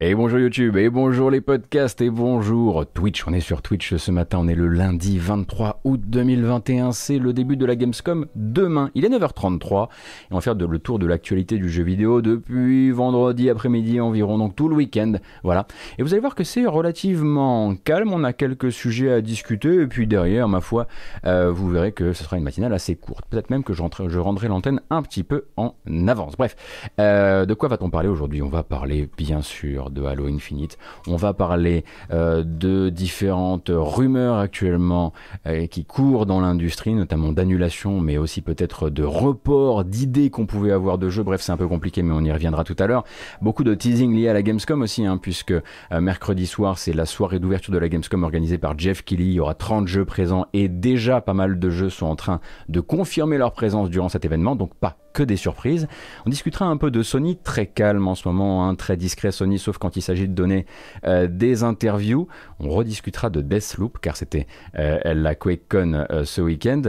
Et bonjour YouTube, et bonjour les podcasts, et bonjour Twitch. On est sur Twitch ce matin, on est le lundi 23 août 2021, c'est le début de la Gamescom demain. Il est 9h33, et on va faire le tour de l'actualité du jeu vidéo depuis vendredi après-midi environ, donc tout le week-end. Voilà. Et vous allez voir que c'est relativement calme, on a quelques sujets à discuter, et puis derrière, ma foi, euh, vous verrez que ce sera une matinale assez courte. Peut-être même que je, rendrai l'antenne un petit peu en avance. Bref, euh, de quoi va-t-on parler aujourd'hui? On va parler bien sûr de Halo Infinite. On va parler euh, de différentes rumeurs actuellement euh, qui courent dans l'industrie, notamment d'annulation, mais aussi peut-être de report d'idées qu'on pouvait avoir de jeux. Bref, c'est un peu compliqué, mais on y reviendra tout à l'heure. Beaucoup de teasing liés à la Gamescom aussi, hein, puisque euh, mercredi soir, c'est la soirée d'ouverture de la Gamescom organisée par Jeff Kelly. Il y aura 30 jeux présents et déjà pas mal de jeux sont en train de confirmer leur présence durant cet événement, donc pas que des surprises. On discutera un peu de Sony, très calme en ce moment, hein, très discret Sony, sauf quand il s'agit de donner euh, des interviews. On rediscutera de Deathloop, car c'était euh, la QuakeCon euh, ce week-end.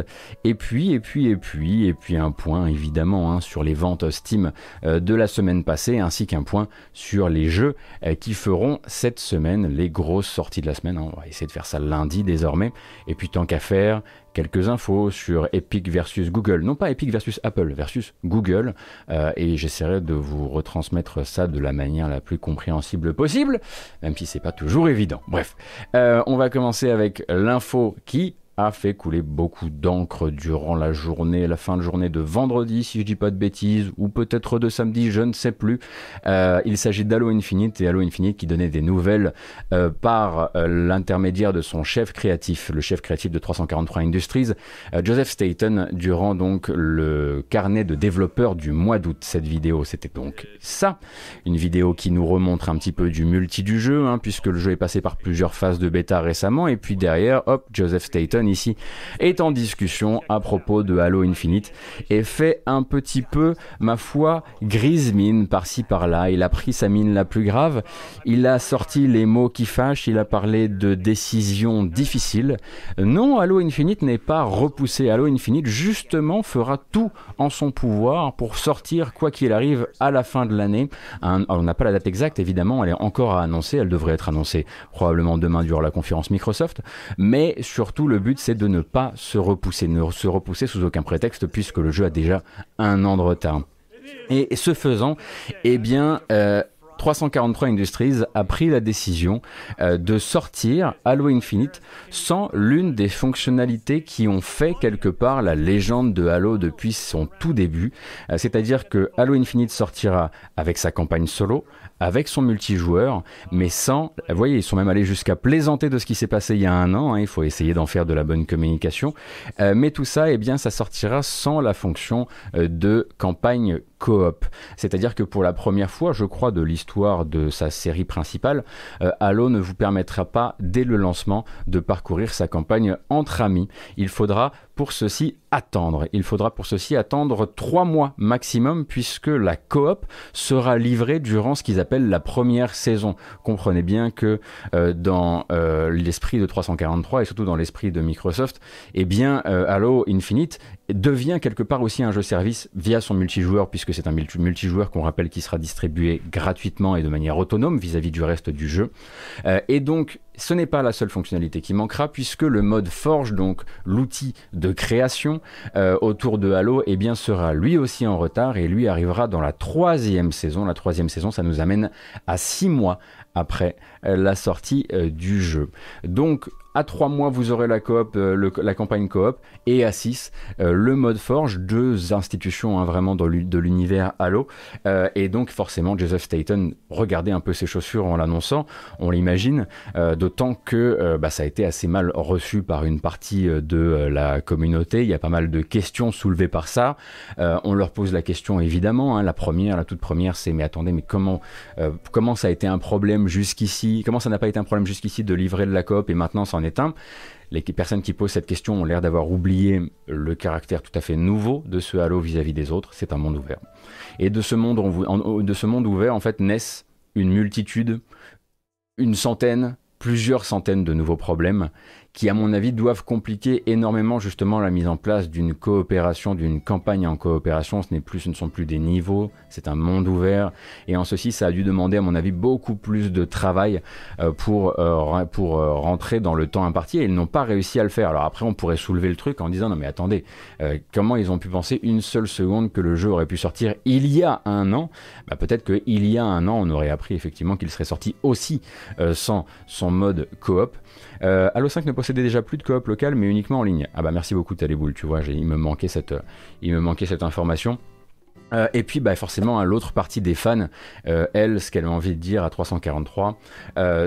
Et puis, et puis, et puis, et puis un point évidemment hein, sur les ventes Steam de la semaine passée, ainsi qu'un point sur les jeux qui feront cette semaine les grosses sorties de la semaine. On va essayer de faire ça lundi désormais. Et puis tant qu'à faire, quelques infos sur Epic versus Google. Non pas Epic versus Apple, versus Google. Euh, et j'essaierai de vous retransmettre ça de la manière la plus compréhensible possible, même si c'est pas toujours évident. Bref, euh, on va commencer avec l'info qui a fait couler beaucoup d'encre durant la journée, la fin de journée de vendredi, si je dis pas de bêtises, ou peut-être de samedi, je ne sais plus. Euh, il s'agit d'Halo Infinite et Halo Infinite qui donnait des nouvelles euh, par euh, l'intermédiaire de son chef créatif, le chef créatif de 343 Industries, Joseph Staten, durant donc le carnet de développeurs du mois d'août. Cette vidéo, c'était donc ça, une vidéo qui nous remontre un petit peu du multi du jeu, hein, puisque le jeu est passé par plusieurs phases de bêta récemment, et puis derrière, hop, Joseph Staten ici est en discussion à propos de Halo Infinite et fait un petit peu, ma foi, grise mine par-ci par-là. Il a pris sa mine la plus grave, il a sorti les mots qui fâchent, il a parlé de décisions difficiles. Non, Halo Infinite n'est pas repoussé. Halo Infinite, justement, fera tout en son pouvoir pour sortir, quoi qu'il arrive, à la fin de l'année. On n'a pas la date exacte, évidemment, elle est encore à annoncer, elle devrait être annoncée probablement demain durant la conférence Microsoft, mais surtout le but c'est de ne pas se repousser, ne se repousser sous aucun prétexte, puisque le jeu a déjà un an de retard. Et ce faisant, eh bien, 343 euh, Industries a pris la décision euh, de sortir Halo Infinite sans l'une des fonctionnalités qui ont fait quelque part la légende de Halo depuis son tout début. Euh, c'est-à-dire que Halo Infinite sortira avec sa campagne solo, avec son multijoueur, mais sans. Vous voyez, ils sont même allés jusqu'à plaisanter de ce qui s'est passé il y a un an. Hein, il faut essayer d'en faire de la bonne communication. Euh, mais tout ça, eh bien, ça sortira sans la fonction de campagne C'est-à-dire que pour la première fois, je crois, de l'histoire de sa série principale, euh, Halo ne vous permettra pas, dès le lancement, de parcourir sa campagne entre amis. Il faudra pour ceci attendre. Il faudra pour ceci attendre trois mois maximum puisque la coop sera livrée durant ce qu'ils appellent la première saison. Comprenez bien que euh, dans euh, l'esprit de 343 et surtout dans l'esprit de Microsoft, eh bien euh, Halo Infinite devient quelque part aussi un jeu service via son multijoueur puisque c'est un multijoueur qu'on rappelle qui sera distribué gratuitement et de manière autonome vis-à-vis du reste du jeu. et donc ce n'est pas la seule fonctionnalité qui manquera puisque le mode Forge, donc l'outil de création euh, autour de Halo, eh sera lui aussi en retard et lui arrivera dans la troisième saison. La troisième saison, ça nous amène à six mois après euh, la sortie euh, du jeu. Donc à 3 mois, vous aurez la coop, euh, la campagne coop, et à 6, le mode Forge, deux institutions hein, vraiment de l'univers Halo. et donc forcément, Joseph Staten regardez un peu ses chaussures en l'annonçant, on l'imagine, d'autant que bah, ça a été assez mal reçu par une partie de la communauté. Il y a pas mal de questions soulevées par ça. on leur pose la question évidemment. Hein, la première, la toute première, c'est mais attendez, mais comment, comment ça a été un problème jusqu'ici? Comment ça n'a pas été un problème jusqu'ici de livrer de la coop et maintenant c'en les personnes qui posent cette question ont l'air d'avoir oublié le caractère tout à fait nouveau de ce Halo vis-à-vis des autres. C'est un monde ouvert. Et de ce monde, de ce monde ouvert, en fait, naissent une multitude, une centaine, plusieurs centaines de nouveaux problèmes qui à mon avis doivent compliquer énormément justement la mise en place d'une coopération, d'une campagne en coopération. Ce n'est plus, ce ne sont plus des niveaux, c'est un monde ouvert. Et en ceci, ça a dû demander à mon avis beaucoup plus de travail euh, pour euh, pour euh, rentrer dans le temps imparti. Et ils n'ont pas réussi à le faire. Alors après, on pourrait soulever le truc en disant non mais attendez, comment ils ont pu penser une seule seconde que le jeu aurait pu sortir il y a un an? Bah, Peut-être qu'il y a un an, on aurait appris effectivement qu'il serait sorti aussi sans son mode coop. Euh, Halo 5 ne possédait déjà plus de coop local, mais uniquement en ligne. Ah bah merci beaucoup Taléboul, tu vois, il me manquait cette, il me manquait cette information. Euh, et puis bah, forcément, hein, l'autre partie des fans, euh, elle, ce qu'elle a envie de dire à 343,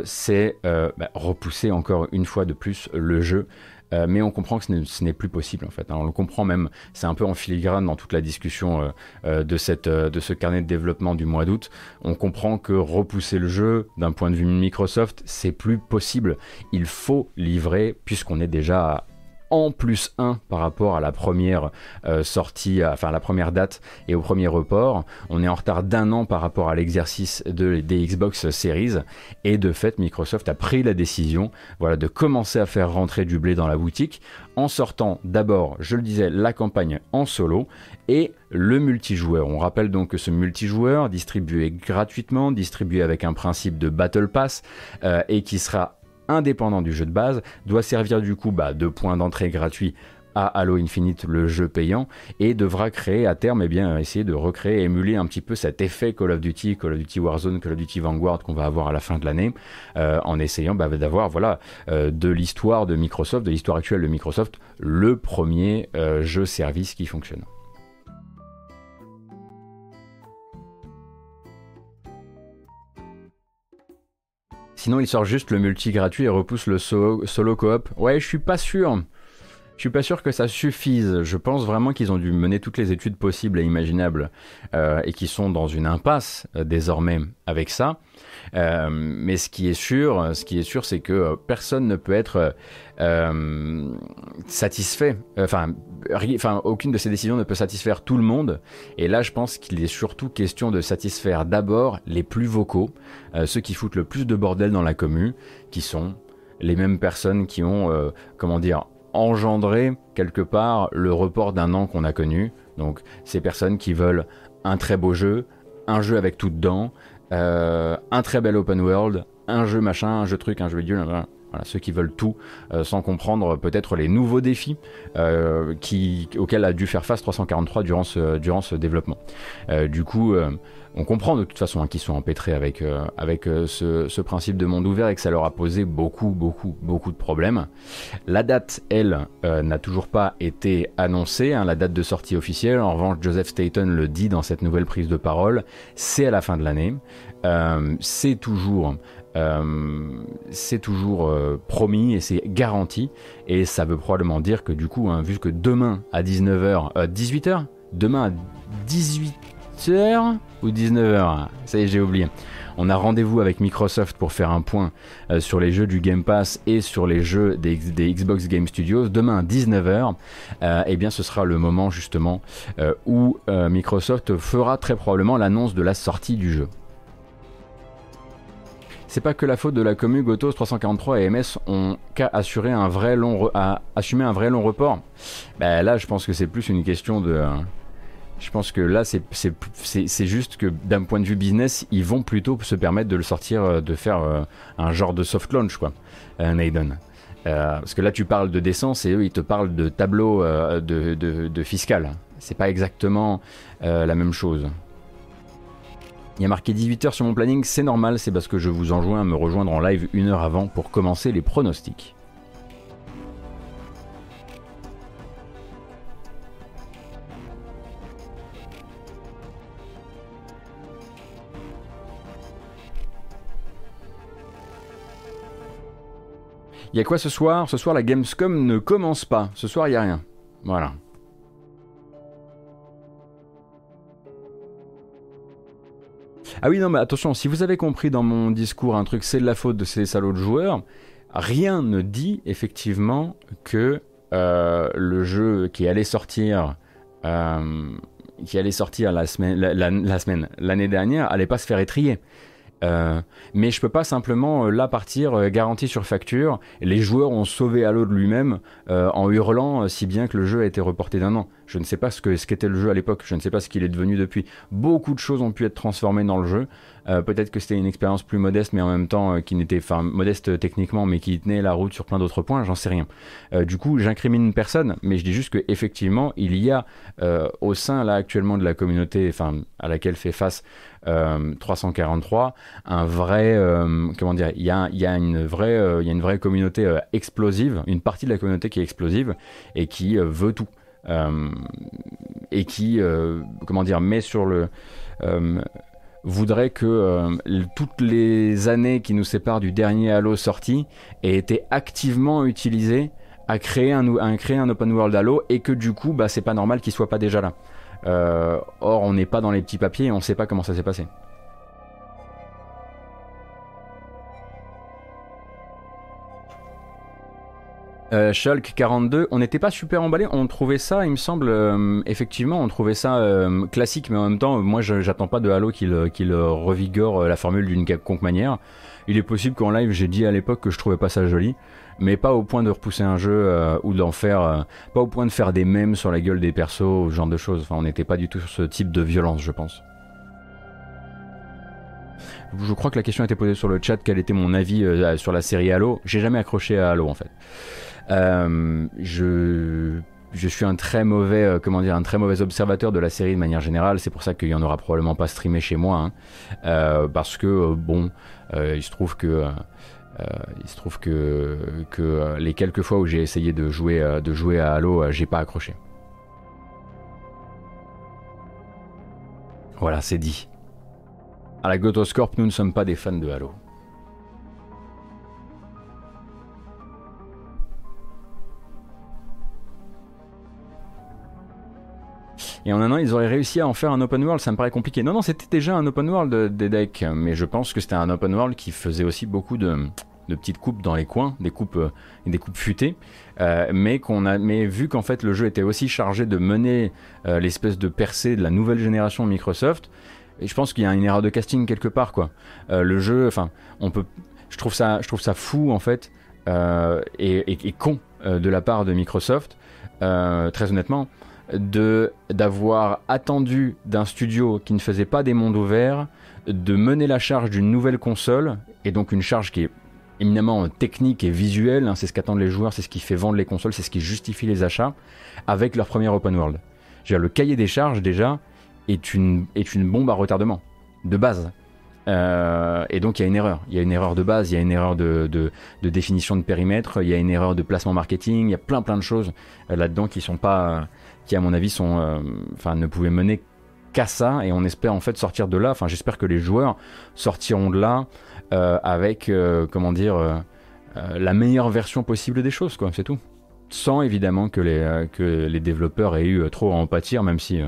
c'est bah, repousser encore une fois de plus le jeu euh, mais on comprend que ce n'est plus possible en fait. Hein. On le comprend même, c'est un peu en filigrane dans toute la discussion euh, euh, de, de ce carnet de développement du mois d'août. On comprend que repousser le jeu d'un point de vue Microsoft, c'est plus possible. Il faut livrer puisqu'on est déjà en plus 1 par rapport à la première euh, sortie, enfin la première date et au premier report. On est en retard d'un an par rapport à l'exercice de, des Xbox Series et de fait Microsoft a pris la décision voilà, de commencer à faire rentrer du blé dans la boutique en sortant d'abord, je le disais, la campagne en solo et le multijoueur. On rappelle donc que ce multijoueur distribué gratuitement, distribué avec un principe de Battle Pass euh, et qui sera indépendant du jeu de base, doit servir du coup bah, de point d'entrée gratuit à Halo Infinite, le jeu payant, et devra créer à terme, et eh bien, essayer de recréer, émuler un petit peu cet effet Call of Duty, Call of Duty Warzone, Call of Duty Vanguard qu'on va avoir à la fin de l'année, euh, en essayant bah, d'avoir voilà, euh, de l'histoire de Microsoft, de l'histoire actuelle de Microsoft, le premier euh, jeu service qui fonctionne. Sinon, il sort juste le multi gratuit et repousse le solo, coop. Ouais, je suis pas sûr. Je suis pas sûr que ça suffise. Je pense vraiment qu'ils ont dû mener toutes les études possibles et imaginables euh, et qu'ils sont dans une impasse euh, désormais avec ça. Euh, mais ce qui est sûr, ce qui est sûr, c'est que personne ne peut être satisfait. Enfin, enfin, aucune de ces décisions ne peut satisfaire tout le monde. Et là, je pense qu'il est surtout question de satisfaire d'abord les plus vocaux, ceux qui foutent le plus de bordel dans la commune, qui sont les mêmes personnes qui ont, comment dire, engendré quelque part le report d'un an qu'on a connu. Donc, ces personnes qui veulent un très beau jeu, un jeu avec tout dedans, euh, un très bel open world, un jeu machin, un jeu truc, un jeu vidéo, ceux qui veulent tout euh, sans comprendre peut-être les nouveaux défis euh, auxquels a dû faire face 343 durant ce, durant ce développement. du coup, on comprend de toute façon hein, qu'ils sont empêtrés avec, avec ce, ce, principe de monde ouvert et que ça leur a posé beaucoup, beaucoup, beaucoup de problèmes. La date, elle, n'a toujours pas été annoncée, hein, la date de sortie officielle. En revanche, Joseph Staten le dit dans cette nouvelle prise de parole, c'est à la fin de l'année. c'est toujours euh, c'est toujours euh, promis et c'est garanti. Et ça veut probablement dire que du coup, hein, vu que demain à 19h, 18h Demain à 18h ou 19h Ça y est, j'ai oublié. On a rendez-vous avec Microsoft pour faire un point euh, sur les jeux du Game Pass et sur les jeux des, Xbox Game Studios. Demain à 19h, eh bien ce sera le moment justement où Microsoft fera très probablement l'annonce de la sortie du jeu c'est pas que la faute de la commu Gotos 343 et MS ont qu'à un vrai long assumer un vrai long report. Ben là, je pense que c'est plus une question de. Je pense que là, c'est juste que d'un point de vue business, ils vont plutôt se permettre de le sortir, euh, de faire euh, un genre de soft launch, quoi, euh, parce que là, tu parles de décence et eux, ils te parlent de tableau de, de, de, fiscal. C'est pas exactement la même chose. Il y a marqué 18h sur mon planning, c'est normal, c'est parce que je vous enjoins à me rejoindre en live une heure avant pour commencer les pronostics. Il y a quoi ce soir? Ce soir, la Gamescom ne commence pas. Ce soir, il n'y a rien. Voilà. Ah oui, non, mais attention, si vous avez compris dans mon discours un truc, c'est de la faute de ces salauds de joueurs, rien ne dit effectivement que euh, le jeu qui allait sortir, euh, qui allait sortir la semaine, la, semaine, l'année dernière, allait pas se faire étrier. Euh, mais je peux pas simplement euh, là partir euh, garantie sur facture. Les joueurs ont sauvé Halo de lui-même en hurlant si bien que le jeu a été reporté d'un an. Je ne sais pas ce que ce qu'était le jeu à l'époque. Je ne sais pas ce qu'il est devenu depuis. Beaucoup de choses ont pu être transformées dans le jeu. Peut-être que c'était une expérience plus modeste, mais en même temps qui n'était, enfin modeste techniquement, mais qui tenait la route sur plein d'autres points. J'en sais rien. du coup, j'incrimine personne, mais je dis juste que effectivement, il y a au sein là actuellement de la communauté, enfin à laquelle fait face 343, euh, un vrai, euh, comment dire, il y a, y a, une vraie, euh, il y a une vraie communauté explosive, une partie de la communauté qui est explosive et qui veut tout. Et qui, comment dire, met sur le voudrait que toutes les années qui nous séparent du dernier Halo sorti aient été activement utilisées à créer un, open world Halo et que du coup, bah, c'est pas normal qu'il soit pas déjà là. Euh, or, on n'est pas dans les petits papiers et on sait pas comment ça s'est passé. Euh, Shulk 42, on n'était pas super emballé, on trouvait ça, il me semble, euh, effectivement, on trouvait ça euh, classique, mais en même temps, moi j'attends pas de Halo qu'il revigore la formule d'une quelconque manière. Il est possible qu'en live j'ai dit à l'époque que je trouvais pas ça joli mais pas au point de repousser un jeu euh, ou d'en faire, euh, pas au point de faire des mèmes sur la gueule des persos, genre de choses. Enfin, on n'était pas du tout sur ce type de violence, je pense. Je crois que la question a été posée sur le chat, quel était mon avis euh, sur la série Halo. J'ai jamais accroché à Halo en fait. Je je suis un très mauvais, comment dire, un très mauvais observateur de la série de manière générale. C'est pour ça qu'il y en aura probablement pas streamé chez moi, hein. parce que bon, il se trouve que euh, il se trouve que, que euh, les quelques fois où j'ai essayé de jouer, euh, de jouer à Halo, j'ai pas accroché. Voilà, c'est dit. À la Glotoscorp, nous ne sommes pas des fans de Halo. Et en un an, ils auraient réussi à en faire un open world, ça me paraît compliqué. Non, non, c'était déjà un open world des decks, mais je pense que c'était un open world qui faisait aussi beaucoup de, de petites coupes dans les coins, des coupes, euh, des coupes futées, euh, mais qu'on a, mais vu qu'en fait le jeu était aussi chargé de mener euh, l'espèce de percée de la nouvelle génération Microsoft, et je pense qu'il y a une erreur de casting quelque part quoi. le jeu, enfin, on peut, je trouve ça, je trouve ça fou en fait et, con de la part de Microsoft, très honnêtement, de d'avoir attendu d'un studio qui ne faisait pas des mondes ouverts de mener la charge d'une nouvelle console et donc une charge qui est éminemment technique et visuel, hein, c'est ce qu'attendent les joueurs, c'est ce qui fait vendre les consoles, c'est ce qui justifie les achats, avec leur premier open world. le cahier des charges déjà est une, est une bombe à retardement, de base. Euh, et donc il y a une erreur. Il y a une erreur de base, il y a une erreur de, de, définition de périmètre, il y a une erreur de placement marketing, il y a plein plein de choses euh, là-dedans qui sont pas, qui à mon avis sont, euh, enfin ne pouvaient mener qu'à ça. Et on espère en fait sortir de là. Enfin j'espère que les joueurs sortiront de là euh, avec, euh, comment dire, la meilleure version possible des choses, quoi, c'est tout. Sans évidemment que les, que développeurs aient eu trop à en pâtir, même si,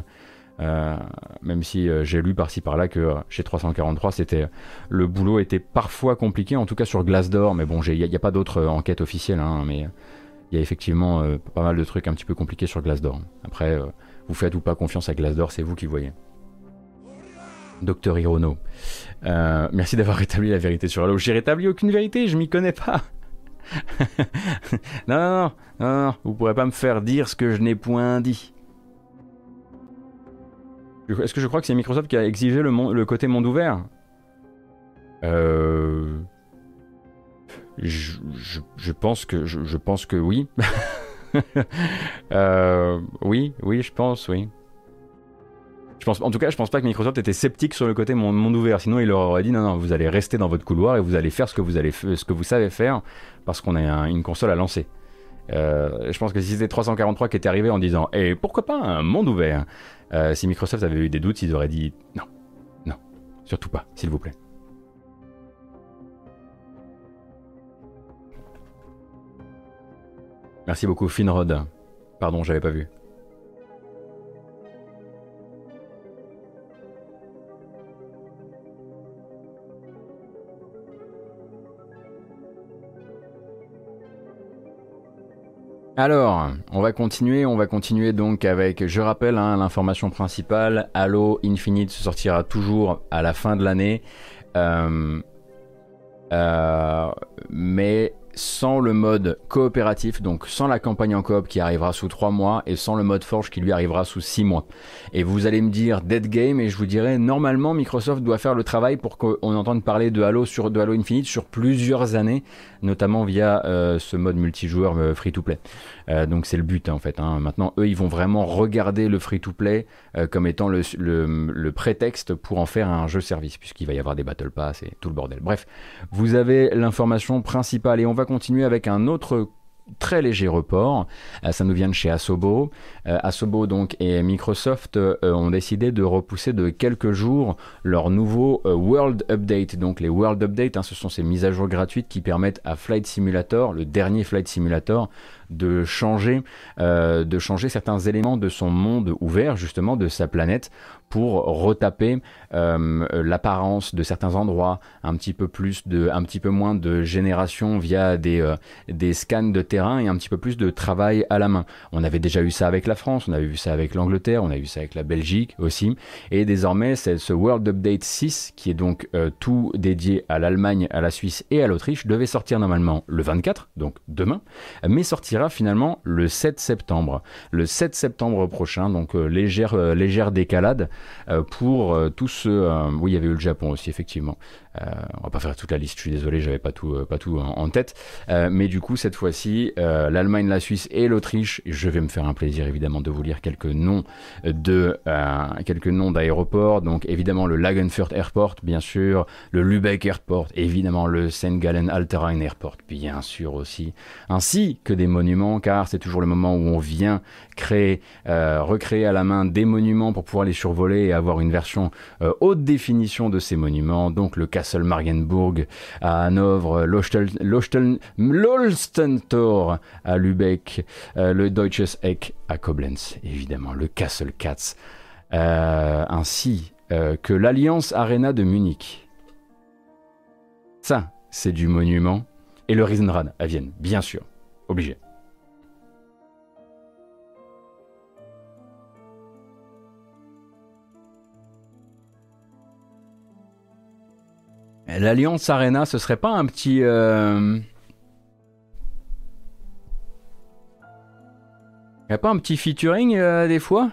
même si j'ai lu par-ci par-là que chez 343, c'était, le boulot était parfois compliqué, en tout cas sur Glassdoor, mais bon, il n'y a, pas d'autres enquêtes officielles, hein, mais il y a effectivement pas mal de trucs un petit peu compliqués sur Glassdoor. Après, vous faites ou pas confiance à Glassdoor, c'est vous qui voyez. Docteur Hirono. Euh, merci d'avoir rétabli la vérité sur Halo. J'ai rétabli aucune vérité, je m'y connais pas. non, non, non, non, vous pourrez pas me faire dire ce que je n'ai point dit. Est-ce que je crois que c'est Microsoft qui a exigé le, le côté monde ouvert? Euh... Je, pense que je, pense que oui. euh, oui, oui, je pense, oui pense, en tout cas, je pense pas que Microsoft était sceptique sur le côté monde, ouvert. Sinon, il leur aurait dit non, non, vous allez rester dans votre couloir et vous allez faire ce que vous, allez, ce que vous savez faire parce qu'on a une console à lancer. Euh, je pense que si c'était 343 qui était arrivé en disant et eh, pourquoi pas un monde ouvert, euh, si Microsoft avait eu des doutes, ils auraient dit non, non, surtout pas, s'il vous plaît. Merci beaucoup, Finrod. Pardon, j'avais pas vu. Alors, on va continuer, on va continuer donc avec, je rappelle, hein, l'information principale, Halo Infinite sortira toujours à la fin de l'année. mais sans le mode coopératif, donc sans la campagne en coop qui arrivera sous 3 mois et sans le mode forge qui lui arrivera sous 6 mois. Et vous allez me dire dead game et je vous dirais normalement Microsoft doit faire le travail pour qu'on entende parler de Halo de Halo Infinite sur plusieurs années, notamment via euh, ce mode multijoueur euh, free to play. Euh, donc c'est le but hein, en fait. Hein. Maintenant eux ils vont vraiment regarder le free to play comme étant le, le, prétexte pour en faire un jeu service puisqu'il va y avoir des battle pass et tout le bordel. Bref, vous avez l'information principale et on va continuer avec un autre très léger report. Euh, ça nous vient de chez Asobo. Euh, Asobo donc et Microsoft euh, ont décidé de repousser de quelques jours leur nouveau World Update. Donc les World Update, hein, ce sont ces mises à jour gratuites qui permettent à Flight Simulator, le dernier Flight Simulator, de changer, de changer certains éléments de son monde ouvert, justement de sa planète, pour retaper euh, l'apparence de certains endroits, un petit peu plus de, un petit peu moins de génération via des, euh, des scans de terrain et un petit peu plus de travail à la main. On avait déjà eu ça avec la France, on avait vu ça avec l'Angleterre, on a vu ça avec la Belgique aussi, et désormais c'est ce World Update 6 qui est donc euh, tout dédié à l'Allemagne, à la Suisse et à l'Autriche devait sortir normalement le 24, donc demain, mais sortira finalement le 7 septembre. Le 7 septembre prochain, donc légère, légère décalade. Euh, pour euh, tous ceux. Euh, oui, il y avait eu le Japon aussi, effectivement. Euh, on va pas faire toute la liste, je suis désolé, j'avais pas tout, euh, pas tout en, tête. Euh, mais du coup, cette fois-ci, l'Allemagne, la Suisse et l'Autriche, je vais me faire un plaisir évidemment de vous lire quelques noms de quelques noms d'aéroports. Donc évidemment le Lagenfurt Airport, bien sûr, le Lübeck Airport, évidemment le St. Gallen Alterrhein Airport, bien sûr aussi, ainsi que des monuments, car c'est toujours le moment où on vient créer, recréer à la main des monuments pour pouvoir les survoler et avoir une version haute définition de ces monuments. Donc le Castle Marienburg à Hanovre, l'Olstentor à Lübeck, euh, le Deutsches Eck à Koblenz, évidemment, le Castle Katz, euh, ainsi euh, que l'Alliance Arena de Munich. Ça, c'est du monument. Et le Riesenrad à Vienne, bien sûr, obligé. L'Alliance Arena, ce serait pas un petit. Euh... Y a pas un petit featuring euh, des fois?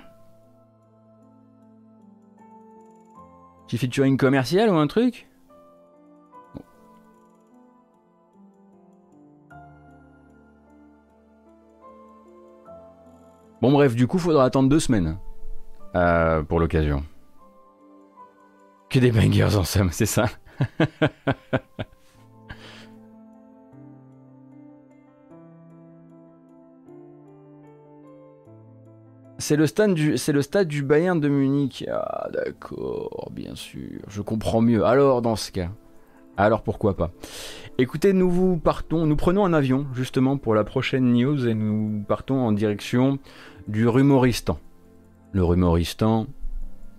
Petit featuring commercial ou un truc? Bon bref, du coup, faudra attendre deux semaines euh, pour l'occasion. Que des bangers en somme, c'est ça C'est le, stade du, Bayern de Munich. Ah d'accord, bien sûr. Je comprends mieux. Alors dans ce cas. Alors pourquoi pas? Écoutez, nous vous partons, nous prenons un avion justement pour la prochaine news et nous partons en direction du Rumoristan. Le Rumoristan,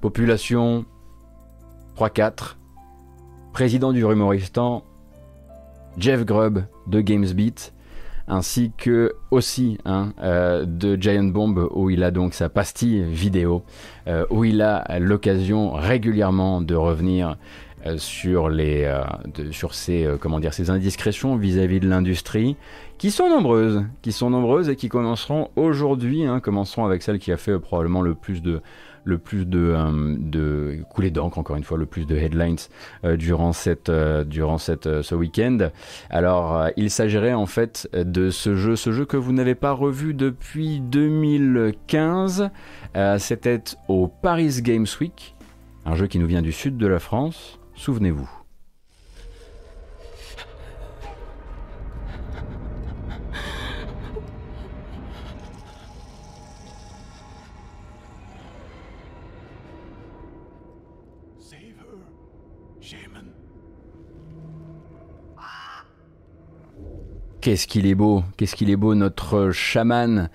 population 3-4, président du Rumoristan, Jeff Grubb de GamesBeat, ainsi que aussi hein, euh, de Giant Bomb où il a donc sa pastille vidéo, euh, où il a l'occasion régulièrement de revenir euh, sur les comment dire ses indiscrétions vis-à-vis de l'industrie qui sont nombreuses qui sont nombreuses et qui commenceront aujourd'hui hein, commenceront avec celle qui a fait probablement le plus de le plus de, euh, de coulées d'encre, encore une fois, le plus de headlines euh, durant, euh, ce week-end. Alors, il s'agirait en fait de ce jeu, ce jeu que vous n'avez pas revu depuis 2015. C'était au Paris Games Week, un jeu qui nous vient du sud de la France. Souvenez-vous. Qu'est-ce qu'il est beau, qu'est-ce qu'il est beau notre chaman.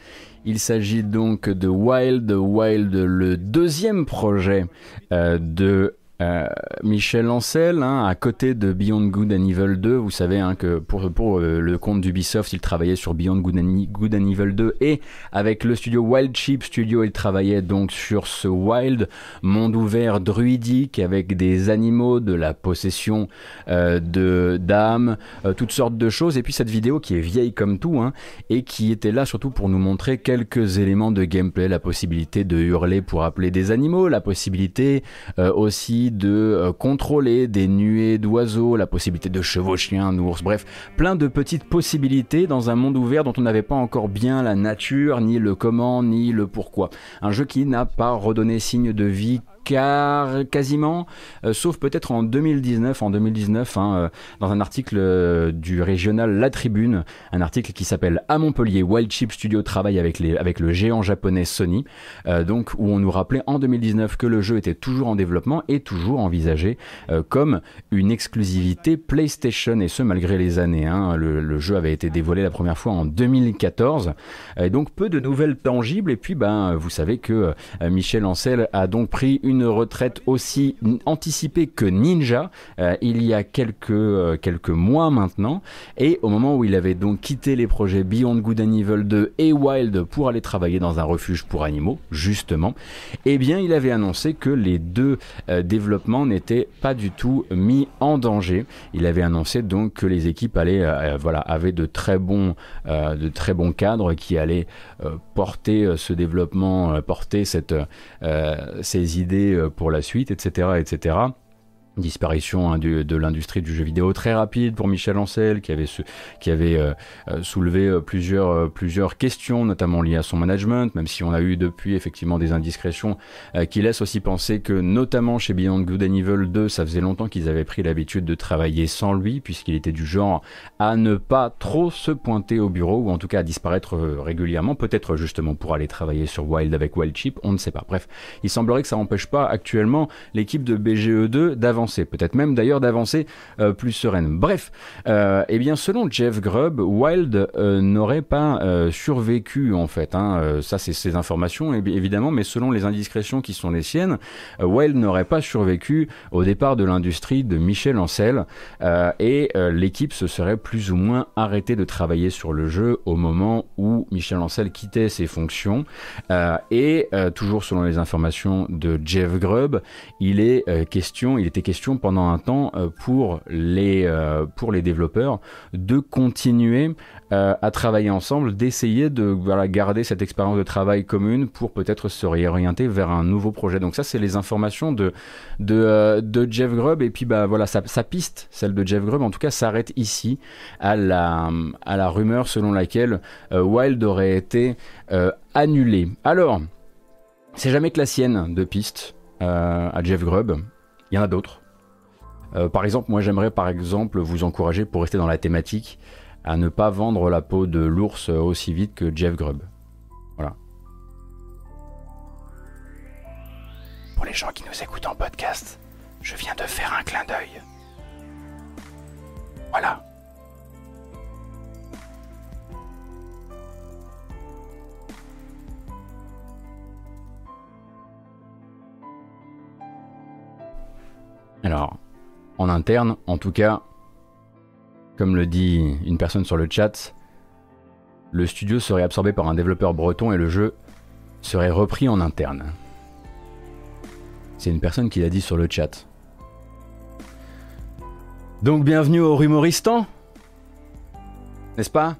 Il s'agit donc de Wild Wild, le deuxième projet euh, de Euh, Michel Ancel, hein, à côté de Beyond Good and Evil 2, vous savez hein, que pour, euh, le compte d'Ubisoft, il travaillait sur Beyond Good and, and, Evil 2 et avec le studio Wild Chip Studio, il travaillait donc sur ce Wild, monde ouvert druidique avec des animaux, de la possession euh, de d'âmes, toutes sortes de choses. Et puis cette vidéo qui est vieille comme tout hein, et qui était là surtout pour nous montrer quelques éléments de gameplay, la possibilité de hurler pour appeler des animaux, la possibilité aussi de euh, contrôler des nuées d'oiseaux, la possibilité de chevaucher un ours, bref, plein de petites possibilités dans un monde ouvert dont on n'avait pas encore bien la nature, ni le comment, ni le pourquoi. Un jeu qui n'a pas redonné signe de vie car quasiment, euh, sauf peut-être en 2019, en 2019, hein, euh, dans un article euh, du régional La Tribune, un article qui s'appelle À Montpellier, Wild Chip Studio travaille avec, le géant japonais Sony, donc où on nous rappelait en 2019 que le jeu était toujours en développement et toujours envisagé comme une exclusivité PlayStation, et ce malgré les années. Hein. Le, le, jeu avait été dévoilé la première fois en 2014, et donc peu de nouvelles tangibles, et puis ben, vous savez que Michel Ancel a donc pris une une retraite aussi anticipée que Ninja euh, il y a quelques, euh, quelques mois maintenant. Et au moment où il avait donc quitté les projets Beyond Good and Evil 2 et Wild pour aller travailler dans un refuge pour animaux, justement, eh bien il avait annoncé que les deux euh, développements n'étaient pas du tout mis en danger. Il avait annoncé donc que les équipes allaient, voilà, avaient de très bons, de très bons cadres qui allaient porter ce développement, porter cette, ces idées pour la suite, etc., etc disparition hein, de l'industrie du jeu vidéo très rapide pour Michel Ancel qui avait, qui avait euh, euh, soulevé euh, plusieurs, plusieurs questions notamment liées à son management même si on a eu depuis effectivement des indiscrétions qui laissent aussi penser que notamment chez Beyond Good and Evil 2 ça faisait longtemps qu'ils avaient pris l'habitude de travailler sans lui puisqu'il était du genre à ne pas trop se pointer au bureau ou en tout cas à disparaître régulièrement peut-être justement pour aller travailler sur Wild avec Wild Chip on ne sait pas. Bref il semblerait que ça n'empêche pas actuellement l'équipe de BGE2 d'avancer peut-être même d'ailleurs d'avancer euh, plus sereine. Bref, euh, eh bien selon Jeff Grubb, Wild euh, n'aurait pas survécu en fait. Hein. ça c'est ses informations évidemment, mais selon les indiscrétions qui sont les siennes, Wild n'aurait pas survécu au départ de l'industrie de Michel Ancel et l'équipe se serait plus ou moins arrêtée de travailler sur le jeu au moment où Michel Ancel quittait ses fonctions et toujours selon les informations de Jeff Grubb, il est question, il était question pendant un temps euh, pour les, euh, pour les développeurs de continuer euh, à travailler ensemble, d'essayer de voilà, garder cette expérience de travail commune pour peut-être se réorienter vers un nouveau projet. Donc ça, c'est les informations de, de, de, Jeff Grubb. Et puis bah, voilà, sa, piste, celle de Jeff Grubb, en tout cas, s'arrête ici à la, à la rumeur selon laquelle Wild aurait été annulé. Alors, c'est jamais que la sienne de piste à Jeff Grubb. Il y en a d'autres. Euh, par exemple, moi j'aimerais par exemple vous encourager pour rester dans la thématique à ne pas vendre la peau de l'ours aussi vite que Jeff Grubb. Voilà. Pour les gens qui nous écoutent en podcast, je viens de faire un clin d'œil. Voilà. Interne, en tout cas, comme le dit une personne sur le chat, le studio serait absorbé par un développeur breton et le jeu serait repris en interne. C'est une personne qui l'a dit sur le chat. Donc bienvenue au Rumoristan N'est-ce pas?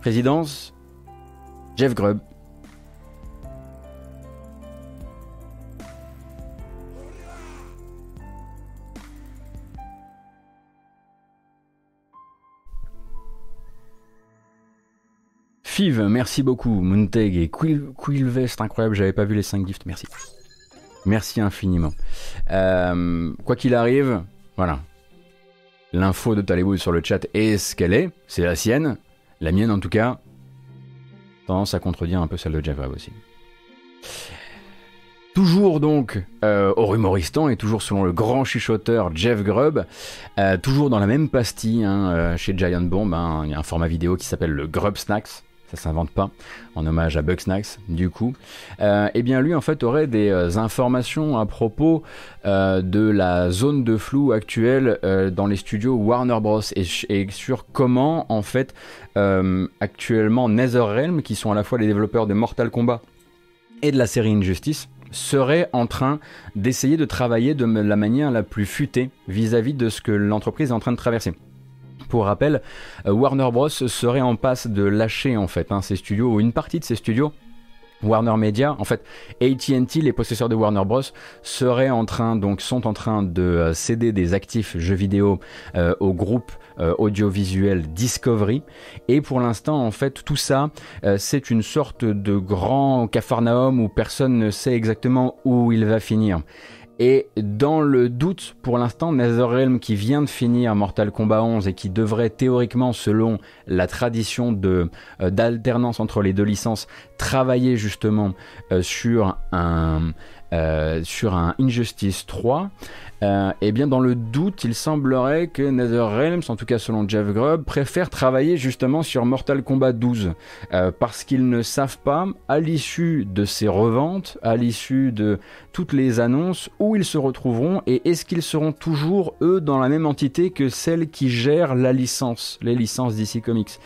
Présidence Jeff Grubb. Merci beaucoup. Moonteg et Quillvest, incroyable, j'avais pas vu les 5 gifts, merci. Merci infiniment. Euh, quoi qu'il arrive, voilà. L'info de Taléwood sur le chat est ce qu'elle est, c'est la sienne. La mienne, en tout cas, tendance à contredire un peu celle de Jeff aussi. Toujours donc euh, au rumoristan et toujours selon le grand chuchoteur Jeff Grubb, euh, toujours dans la même pastille hein, chez Giant Bomb, hein, il y a un format vidéo qui s'appelle le Grub Snacks, ça s'invente pas, en hommage à Bugsnax du coup, euh, eh bien lui en fait aurait des euh, informations à propos euh, de la zone de flou actuelle dans les studios Warner Bros. Et, et sur comment en fait actuellement NetherRealm, qui sont à la fois les développeurs de Mortal Kombat et de la série Injustice, serait en train d'essayer de travailler de la manière la plus futée vis-à-vis de ce que l'entreprise est en train de traverser. Pour rappel, euh, Warner Bros serait en passe de lâcher en fait hein, ses studios ou une partie de ses studios Warner Media, en fait, AT&T, les possesseurs de Warner Bros, seraient en train, donc, sont en train de euh, céder des actifs jeux vidéo euh, au groupe audiovisuel Discovery. Et pour l'instant, en fait, tout ça, c'est une sorte de grand cafarnaum où personne ne sait exactement où il va finir. Et dans le doute, pour l'instant, NetherRealm qui vient de finir Mortal Kombat 11 et qui devrait théoriquement, selon la tradition de euh, d'alternance entre les deux licences, travailler justement euh, sur un euh, sur un Injustice 3, euh, et bien dans le doute, il semblerait que NetherRealms, en tout cas selon Jeff Grubb, préfère travailler justement sur Mortal Kombat 12 euh, parce qu'ils ne savent pas, à l'issue de ces reventes, à l'issue de toutes les annonces, où ils se retrouveront et est-ce qu'ils seront toujours eux dans la même entité que celle qui gère la licence, les licences DC Comics.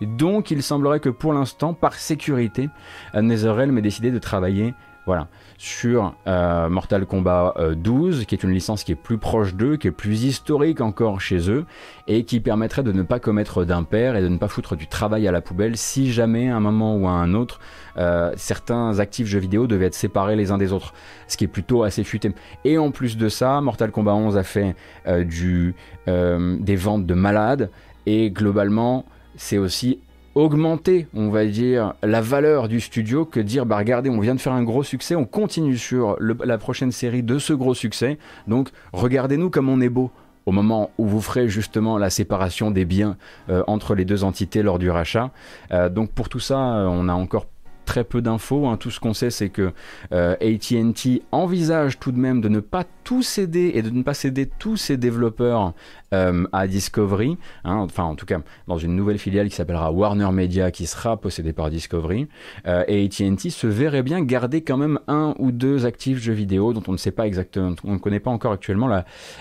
Donc il semblerait que pour l'instant, par sécurité, NetherRealm ait décidé de travailler voilà, sur euh, Mortal Kombat 12, euh, qui est une licence qui est plus proche d'eux, qui est plus historique encore chez eux, et qui permettrait de ne pas commettre d'impair et de ne pas foutre du travail à la poubelle si jamais à un moment ou à un autre, euh, certains actifs jeux vidéo devaient être séparés les uns des autres, ce qui est plutôt assez futé. Et en plus de ça, Mortal Kombat 11 a fait des ventes de malades, et globalement, c'est aussi augmenter, on va dire, la valeur du studio que dire, bah regardez, on vient de faire un gros succès, on continue sur la prochaine série de ce gros succès, donc regardez-nous comme on est beau au moment où vous ferez justement la séparation des biens euh, entre les deux entités lors du rachat. Euh, donc pour tout ça, euh, on a encore très peu d'infos. Hein. Tout ce qu'on sait, c'est que euh, AT&T envisage tout de même de ne pas tout céder et de ne pas céder tous ses développeurs euh, à Discovery. Hein. Enfin, en tout cas, dans une nouvelle filiale qui s'appellera Warner Media, qui sera possédée par Discovery. Euh, et AT&T se verrait bien garder quand même un ou deux actifs jeux vidéo dont on ne sait pas exactement, on ne connaît pas encore actuellement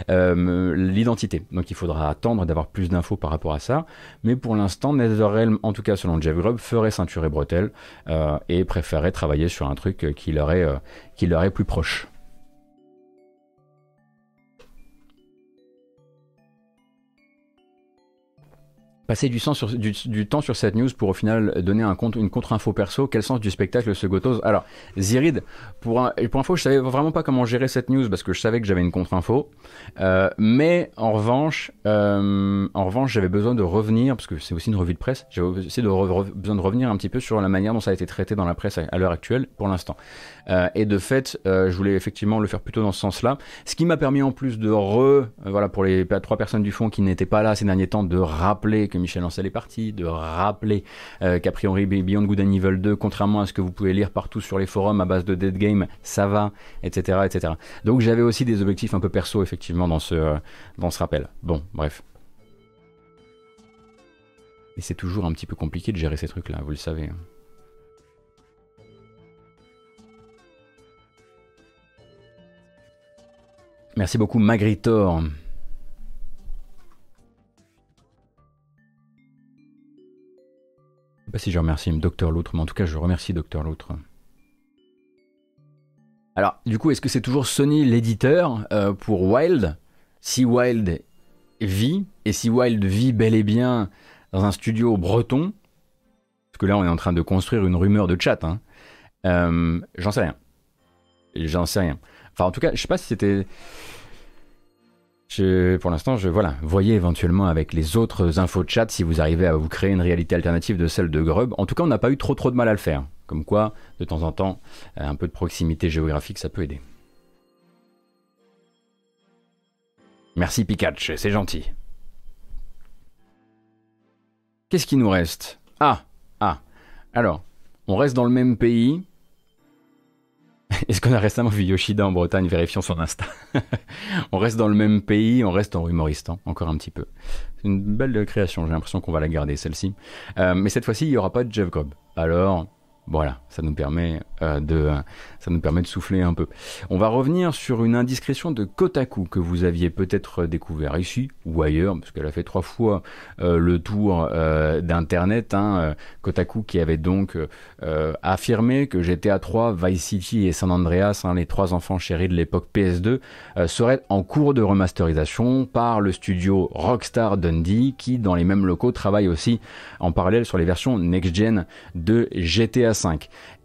l'identité. Donc, il faudra attendre d'avoir plus d'infos par rapport à ça. Mais pour l'instant, NetherRealm, en tout cas selon Jeff Grubb, ferait ceinture et et préférerait travailler sur un truc qui leur est, euh, qui leur est plus proche. Passer du, temps sur cette news pour au final donner une contre-info perso. Quel sens du spectacle se gotose? Alors, Zirid, pour, un, pour info, je savais vraiment pas comment gérer cette news parce que je savais que j'avais une contre-info. Euh, mais en revanche, euh, en revanche, j'avais besoin de revenir parce que c'est aussi une revue de presse. J'avais aussi de besoin de revenir un petit peu sur la manière dont ça a été traité dans la presse à, l'heure actuelle, pour l'instant. Euh, et de fait, je voulais effectivement le faire plutôt dans ce sens-là. Ce qui m'a permis en plus de re, voilà, pour les trois personnes du fond qui n'étaient pas là ces derniers temps, de rappeler que Michel Ancel est parti, de rappeler euh, qu'a priori Beyond Good and Evil 2, contrairement à ce que vous pouvez lire partout sur les forums à base de Dead Game, ça va, etc. etc. Donc j'avais aussi des objectifs un peu perso, effectivement, dans ce, euh, dans ce rappel. Bon, bref. Et c'est toujours un petit peu compliqué de gérer ces trucs-là, vous le savez. Merci beaucoup Magritor. sais pas si je remercie Docteur Loutre, mais en tout cas, je remercie Docteur Loutre. Alors, du coup, est-ce que c'est toujours Sony l'éditeur euh, pour Wild? Si Wild vit, et si Wild vit bel et bien dans un studio breton, parce que là, on est en train de construire une rumeur de chat, hein, euh, j'en sais rien. J'en sais rien. Enfin, en tout cas, je sais pas si c'était pour l'instant, je voilà, voyez éventuellement avec les autres infos de chat si vous arrivez à vous créer une réalité alternative de celle de Grub. En tout cas, on n'a pas eu trop trop de mal à le faire. Comme quoi, de temps en temps, un peu de proximité géographique, ça peut aider. Merci Pikachu, c'est gentil. Qu'est-ce qui nous reste? Ah, ah. Alors, on reste dans le même pays. Est-ce qu'on a récemment vu Yoshida en Bretagne Vérifions son Insta? on reste dans le même pays, on reste en humoristan, encore un petit peu. C'est une belle création, j'ai l'impression qu'on va la garder celle-ci. Euh, mais cette fois-ci, il n'y aura pas de Jeff Cobb. Alors, voilà, ça nous permet euh, de ça nous permet de souffler un peu. On va revenir sur une indiscrétion de Kotaku que vous aviez peut-être découvert ici ou ailleurs, parce qu'elle a fait trois fois euh, le tour euh, d'internet. Hein, Kotaku qui avait donc affirmé que GTA 3, Vice City et San Andreas, hein, les trois enfants chéris de l'époque PS2, seraient en cours de remasterisation par le studio Rockstar Dundee, qui dans les mêmes locaux travaille aussi en parallèle sur les versions next-gen de GTA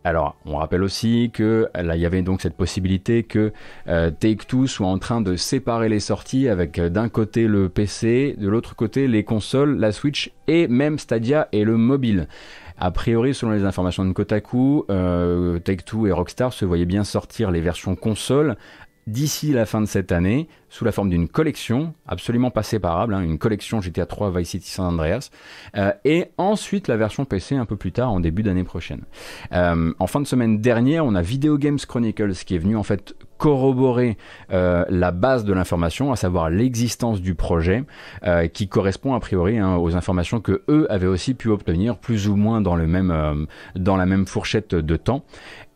alors, on rappelle aussi que il y avait donc cette possibilité que euh, Take-Two soit en train de séparer les sorties avec euh, d'un côté le PC, de l'autre côté les consoles, la Switch et même Stadia et le mobile. A priori, selon les informations de Kotaku, euh, Take-Two et Rockstar se voyaient bien sortir les versions consoles d'ici la fin de cette année sous la forme d'une collection absolument pas séparable, hein, une collection GTA 3 Vice City San Andreas, euh, et ensuite la version PC un peu plus tard en début d'année prochaine. Euh, en fin de semaine dernière, on a Video Games Chronicles qui est venu en fait corroborer euh, la base de l'information, à savoir l'existence du projet, qui correspond a priori hein, aux informations que eux avaient aussi pu obtenir plus ou moins dans le même dans la même fourchette de temps.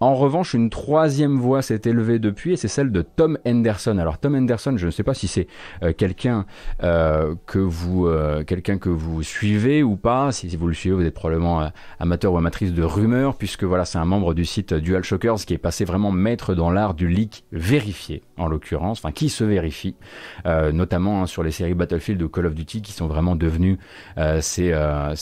En revanche, une troisième voix s'est élevée depuis et c'est celle de Tom Henderson. Alors Tom Henderson, je ne sais pas si c'est euh, quelqu'un euh, que vous euh, quelqu'un que vous suivez ou pas. Si, vous le suivez, vous êtes probablement amateur ou amatrice de rumeurs, puisque voilà, c'est un membre du site DualShockers qui est passé vraiment maître dans l'art du leak vérifié, en l'occurrence, enfin qui se vérifie, notamment hein, sur les séries Battlefield ou Call of Duty qui sont vraiment devenus ces,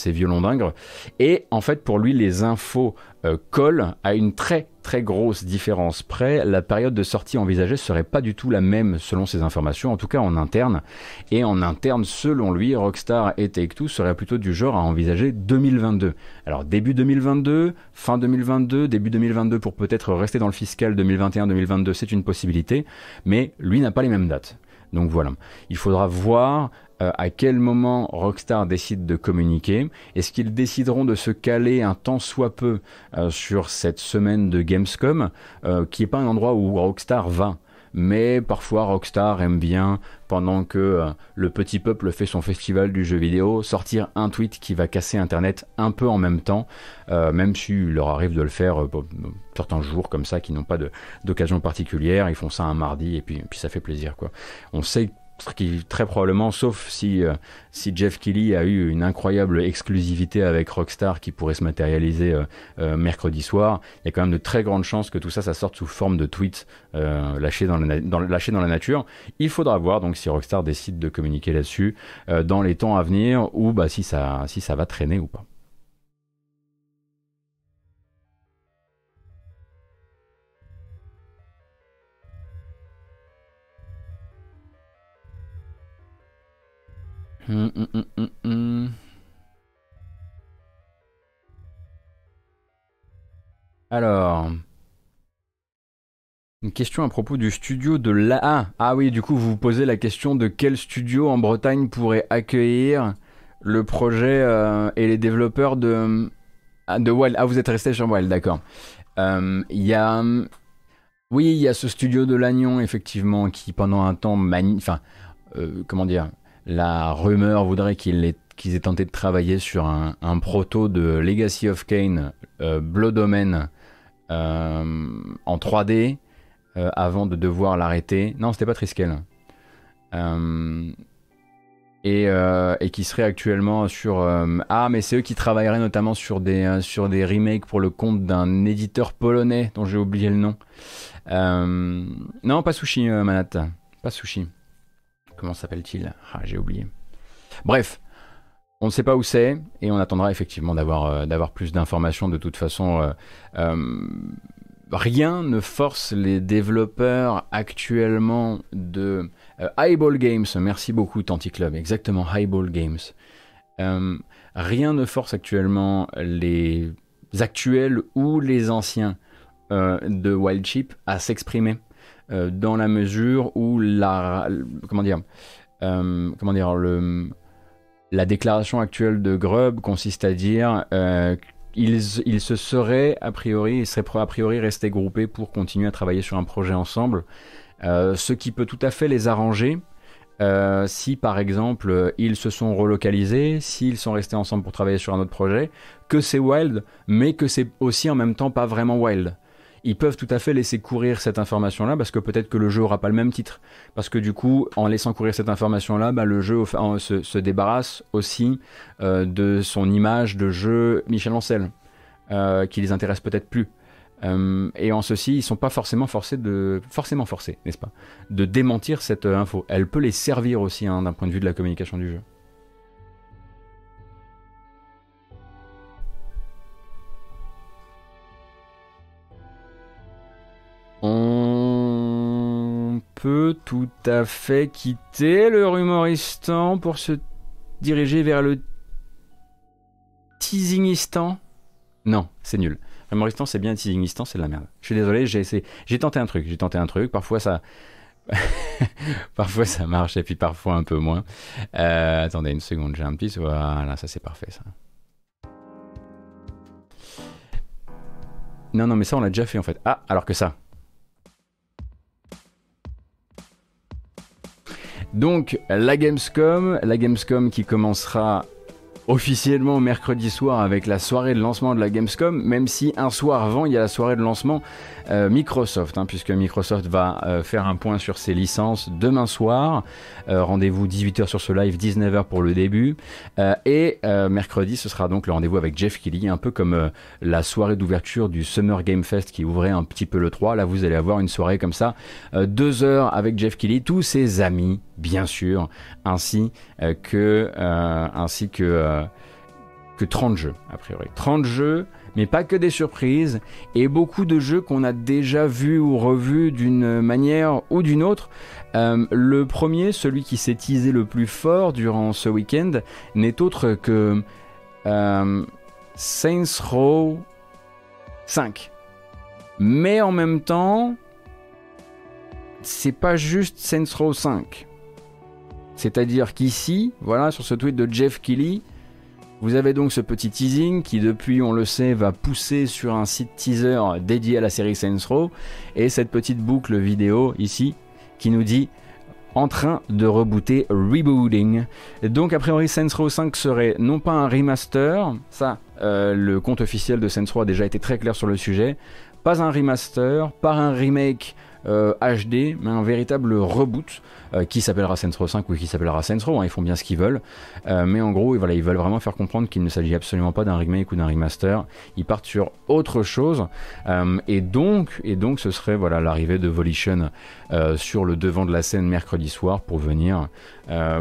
violons d'ingres. Et en fait, pour lui, les infos euh, colle à une très très grosse différence près. La période de sortie envisagée serait pas du tout la même selon ces informations, en tout cas en interne. Et en interne, selon lui, Rockstar et Take-Two seraient plutôt du genre à envisager 2022. Alors début 2022, fin 2022, début 2022 pour peut-être rester dans le fiscal 2021-2022, c'est une possibilité, mais lui n'a pas les mêmes dates. Donc voilà, il faudra voir euh, à quel moment Rockstar décide de communiquer. Est-ce qu'ils décideront de se caler un temps soit peu euh, sur cette semaine de Gamescom, euh, qui n'est pas un endroit où Rockstar va mais parfois Rockstar aime bien, pendant que le petit peuple fait son festival du jeu vidéo, sortir un tweet qui va casser Internet un peu en même temps, même s'il leur arrive de le faire certains jours comme ça qui n'ont pas d'occasion particulière, ils font ça un mardi et puis, puis ça fait plaisir. quoi. On sait qui très probablement, sauf si, euh, si Jeff Kelly a eu une incroyable exclusivité avec Rockstar qui pourrait se matérialiser euh, euh, mercredi soir, il y a quand même de très grandes chances que tout ça, ça sorte sous forme de tweets lâchés, dans la, dans la nature. Il faudra voir donc si Rockstar décide de communiquer là-dessus dans les temps à venir ou bah, si, ça, si ça va traîner ou pas. Hum, hum, hum, Alors, une question à propos du studio de la. Ah, ah oui, du coup, vous vous posez la question de quel studio en Bretagne pourrait accueillir le projet euh, et les développeurs de, ah, de Wild. Ah, vous êtes resté sur Wild, d'accord. Euh, il y a. Oui, il y a ce studio de Lannion, effectivement, qui pendant un temps. Enfin, euh, comment dire la rumeur voudrait qu'ils aient tenté de travailler sur un, proto de Legacy of Kane euh, Blood Omen euh, en 3D euh, avant de devoir l'arrêter. Non, c'était pas Triskel. Et, qui serait actuellement sur ah mais c'est eux qui travailleraient notamment sur des sur des remakes pour le compte d'un éditeur polonais dont j'ai oublié le nom non pas Sushi Manat pas Sushi Comment s'appelle-t-il Ah, j'ai oublié. Bref, on ne sait pas où c'est et on attendra effectivement d'avoir euh, plus d'informations. De toute façon, euh, euh, rien ne force les développeurs actuellement de Highball Games. Merci beaucoup Tanti Club. Exactement, Highball Games. rien ne force actuellement les actuels ou les anciens de Wild Chip à s'exprimer euh, dans la mesure où la comment dire euh, comment dire le la déclaration actuelle de Grub consiste à dire euh, ils, se seraient a priori, ils seraient a priori restés groupés pour continuer à travailler sur un projet ensemble, ce qui peut tout à fait les arranger. si par exemple ils se sont relocalisés, s'ils sont restés ensemble pour travailler sur un autre projet, que c'est wild, mais que c'est aussi en même temps pas vraiment wild ils peuvent tout à fait laisser courir cette information-là parce que peut-être que le jeu aura pas le même titre. Parce que du coup, en laissant courir cette information-là, bah, le jeu se, débarrasse aussi euh, de son image de jeu Michel Ancel, euh, qui les intéresse peut-être plus. Euh, et en ceci, ils sont pas forcément forcés de, forcément forcés, n'est-ce pas, de démentir cette info. Elle peut les servir aussi hein, d'un point de vue de la communication du jeu. Peut tout à fait quitter le rumoristan pour se diriger vers le teasingistan. Non, c'est nul. Rumoristan, c'est bien, teasingistan, c'est de la merde. Je suis désolé, j'ai essayé. J'ai tenté un truc, j'ai tenté un truc. Parfois ça. parfois ça marche et puis parfois un peu moins. Euh, attendez une seconde, j'ai un petit. Voilà, ça c'est parfait ça. Non, non, mais ça on l'a déjà fait en fait. Ah, alors que ça. Donc la Gamescom, la Gamescom qui commencera officiellement mercredi soir avec la soirée de lancement de la Gamescom, même si un soir avant il y a la soirée de lancement euh, Microsoft, hein, puisque Microsoft va euh, faire un point sur ses licences demain soir. Euh, rendez-vous 18h sur ce live, 19h pour le début. et mercredi, ce sera donc le rendez-vous avec Jeff Kelly, un peu comme la soirée d'ouverture du Summer Game Fest qui ouvrait un petit peu le 3. Là, vous allez avoir une soirée comme ça, deux heures avec Jeff Kelly, tous ses amis, bien sûr, ainsi que, ainsi que, que 30 jeux, a priori. 30 jeux mais pas que des surprises, et beaucoup de jeux qu'on a déjà vus ou revus d'une manière ou d'une autre. Euh, le premier, celui qui s'est teasé le plus fort durant ce week-end, n'est autre que euh, Saints Row 5. Mais en même temps, c'est pas juste Saints Row 5. C'est-à-dire qu'ici, voilà, sur ce tweet de Jeff Kelly, vous avez donc ce petit teasing qui depuis on le sait va pousser sur un site teaser dédié à la série Saints Row et cette petite boucle vidéo ici qui nous dit en train de rebooter rebooting. Donc a priori Saints Row 5 serait non pas un remaster, ça euh, le compte officiel de Saints a déjà été très clair sur le sujet, pas un remaster, pas un remake HD, euh, mais un véritable reboot euh, qui s'appellera Saints Row 5 ou qui s'appellera Saints Row. Hein, ils font bien ce qu'ils veulent, euh, mais en gros, voilà, ils veulent vraiment faire comprendre qu'il ne s'agit absolument pas d'un remake ou d'un remaster. Ils partent sur autre chose, et donc, ce serait voilà l'arrivée de Volition sur le devant de la scène mercredi soir pour venir,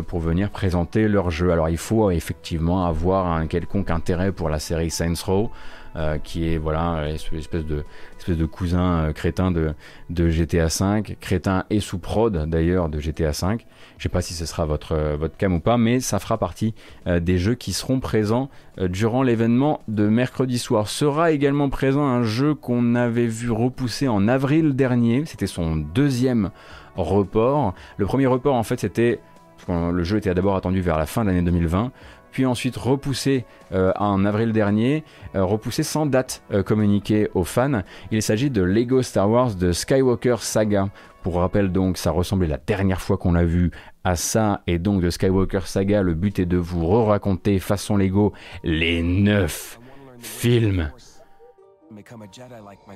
pour venir présenter leur jeu. Alors, il faut effectivement avoir un quelconque intérêt pour la série Saints Row. Euh, qui est voilà une espèce de cousin euh, crétin de, GTA 5, crétin et sous prod d'ailleurs de GTA 5. Je sais pas si ce sera votre euh, votre cam ou pas, mais ça fera partie des jeux qui seront présents durant l'événement de mercredi soir. Sera également présent un jeu qu'on avait vu repousser en avril dernier. C'était son deuxième report. Le premier report en fait c'était le jeu était d'abord attendu vers la fin de l'année 2020 puis ensuite repoussé euh, en avril dernier, euh, repoussé sans date euh, communiquée aux fans. Il s'agit de Lego Star Wars de Skywalker Saga. Pour rappel donc, ça ressemblait la dernière fois qu'on l'a vu à ça, et donc de Skywalker Saga, le but est de vous re-raconter façon Lego les neuf films.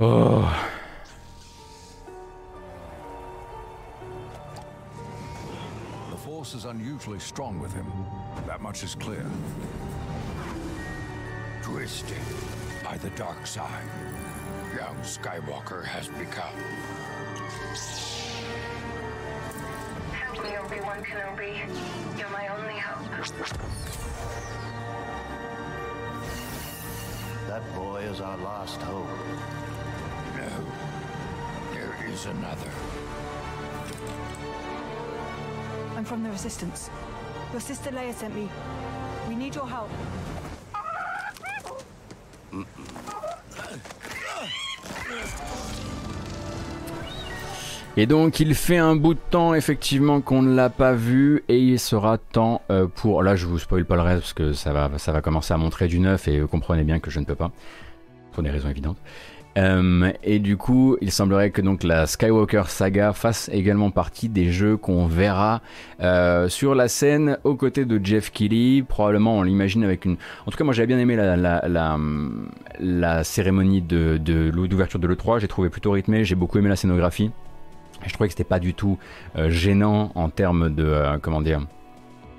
Oh. Force is unusually strong with him. That much is clear. Twisted by the dark side, young Skywalker has become. Help me, Obi-Wan Kenobi. You're my only hope. That boy is our last hope. No, there is another. I'm from the Resistance. Your sister Leia sent me. We need your help. Et donc il fait un bout de temps effectivement qu'on ne l'a pas vu et il sera temps euh, pour... Là je vous spoil pas le reste parce que ça va, ça va commencer à montrer du neuf et comprenez bien que je ne peux pas. Pour des raisons évidentes. Euh, et du coup, il semblerait que donc la Skywalker saga fasse également partie des jeux qu'on verra euh, sur la scène aux côtés de Jeff Keighley. Probablement, on l'imagine avec une. En tout cas, moi, j'avais bien aimé la, la, cérémonie de d'ouverture de, de l'E3. J'ai trouvé plutôt rythmé. J'ai beaucoup aimé la scénographie. Je trouvais que c'était pas du tout euh, gênant en termes de comment dire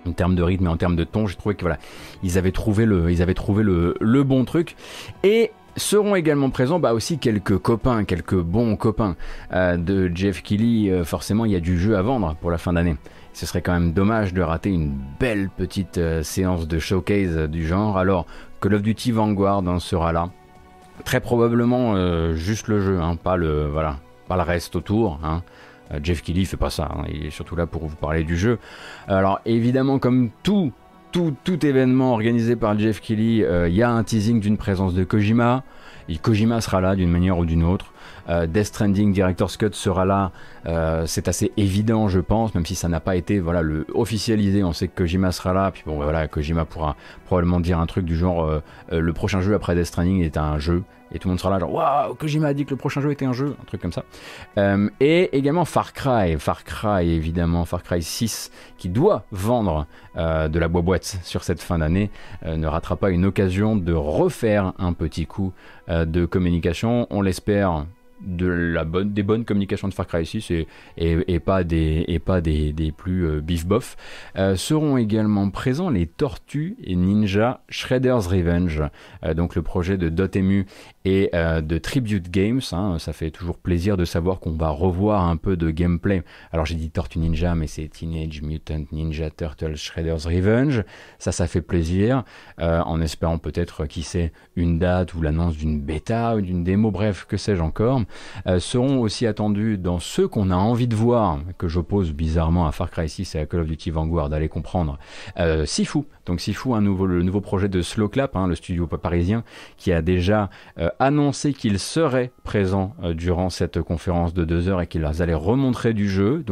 en termes de rythme et en termes de ton, j'ai trouvé que voilà, ils avaient trouvé le, ils avaient trouvé le, le bon truc. Et seront également présents bah aussi quelques copains, quelques bons copains euh, de Jeff Keighley. Euh, forcément, il y a du jeu à vendre pour la fin d'année. Ce serait quand même dommage de rater une belle petite euh, séance de showcase du genre. Alors, Call of Duty Vanguard hein, sera là. Très probablement juste le jeu, hein, pas le reste autour. Hein. Jeff Keighley fait pas ça, il est surtout là pour vous parler du jeu. Alors évidemment, comme tout tout, événement organisé par Jeff Kelly, il euh, y a un teasing d'une présence de Kojima. Kojima sera là d'une manière ou d'une autre. Euh, Death Stranding Director's Cut sera là. Euh, c'est assez évident, je pense, même si ça n'a pas été voilà le officialisé. On sait que Kojima sera là. Puis bon, voilà, Kojima pourra probablement dire un truc du genre le prochain jeu après Death Stranding est un jeu et tout le monde sera là genre waouh Kojima a dit que le prochain jeu était un jeu un truc comme ça. Euh, et également Far Cry Far Cry évidemment Far Cry 6 qui doit vendre euh, de la boîte sur cette fin d'année euh, ne ratera pas une occasion de refaire un petit coup de communication. On l'espère de la bonne, des bonnes communications de Far Cry 6 et, et, pas des, et pas des, des plus euh, bif bof. Euh, seront également présents les Tortues et Ninja Shredder's Revenge, euh, donc le projet de Dotemu et de Tribute Games. Hein. ça fait toujours plaisir de savoir qu'on va revoir un peu de gameplay. Alors j'ai dit Tortue Ninja, mais c'est Teenage Mutant Ninja Turtle Shredder's Revenge. Ça, ça fait plaisir, en espérant peut-être, qui sait, une date ou l'annonce d'une bêta ou d'une démo, bref, que sais-je encore. Euh, seront aussi attendus dans ceux qu'on a envie de voir, que j'oppose bizarrement à Far Cry 6 et à Call of Duty Vanguard, d'aller comprendre. Euh, Sifu, donc Sifu, un le nouveau projet de Slow Clap, hein, le studio parisien, qui a déjà euh, annoncé qu'il serait présent durant cette conférence de deux heures et qu'ils allaient remontrer du jeu.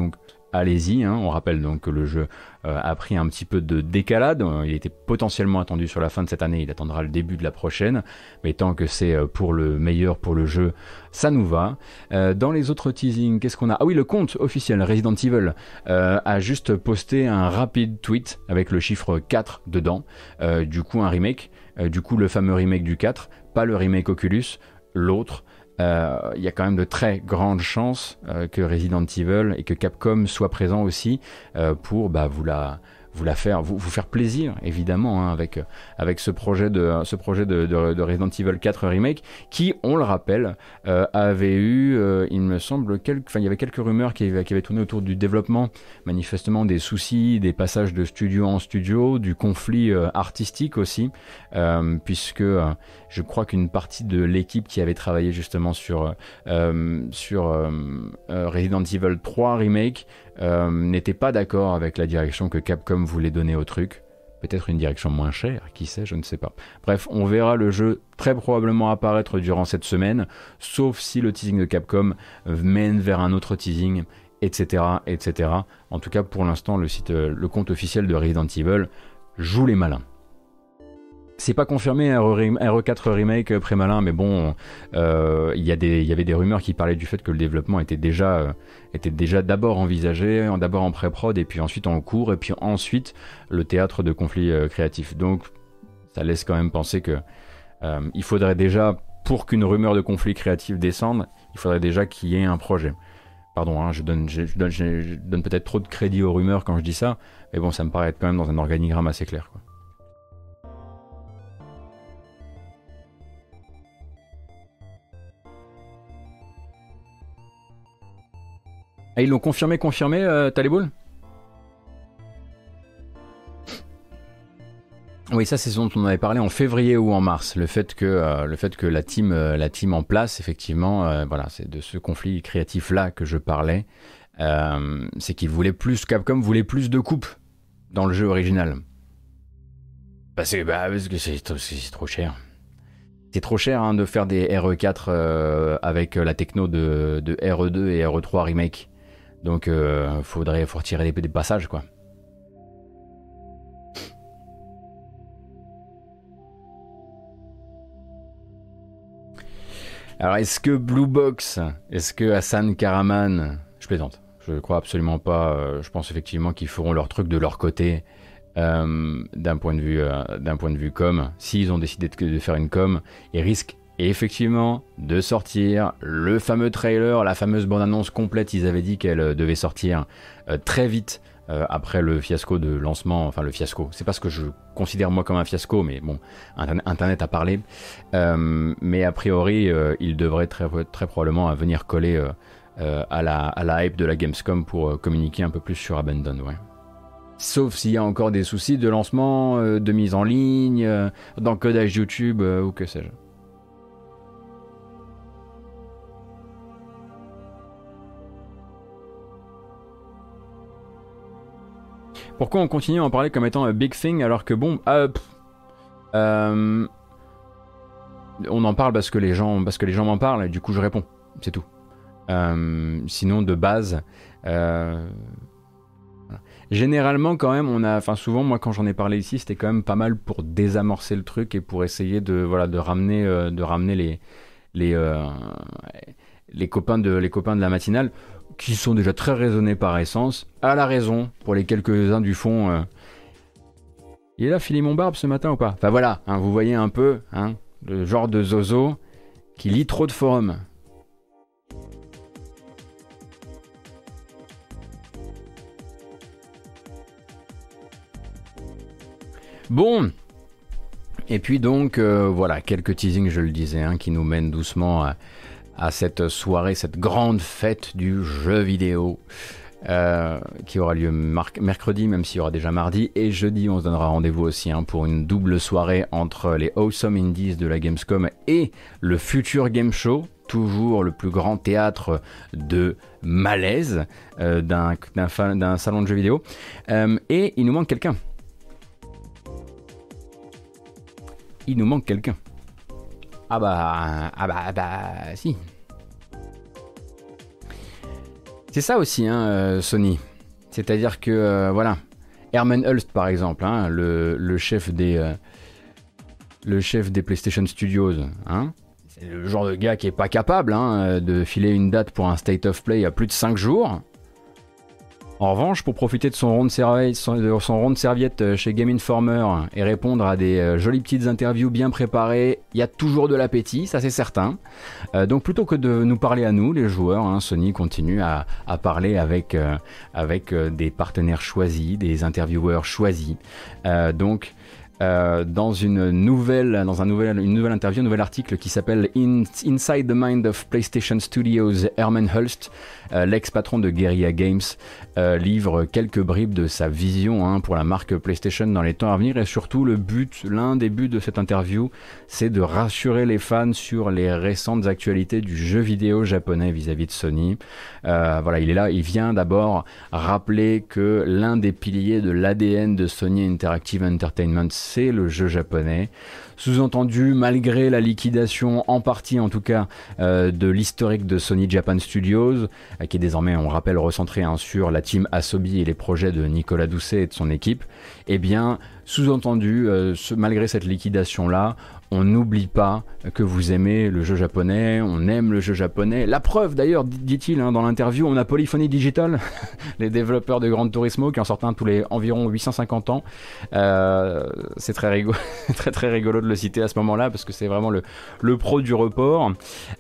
Allez-y. Hein. On rappelle donc que le jeu euh, a pris un petit peu de décalade. Il était potentiellement attendu sur la fin de cette année. Il attendra le début de la prochaine. Mais tant que c'est euh, pour le meilleur pour le jeu, ça nous va. Euh, dans les autres teasings, qu'est-ce qu'on a? Ah oui, le compte officiel Resident Evil a juste posté un rapide tweet avec le chiffre 4 dedans. du coup, un remake. du coup, le fameux remake du 4, pas le remake Oculus, l'autre. Euh, il y a quand même de très grandes chances euh, que Resident Evil et que Capcom soient présents aussi euh, pour bah, vous la vous la faire, vous, vous faire plaisir évidemment hein, avec avec ce projet de ce projet de, de, Resident Evil 4 remake qui, on le rappelle, euh, avait eu, euh, il me semble, quelques, il y avait quelques rumeurs qui avaient, qui avaient tourné autour du développement, manifestement des soucis, des passages de studio en studio, du conflit euh, artistique aussi, puisque je crois qu'une partie de l'équipe qui avait travaillé justement sur sur Resident Evil 3 remake euh, n'était pas d'accord avec la direction que Capcom voulait donner au truc. Peut-être une direction moins chère, qui sait, je ne sais pas. Bref, on verra le jeu très probablement apparaître durant cette semaine, sauf si le teasing de Capcom mène vers un autre teasing, etc., etc. En tout cas, pour l'instant, le site, le compte officiel de Resident Evil joue les malins. C'est pas confirmé RE4 remake euh, pré-malin, mais bon, euh, il y, avait des rumeurs qui parlaient du fait que le développement était déjà, euh, d'abord envisagé, d'abord en pré-prod et puis ensuite en cours et puis ensuite le théâtre de conflits créatifs. Donc ça laisse quand même penser que il faudrait déjà, pour qu'une rumeur de conflit créatif descende, il faudrait déjà qu'il y ait un projet. Pardon, hein, je donne, donne peut-être trop de crédit aux rumeurs quand je dis ça, mais bon, ça me paraît être quand même dans un organigramme assez clair. Quoi. Ah, ils l'ont confirmé, confirmé, euh, Taleboul Oui, ça c'est ce dont on avait parlé en février ou en mars. Le fait que, euh, le fait que la, team, euh, la team en place, effectivement, euh, voilà, c'est de ce conflit créatif-là que je parlais. c'est qu'ils voulaient plus, Capcom voulait plus de coupes dans le jeu original. Bah, bah, parce que c'est trop cher. C'est trop cher hein, de faire des RE4 euh, avec la techno de, RE2 et RE3 remake. Donc euh, faudrait faut retirer des, passages quoi. Alors est-ce que Blue Box, est-ce que Hassan Karaman, je plaisante, je crois absolument pas, euh, je pense effectivement qu'ils feront leur truc de leur côté euh, d'un point de vue euh, d'un point de vue com. S'ils ont décidé de, faire une com, ils risquent effectivement de sortir le fameux trailer, la fameuse bande-annonce complète. Ils avaient dit qu'elle euh, devait sortir très vite après le fiasco de lancement, enfin le fiasco, c'est pas ce que je considère moi comme un fiasco, mais bon, Internet a parlé. mais a priori, il devrait très, probablement venir coller à, la, hype de la Gamescom pour communiquer un peu plus sur Abandon. Sauf s'il y a encore des soucis de lancement, euh, de mise en ligne, euh, d'encodage YouTube euh, ou que sais-je. Pourquoi on continue à en parler comme étant un big thing alors que bon, on en parle parce que les gens, parce m'en parlent et du coup je réponds, c'est tout. sinon de base, Généralement, quand même, on a, enfin souvent, moi quand j'en ai parlé ici, c'était quand même pas mal pour désamorcer le truc et pour essayer de, voilà, de ramener, euh, de ramener les, euh, les copains de la matinale, qui sont déjà très raisonnés par essence, à la raison pour les quelques-uns du fond. Euh. Il est là, Philemon Barbe, ce matin ou pas? Enfin voilà, hein, vous voyez un peu, hein, le genre de zozo qui lit trop de forums. Bon, et puis donc, euh, voilà, quelques teasings, je le disais, hein, qui nous mènent doucement à, cette soirée, cette grande fête du jeu vidéo. Euh, qui aura lieu mercredi, même s'il y aura déjà mardi, et jeudi, on se donnera rendez-vous aussi hein, pour une double soirée entre les Awesome Indies de la Gamescom et le futur Game Show, toujours le plus grand théâtre de malaise euh, d'un salon de jeux vidéo. et il nous manque quelqu'un. il nous manque quelqu'un. Ah bah, ah bah, bah, si. C'est ça aussi, hein, euh, Sony. C'est-à-dire que, euh, voilà, Herman Hulst, par exemple, hein, le, chef des, euh, le chef des PlayStation Studios, hein, c'est le genre de gars qui est pas capable de filer une date pour un State of Play à plus de 5 jours. En revanche, pour profiter de son rond de, serviette euh, chez Game Informer et répondre à des euh, jolies petites interviews bien préparées, il y a toujours de l'appétit, ça c'est certain. Euh, donc plutôt que de nous parler à nous, les joueurs, hein, Sony continue à, parler avec, avec des partenaires choisis, des intervieweurs choisis. donc dans une nouvelle, dans un une nouvelle interview, un nouvel article qui s'appelle Inside the Mind of PlayStation Studios, Herman Hulst, l'ex-patron de Guerrilla Games, euh, livre quelques bribes de sa vision hein, pour la marque PlayStation dans les temps à venir et surtout le but, l'un des buts de cette interview, c'est de rassurer les fans sur les récentes actualités du jeu vidéo japonais vis-à-vis de Sony. voilà, il est là, il vient d'abord rappeler que l'un des piliers de l'ADN de Sony Interactive Entertainment c'est le jeu japonais. Sous-entendu, malgré la liquidation, en partie en tout cas, euh, de l'historique de Sony Japan Studios, euh, qui est désormais, on rappelle, recentré hein, sur la team Asobi et les projets de Nicolas Doucet et de son équipe, eh bien, sous-entendu, euh, malgré cette liquidation-là, on n'oublie pas que vous aimez le jeu japonais, on aime le jeu japonais. La preuve d'ailleurs, dit-il hein, dans l'interview, on a Polyphony Digital, les développeurs de Gran Turismo qui en sortent un tous les environ 850 ans. Euh, c'est très, rigolo, très très rigolo de le citer à ce moment-là parce que c'est vraiment le, le pro du report.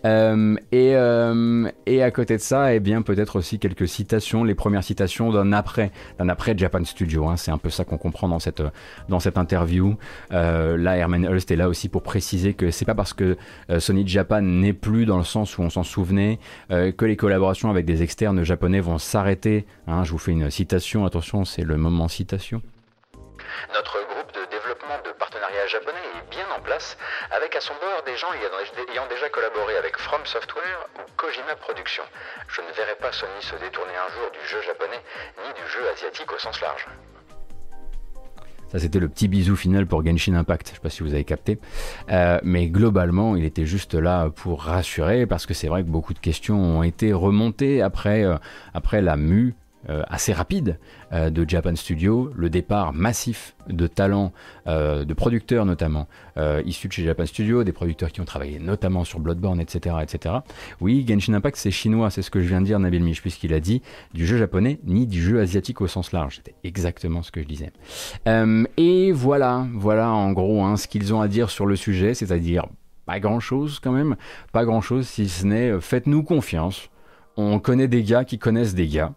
Euh, et, euh, et à côté de ça, eh bien peut-être aussi quelques citations, les premières citations d'un après, d'un après Japan Studio. Hein. c'est un peu ça qu'on comprend dans cette, dans cette interview. là, Herman Hulst est là aussi pour préciser que c'est pas parce que euh, Sony Japan n'est plus dans le sens où on s'en souvenait euh, que les collaborations avec des externes japonais vont s'arrêter. Hein. je vous fais une citation, attention, c'est le moment citation. Notre groupe de développement de partenariat japonais est bien en place, avec à son bord des gens ayant déjà collaboré avec From Software ou Kojima Productions. Je ne verrai pas Sony se détourner un jour du jeu japonais ni du jeu asiatique au sens large. Ça, c'était le petit bisou final pour Genshin Impact. Je sais pas si vous avez capté. Euh, mais globalement, il était juste là pour rassurer parce que c'est vrai que beaucoup de questions ont été remontées après, euh, après la mue assez rapide euh, de Japan Studio, le départ massif de talents, euh, de producteurs notamment, issus de chez Japan Studio, des producteurs qui ont travaillé notamment sur Bloodborne, etc. etc. Oui, Genshin Impact c'est chinois, c'est ce que je viens de dire Nabil Mich, puisqu'il a dit du jeu japonais ni du jeu asiatique au sens large. C'était exactement ce que je disais. et voilà, voilà en gros hein, ce qu'ils ont à dire sur le sujet, c'est-à-dire pas grand-chose quand même, pas grand-chose si ce n'est faites-nous confiance. On connaît des gars qui connaissent des gars.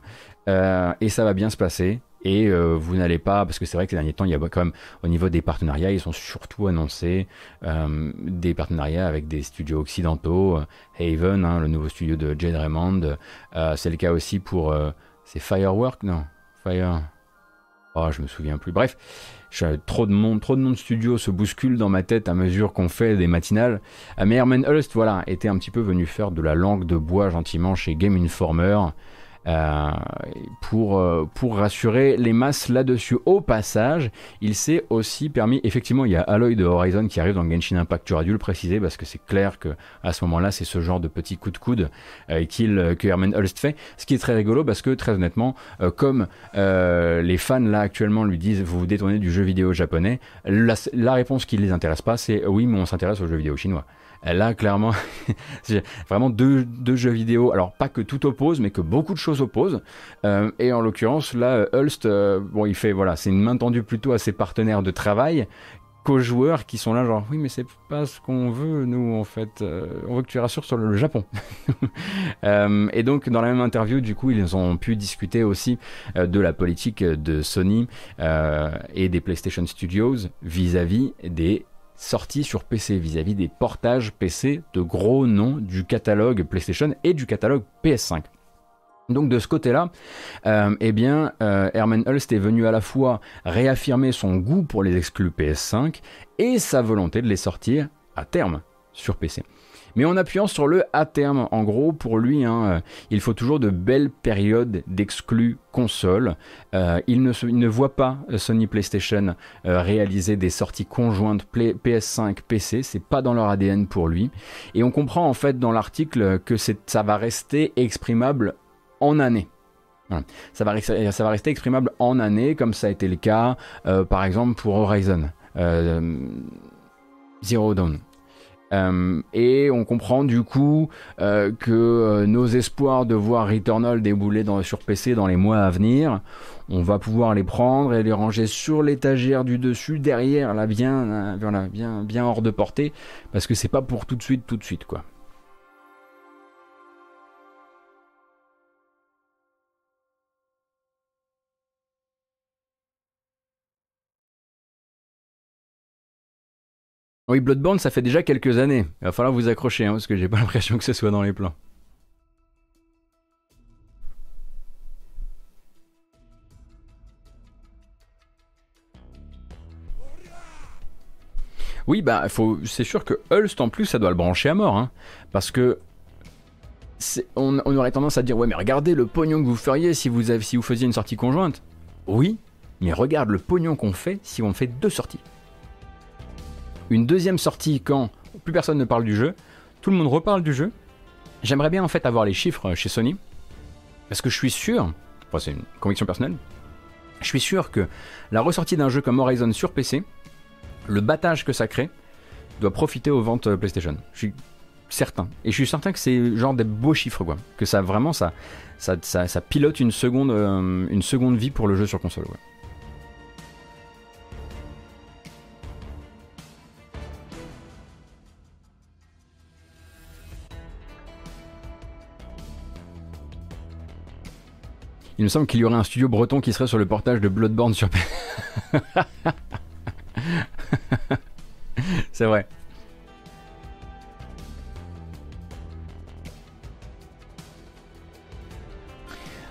Euh, et ça va bien se passer. Et euh, vous n'allez pas, parce que c'est vrai que ces derniers temps, il y a quand même, au niveau des partenariats, ils sont surtout annoncés euh, des partenariats avec des studios occidentaux, Haven, hein, le nouveau studio de Jade Raymond. c'est le cas aussi pour, c'est Firework, non, Fire. Oh, je me souviens plus. Bref, trop de monde, trop de noms de se bousculent dans ma tête à mesure qu'on fait des matinales. Mais Herman Hulst, voilà, était un petit peu venu faire de la langue de bois gentiment chez Game Informer. Euh, pour, euh, pour rassurer les masses là-dessus. Au passage, il s'est aussi permis, effectivement, il y a Aloy de Horizon qui arrive dans Genshin Impact, tu aurais dû le préciser parce que c'est clair que à ce moment-là, c'est ce genre de petit coup de coude euh, qu'il, que Herman Hulst fait. Ce qui est très rigolo parce que très honnêtement, comme les fans là actuellement lui disent vous vous détournez du jeu vidéo japonais, la, la réponse qui ne les intéresse pas, c'est oui, mais on s'intéresse au jeu vidéo chinois. Là, clairement, vraiment deux, jeux vidéo. Alors, pas que tout oppose, mais que beaucoup de choses opposent. Euh, et en l'occurrence, là, Hulst, euh, bon, il fait, voilà, c'est une main tendue plutôt à ses partenaires de travail qu'aux joueurs qui sont là, genre, oui, mais c'est pas ce qu'on veut, nous, en fait. Euh, on veut que tu rassures sur le Japon. et donc, dans la même interview, du coup, ils ont pu discuter aussi de la politique de Sony et des PlayStation Studios vis à -vis des sorti sur PC vis-à-vis des portages PC de gros noms du catalogue PlayStation et du catalogue PS5. Donc de ce côté-là, euh, eh bien, euh, Herman Hulst est venu à la fois réaffirmer son goût pour les exclus PS5 et sa volonté de les sortir à terme sur PC mais en appuyant sur le à terme. En gros, pour lui, hein, euh, il faut toujours de belles périodes d'exclus console. Euh, il, ne, voit pas euh, Sony PlayStation réaliser des sorties conjointes PS5, PC, c'est pas dans leur ADN pour lui. Et on comprend en fait dans l'article que ça va rester exprimable en année. Va, ça va rester exprimable en année, comme ça a été le cas, par exemple, pour Horizon. Zero Dawn. Euh, et on comprend du coup euh, que euh, nos espoirs de voir Returnal débouler sur PC dans les mois à venir, on va pouvoir les prendre et les ranger sur l'étagère du dessus, derrière, là bien, bien, bien hors de portée, parce que c'est pas pour tout de suite, tout de suite quoi. Oui, Bloodborne, ça fait déjà quelques années. Il va falloir vous accrocher, hein, parce que j'ai pas l'impression que ce soit dans les plans. Oui, bah, c'est sûr que Hulst en plus, ça doit le brancher à mort, hein, parce que on, aurait tendance à dire ouais, mais regardez le pognon que vous feriez si vous, si vous faisiez une sortie conjointe. Oui, mais regarde le pognon qu'on fait si on fait deux sorties une deuxième sortie quand plus personne ne parle du jeu, tout le monde reparle du jeu. J'aimerais bien en fait avoir les chiffres chez Sony, parce que je suis sûr, c'est une conviction personnelle, je suis sûr que la ressortie d'un jeu comme Horizon sur PC, le battage que ça crée, doit profiter aux ventes PlayStation. Je suis certain. Et je suis certain que c'est genre des beaux chiffres, quoi. Que ça vraiment, ça, ça, pilote une seconde, euh, une seconde vie pour le jeu sur console. Il me semble qu'il y aurait un studio breton qui serait sur le portage de Bloodborne sur C'est vrai.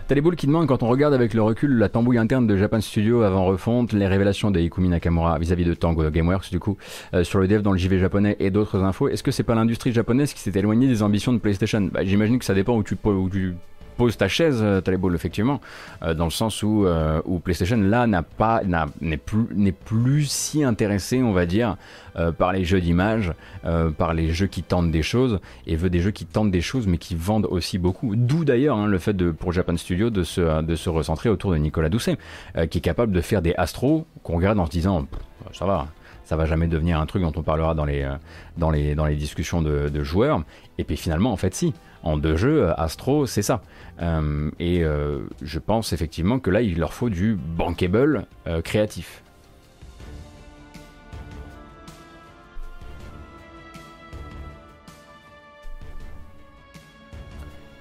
T'as les boules qui demandent quand on regarde avec le recul la tambouille interne de Japan Studio avant refonte, les révélations de Ikumi Nakamura vis-à-vis de Tango Gameworks du coup, euh, sur le dev dans le JV japonais et d'autres infos, est-ce que c'est pas l'industrie japonaise qui s'est éloignée des ambitions de PlayStation? Bah, J'imagine que ça dépend où tu pose ta chaise, Taleball, effectivement, dans le sens où, où PlayStation là n'a pas n'est plus n'est plus si intéressé, on va dire, par les jeux d'image, par les jeux qui tentent des choses et veut des jeux qui tentent des choses mais qui vendent aussi beaucoup. D'où d'ailleurs hein, le fait de pour Japan Studio de se de se recentrer autour de Nicolas Doucet, qui est capable de faire des astros qu'on regarde en se disant ça va ça va jamais devenir un truc dont on parlera dans les, euh, dans les, dans les discussions de, joueurs. Et puis finalement, en fait, si. En deux jeux, euh, Astro, c'est ça. Euh, et je pense effectivement que là, il leur faut du bankable créatif.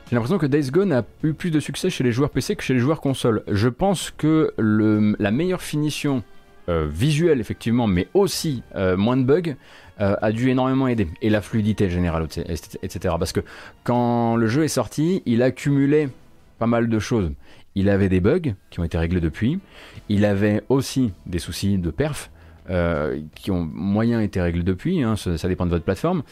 J'ai l'impression que Days Gone a eu plus de succès chez les joueurs PC que chez les joueurs console. Je pense que la meilleure finition euh, visuel effectivement, mais aussi euh, moins de bugs, euh, a dû énormément aider. Et la fluidité générale, etc. Parce que quand le jeu est sorti, il accumulait pas mal de choses. Il avait des bugs qui ont été réglés depuis. Il avait aussi des soucis de perf. qui ont moyen été réglés depuis, hein, ça, dépend de votre plateforme.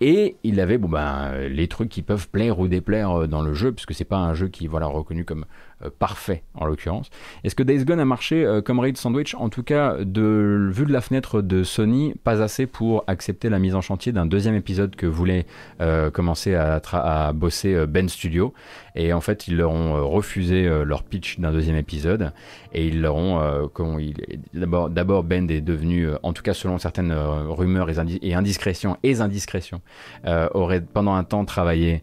Et il avait ben les trucs qui peuvent plaire ou déplaire dans le jeu, puisque c'est pas un jeu qui voilà reconnu comme euh, parfait en l'occurrence. Est-ce que Days Gone a marché euh, comme Raid Sandwich? En tout cas, de, vu de la fenêtre de Sony, pas assez pour accepter la mise en chantier d'un deuxième épisode que voulait euh, commencer à, bosser Ben Studio. Et en fait, ils leur ont refusé leur pitch d'un deuxième épisode. Et ils leur ont. D'abord, d'abord, Ben est devenu, en tout cas selon certaines rumeurs et, indiscrétions, et indiscrétions, aurait pendant un temps travaillé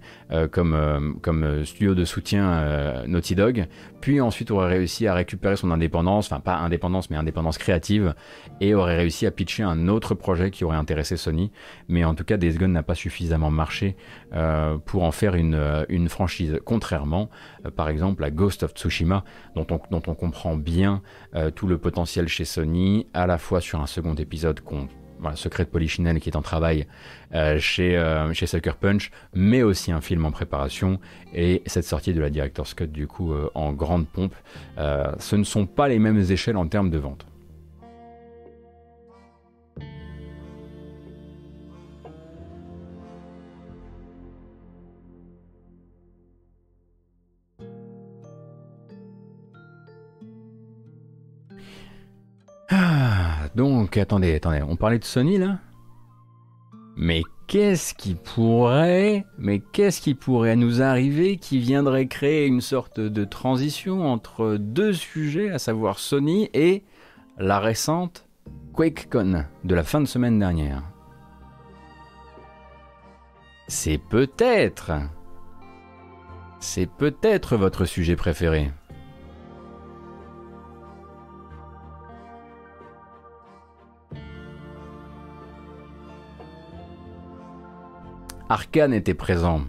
comme, comme studio de soutien Naughty Dog puis ensuite aurait réussi à récupérer son indépendance, enfin pas indépendance mais indépendance créative, et aurait réussi à pitcher un autre projet qui aurait intéressé Sony, mais en tout cas Days Gone n'a pas suffisamment marché euh, pour en faire une, euh, franchise, contrairement euh, par exemple à Ghost of Tsushima, dont on, comprend bien tout le potentiel chez Sony, à la fois sur un second épisode Secret de Polichinelle qui est en travail chez, Sucker Punch, mais aussi un film en préparation et cette sortie de la Director's Cut du coup en grande pompe. ce ne sont pas les mêmes échelles en termes de vente. Ah, donc, attendez, attendez, on parlait de Sony là? Mais qu'est-ce qui pourrait, mais qu'est-ce qui pourrait nous arriver qui viendrait créer une sorte de transition entre deux sujets, à savoir Sony et la récente QuakeCon de la fin de semaine dernière? C'est peut-être, c'est peut-être votre sujet préféré. Arkane était présent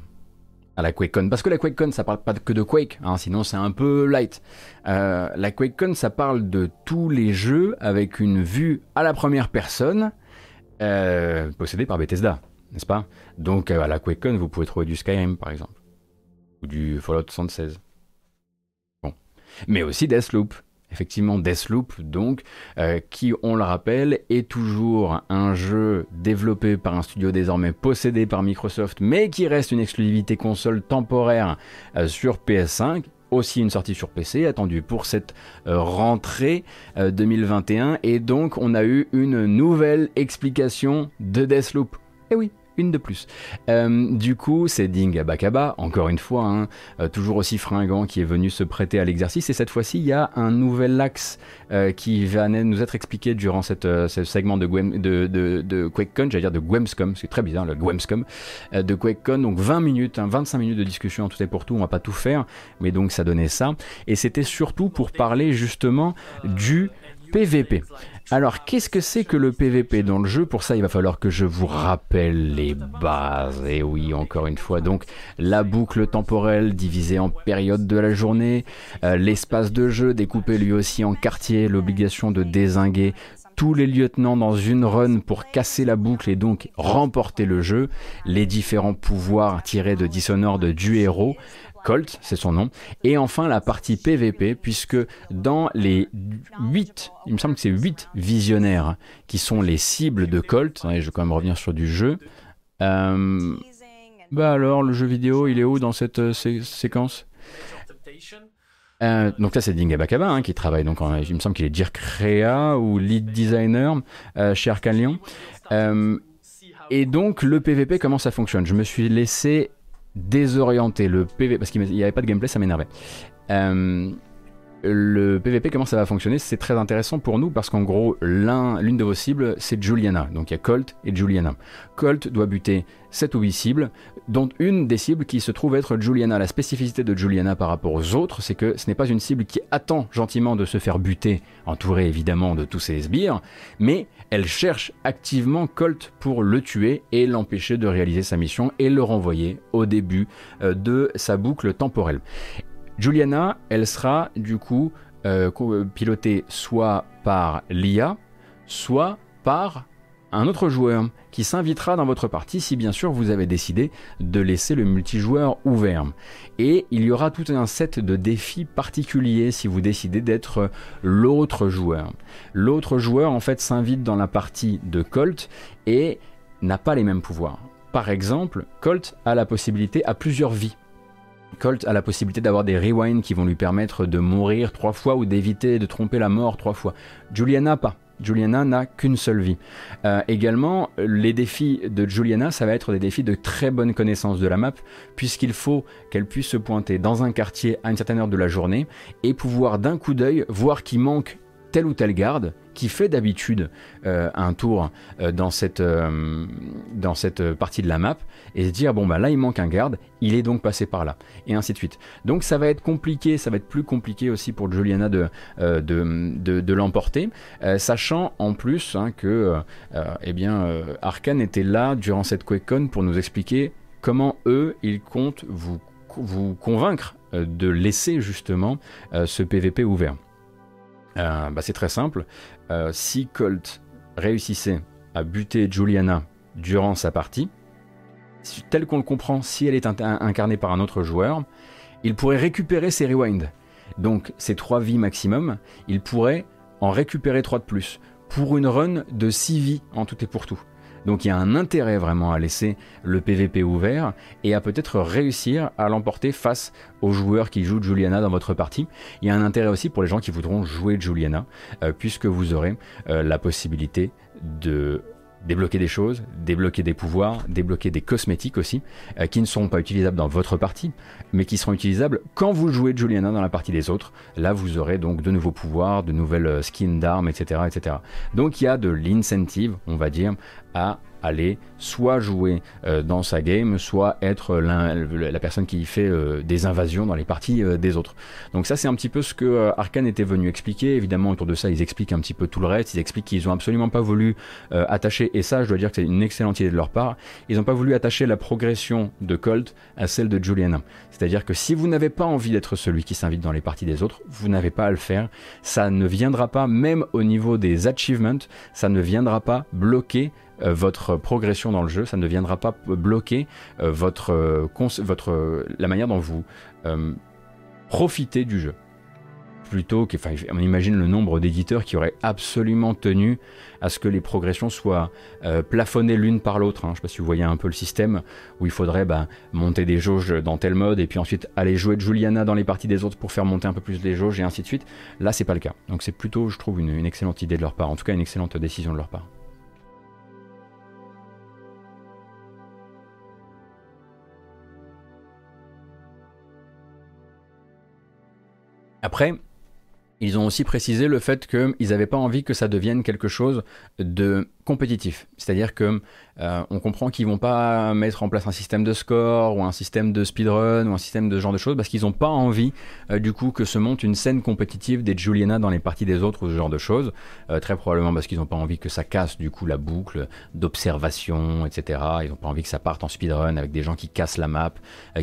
à la QuakeCon. Parce que la QuakeCon, ça parle pas que de Quake, hein, sinon c'est un peu light. Euh, la QuakeCon, ça parle de tous les jeux avec une vue à la première personne euh, possédée par Bethesda, n'est-ce pas? Donc euh, à la QuakeCon, vous pouvez trouver du Skyrim, par exemple. Ou du Fallout 76. Bon. Mais aussi Deathloop effectivement Deathloop, donc, euh, qui, on le rappelle, est toujours un jeu développé par un studio désormais possédé par Microsoft, mais qui reste une exclusivité console temporaire euh, sur PS5 aussi une sortie sur PC attendue pour cette euh, rentrée 2021 et donc on a eu une nouvelle explication de Deathloop. Eh oui, une de plus. Euh, du coup, c'est Ding Abakaba, encore une fois, hein, euh, toujours aussi fringant, qui est venu se prêter à l'exercice. Et cette fois-ci, il y a un nouvel axe euh, qui va nous être expliqué durant ce segment de QuakeCon, j'allais dire de Gwemscom, c'est très bizarre, le Gwemscom, de QuakeCon. Donc 20 minutes, 25 hein, minutes de discussion en tout et pour tout, on va pas tout faire, mais donc ça donnait ça. Et c'était surtout pour parler justement du PVP. Alors, qu'est-ce que c'est que le PVP dans le jeu? Pour ça, il va falloir que je vous rappelle les bases. Et oui, encore une fois, donc la boucle temporelle divisée en périodes de la journée, euh, l'espace de jeu découpé lui aussi en quartiers, l'obligation de désinguer tous les lieutenants dans une run pour casser la boucle et donc remporter le jeu, les différents pouvoirs tirés de Dishonored du héros, Colt, c'est son nom. Et enfin la partie PVP, puisque dans les 8, il me semble que c'est 8 visionnaires qui sont les cibles de Colt, je vais quand même revenir sur du jeu. Euh, bah alors, le jeu vidéo, il est où dans cette euh, séquence? Euh, donc ça c'est Dinga Bakaba hein, qui travaille donc en, il me semble qu'il est Dirk Rea ou lead designer chez Arkane Lyon. Et donc le PVP comment ça fonctionne? Je me suis laissé désorienter le PVP parce qu'il n'y avait pas de gameplay, ça m'énervait le PVP, comment ça va fonctionner? C'est très intéressant pour nous parce qu'en gros, l'une de vos cibles, c'est Juliana. Donc il y a Colt et Juliana. Colt doit buter 7 ou 8 cibles, dont une des cibles qui se trouve être Juliana. La spécificité de Juliana par rapport aux autres, c'est que ce n'est pas une cible qui attend gentiment de se faire buter, entourée évidemment de tous ses sbires, mais elle cherche activement Colt pour le tuer et l'empêcher de réaliser sa mission et le renvoyer au début euh, de sa boucle temporelle. Juliana, elle sera du coup euh, pilotée soit par l'IA, soit par un autre joueur qui s'invitera dans votre partie si bien sûr vous avez décidé de laisser le multijoueur ouvert. Et il y aura tout un set de défis particuliers si vous décidez d'être l'autre joueur. L'autre joueur en fait s'invite dans la partie de Colt et n'a pas les mêmes pouvoirs. Par exemple, Colt a la possibilité à plusieurs vies. Colt a la possibilité d'avoir des rewinds qui vont lui permettre de mourir trois fois ou d'éviter de tromper la mort trois fois. Juliana pas. Juliana n'a qu'une seule vie. Euh, également, les défis de Juliana, ça va être des défis de très bonne connaissance de la map, puisqu'il faut qu'elle puisse se pointer dans un quartier à une certaine heure de la journée et pouvoir d'un coup d'œil voir qu'il manque telle ou telle garde qui fait d'habitude euh, un tour euh, dans, cette, euh, dans cette partie de la map et se dire bon bah là il manque un garde, il est donc passé par là et ainsi de suite. Donc ça va être compliqué, ça va être plus compliqué aussi pour Juliana de, de, de, l'emporter, sachant en plus hein, que eh bien Arkane était là durant cette QuakeCon pour nous expliquer comment eux ils comptent vous, vous convaincre de laisser justement ce PVP ouvert. Euh, bah, c'est très simple. Euh, si Colt réussissait à buter Juliana durant sa partie, tel qu'on le comprend, si elle est incarnée par un autre joueur, il pourrait récupérer ses rewinds. Donc ses 3 vies maximum, il pourrait en récupérer 3 de plus. Pour une run de 6 vies en tout et pour tout. Donc il y a un intérêt vraiment à laisser le PVP ouvert et à peut-être réussir à l'emporter face aux joueurs qui jouent Juliana dans votre partie. Il y a un intérêt aussi pour les gens qui voudront jouer Juliana, euh, puisque vous aurez euh, la possibilité de débloquer des choses, débloquer des pouvoirs, débloquer des cosmétiques aussi, euh, qui ne seront pas utilisables dans votre partie, mais qui seront utilisables quand vous jouez Juliana dans la partie des autres. Là, vous aurez donc de nouveaux pouvoirs, de nouvelles euh, skins d'armes, etc., etc. Donc il y a de l'incentive, on va dire, à aller soit jouer euh, dans sa game, soit être la personne qui fait euh, des invasions dans les parties euh, des autres. Donc ça c'est un petit peu ce que Arkane était venu expliquer. Évidemment autour de ça ils expliquent un petit peu tout le reste. Ils expliquent qu'ils ont absolument pas voulu attacher, et ça je dois dire que c'est une excellente idée de leur part, ils n'ont pas voulu attacher la progression de Colt à celle de Juliana. C'est-à-dire que si vous n'avez pas envie d'être celui qui s'invite dans les parties des autres, vous n'avez pas à le faire. Ça ne viendra pas, même au niveau des achievements, ça ne viendra pas bloquer votre progression dans le jeu, ça ne viendra pas bloquer euh, votre, euh, la manière dont vous profitez du jeu. Plutôt que, on imagine le nombre d'éditeurs qui auraient absolument tenu à ce que les progressions soient plafonnées l'une par l'autre. Hein. Je ne sais pas si vous voyez un peu le système où il faudrait bah, monter des jauges dans tel mode et puis ensuite aller jouer Juliana dans les parties des autres pour faire monter un peu plus les jauges et ainsi de suite. Là, c'est pas le cas. Donc c'est plutôt, je trouve, une excellente idée de leur part. En tout cas, une excellente décision de leur part. Après, ils ont aussi précisé le fait qu'ils n'avaient pas envie que ça devienne quelque chose de compétitif. C'est-à-dire que euh, on comprend qu'ils vont pas mettre en place un système de score ou un système de speedrun ou un système de genre de choses parce qu'ils n'ont pas envie euh, du coup que se monte une scène compétitive des Juliana dans les parties des autres ou ce genre de choses. Euh, très probablement parce qu'ils n'ont pas envie que ça casse du coup la boucle d'observation, etc. Ils n'ont pas envie que ça parte en speedrun avec des gens qui cassent la map,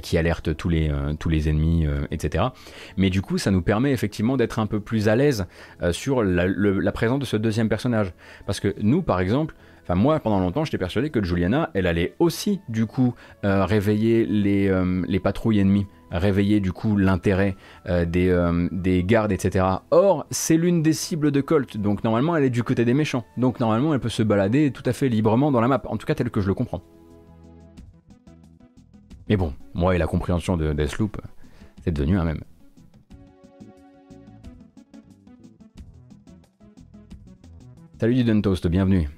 qui alertent tous les, tous les ennemis, etc. Mais du coup ça nous permet effectivement d'être un peu plus à l'aise sur la présence de ce deuxième personnage. Parce que nous par exemple Enfin, moi, pendant longtemps, j'étais persuadé que Juliana, elle allait aussi, du coup, euh, réveiller les, euh, les, patrouilles ennemies, réveiller, du coup, l'intérêt euh, des, des, gardes, etc. Or, c'est l'une des cibles de Colt, donc normalement, elle est du côté des méchants. Donc, normalement, elle peut se balader tout à fait librement dans la map, en tout cas, tel que je le comprends. Mais bon, moi et la compréhension de Deathloop, c'est devenu un même. Salut Duden Toast, bienvenue.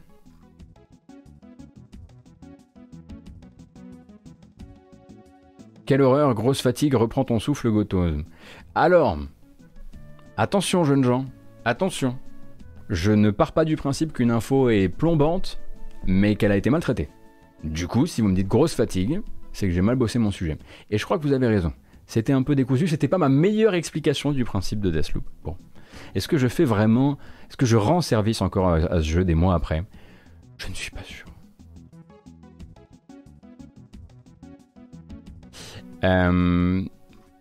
Quelle horreur, grosse fatigue, reprends ton souffle, Goto. Alors, attention, jeunes gens, attention. Je ne pars pas du principe qu'une info est plombante, mais qu'elle a été maltraitée. Du coup, si vous me dites grosse fatigue, c'est que j'ai mal bossé mon sujet. Et je crois que vous avez raison. C'était un peu décousu, c'était pas ma meilleure explication du principe de Deathloop. Bon. Est-ce que je fais vraiment. Est-ce que je rends service encore à ce jeu des mois après? Je ne suis pas sûr. Euh,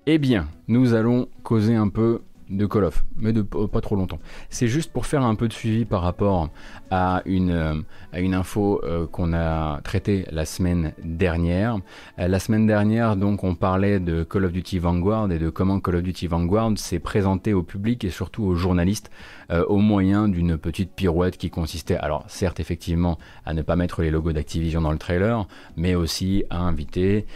eh bien, nous allons causer un peu de Call of, mais de pas trop longtemps. C'est juste pour faire un peu de suivi par rapport à une, euh, à une info euh, qu'on a traitée la semaine dernière. Euh, la semaine dernière, donc, on parlait de Call of Duty Vanguard et de comment Call of Duty Vanguard s'est présenté au public et surtout aux journalistes au moyen d'une petite pirouette qui consistait, alors certes effectivement, à ne pas mettre les logos d'Activision dans le trailer, mais aussi à inviter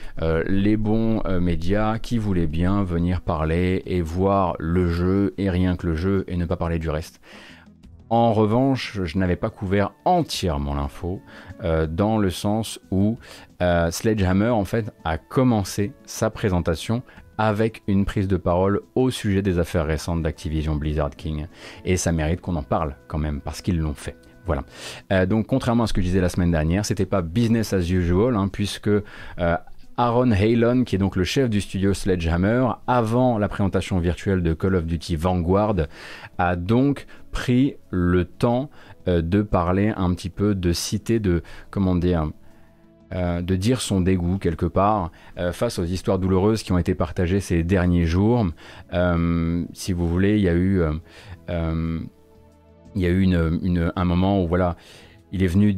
les bons médias qui voulaient bien venir parler et voir le jeu et rien que le jeu et ne pas parler du reste. En revanche, je n'avais pas couvert entièrement l'info, euh, dans le sens où euh, Sledgehammer en fait a commencé sa présentation avec une prise de parole au sujet des affaires récentes d'Activision Blizzard King. Et ça mérite qu'on en parle quand même, parce qu'ils l'ont fait. Voilà. Euh, donc contrairement à ce que je disais la semaine dernière, c'était pas business as usual, hein, puisque Aaron Halon, qui est donc le chef du studio Sledgehammer, avant la présentation virtuelle de Call of Duty Vanguard, a donc pris le temps euh, de parler un petit peu, de citer, de comment dire, euh, de dire son dégoût quelque part euh, face aux histoires douloureuses qui ont été partagées ces derniers jours. si vous voulez, il y a eu, il y a eu un moment où voilà, il est venu,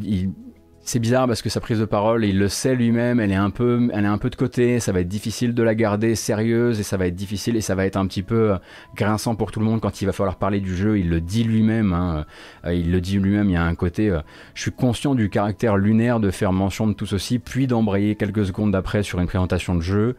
c'est bizarre parce que sa prise de parole, il le sait lui-même, elle est un peu, elle est un peu de côté. Ça va être difficile de la garder sérieuse et ça va être difficile et ça va être un petit peu euh, grinçant pour tout le monde quand il va falloir parler du jeu. Il le dit lui-même. Hein. Euh, il le dit lui-même. Il y a un côté. Euh, je suis conscient du caractère lunaire de faire mention de tout ceci, puis d'embrayer quelques secondes après sur une présentation de jeu.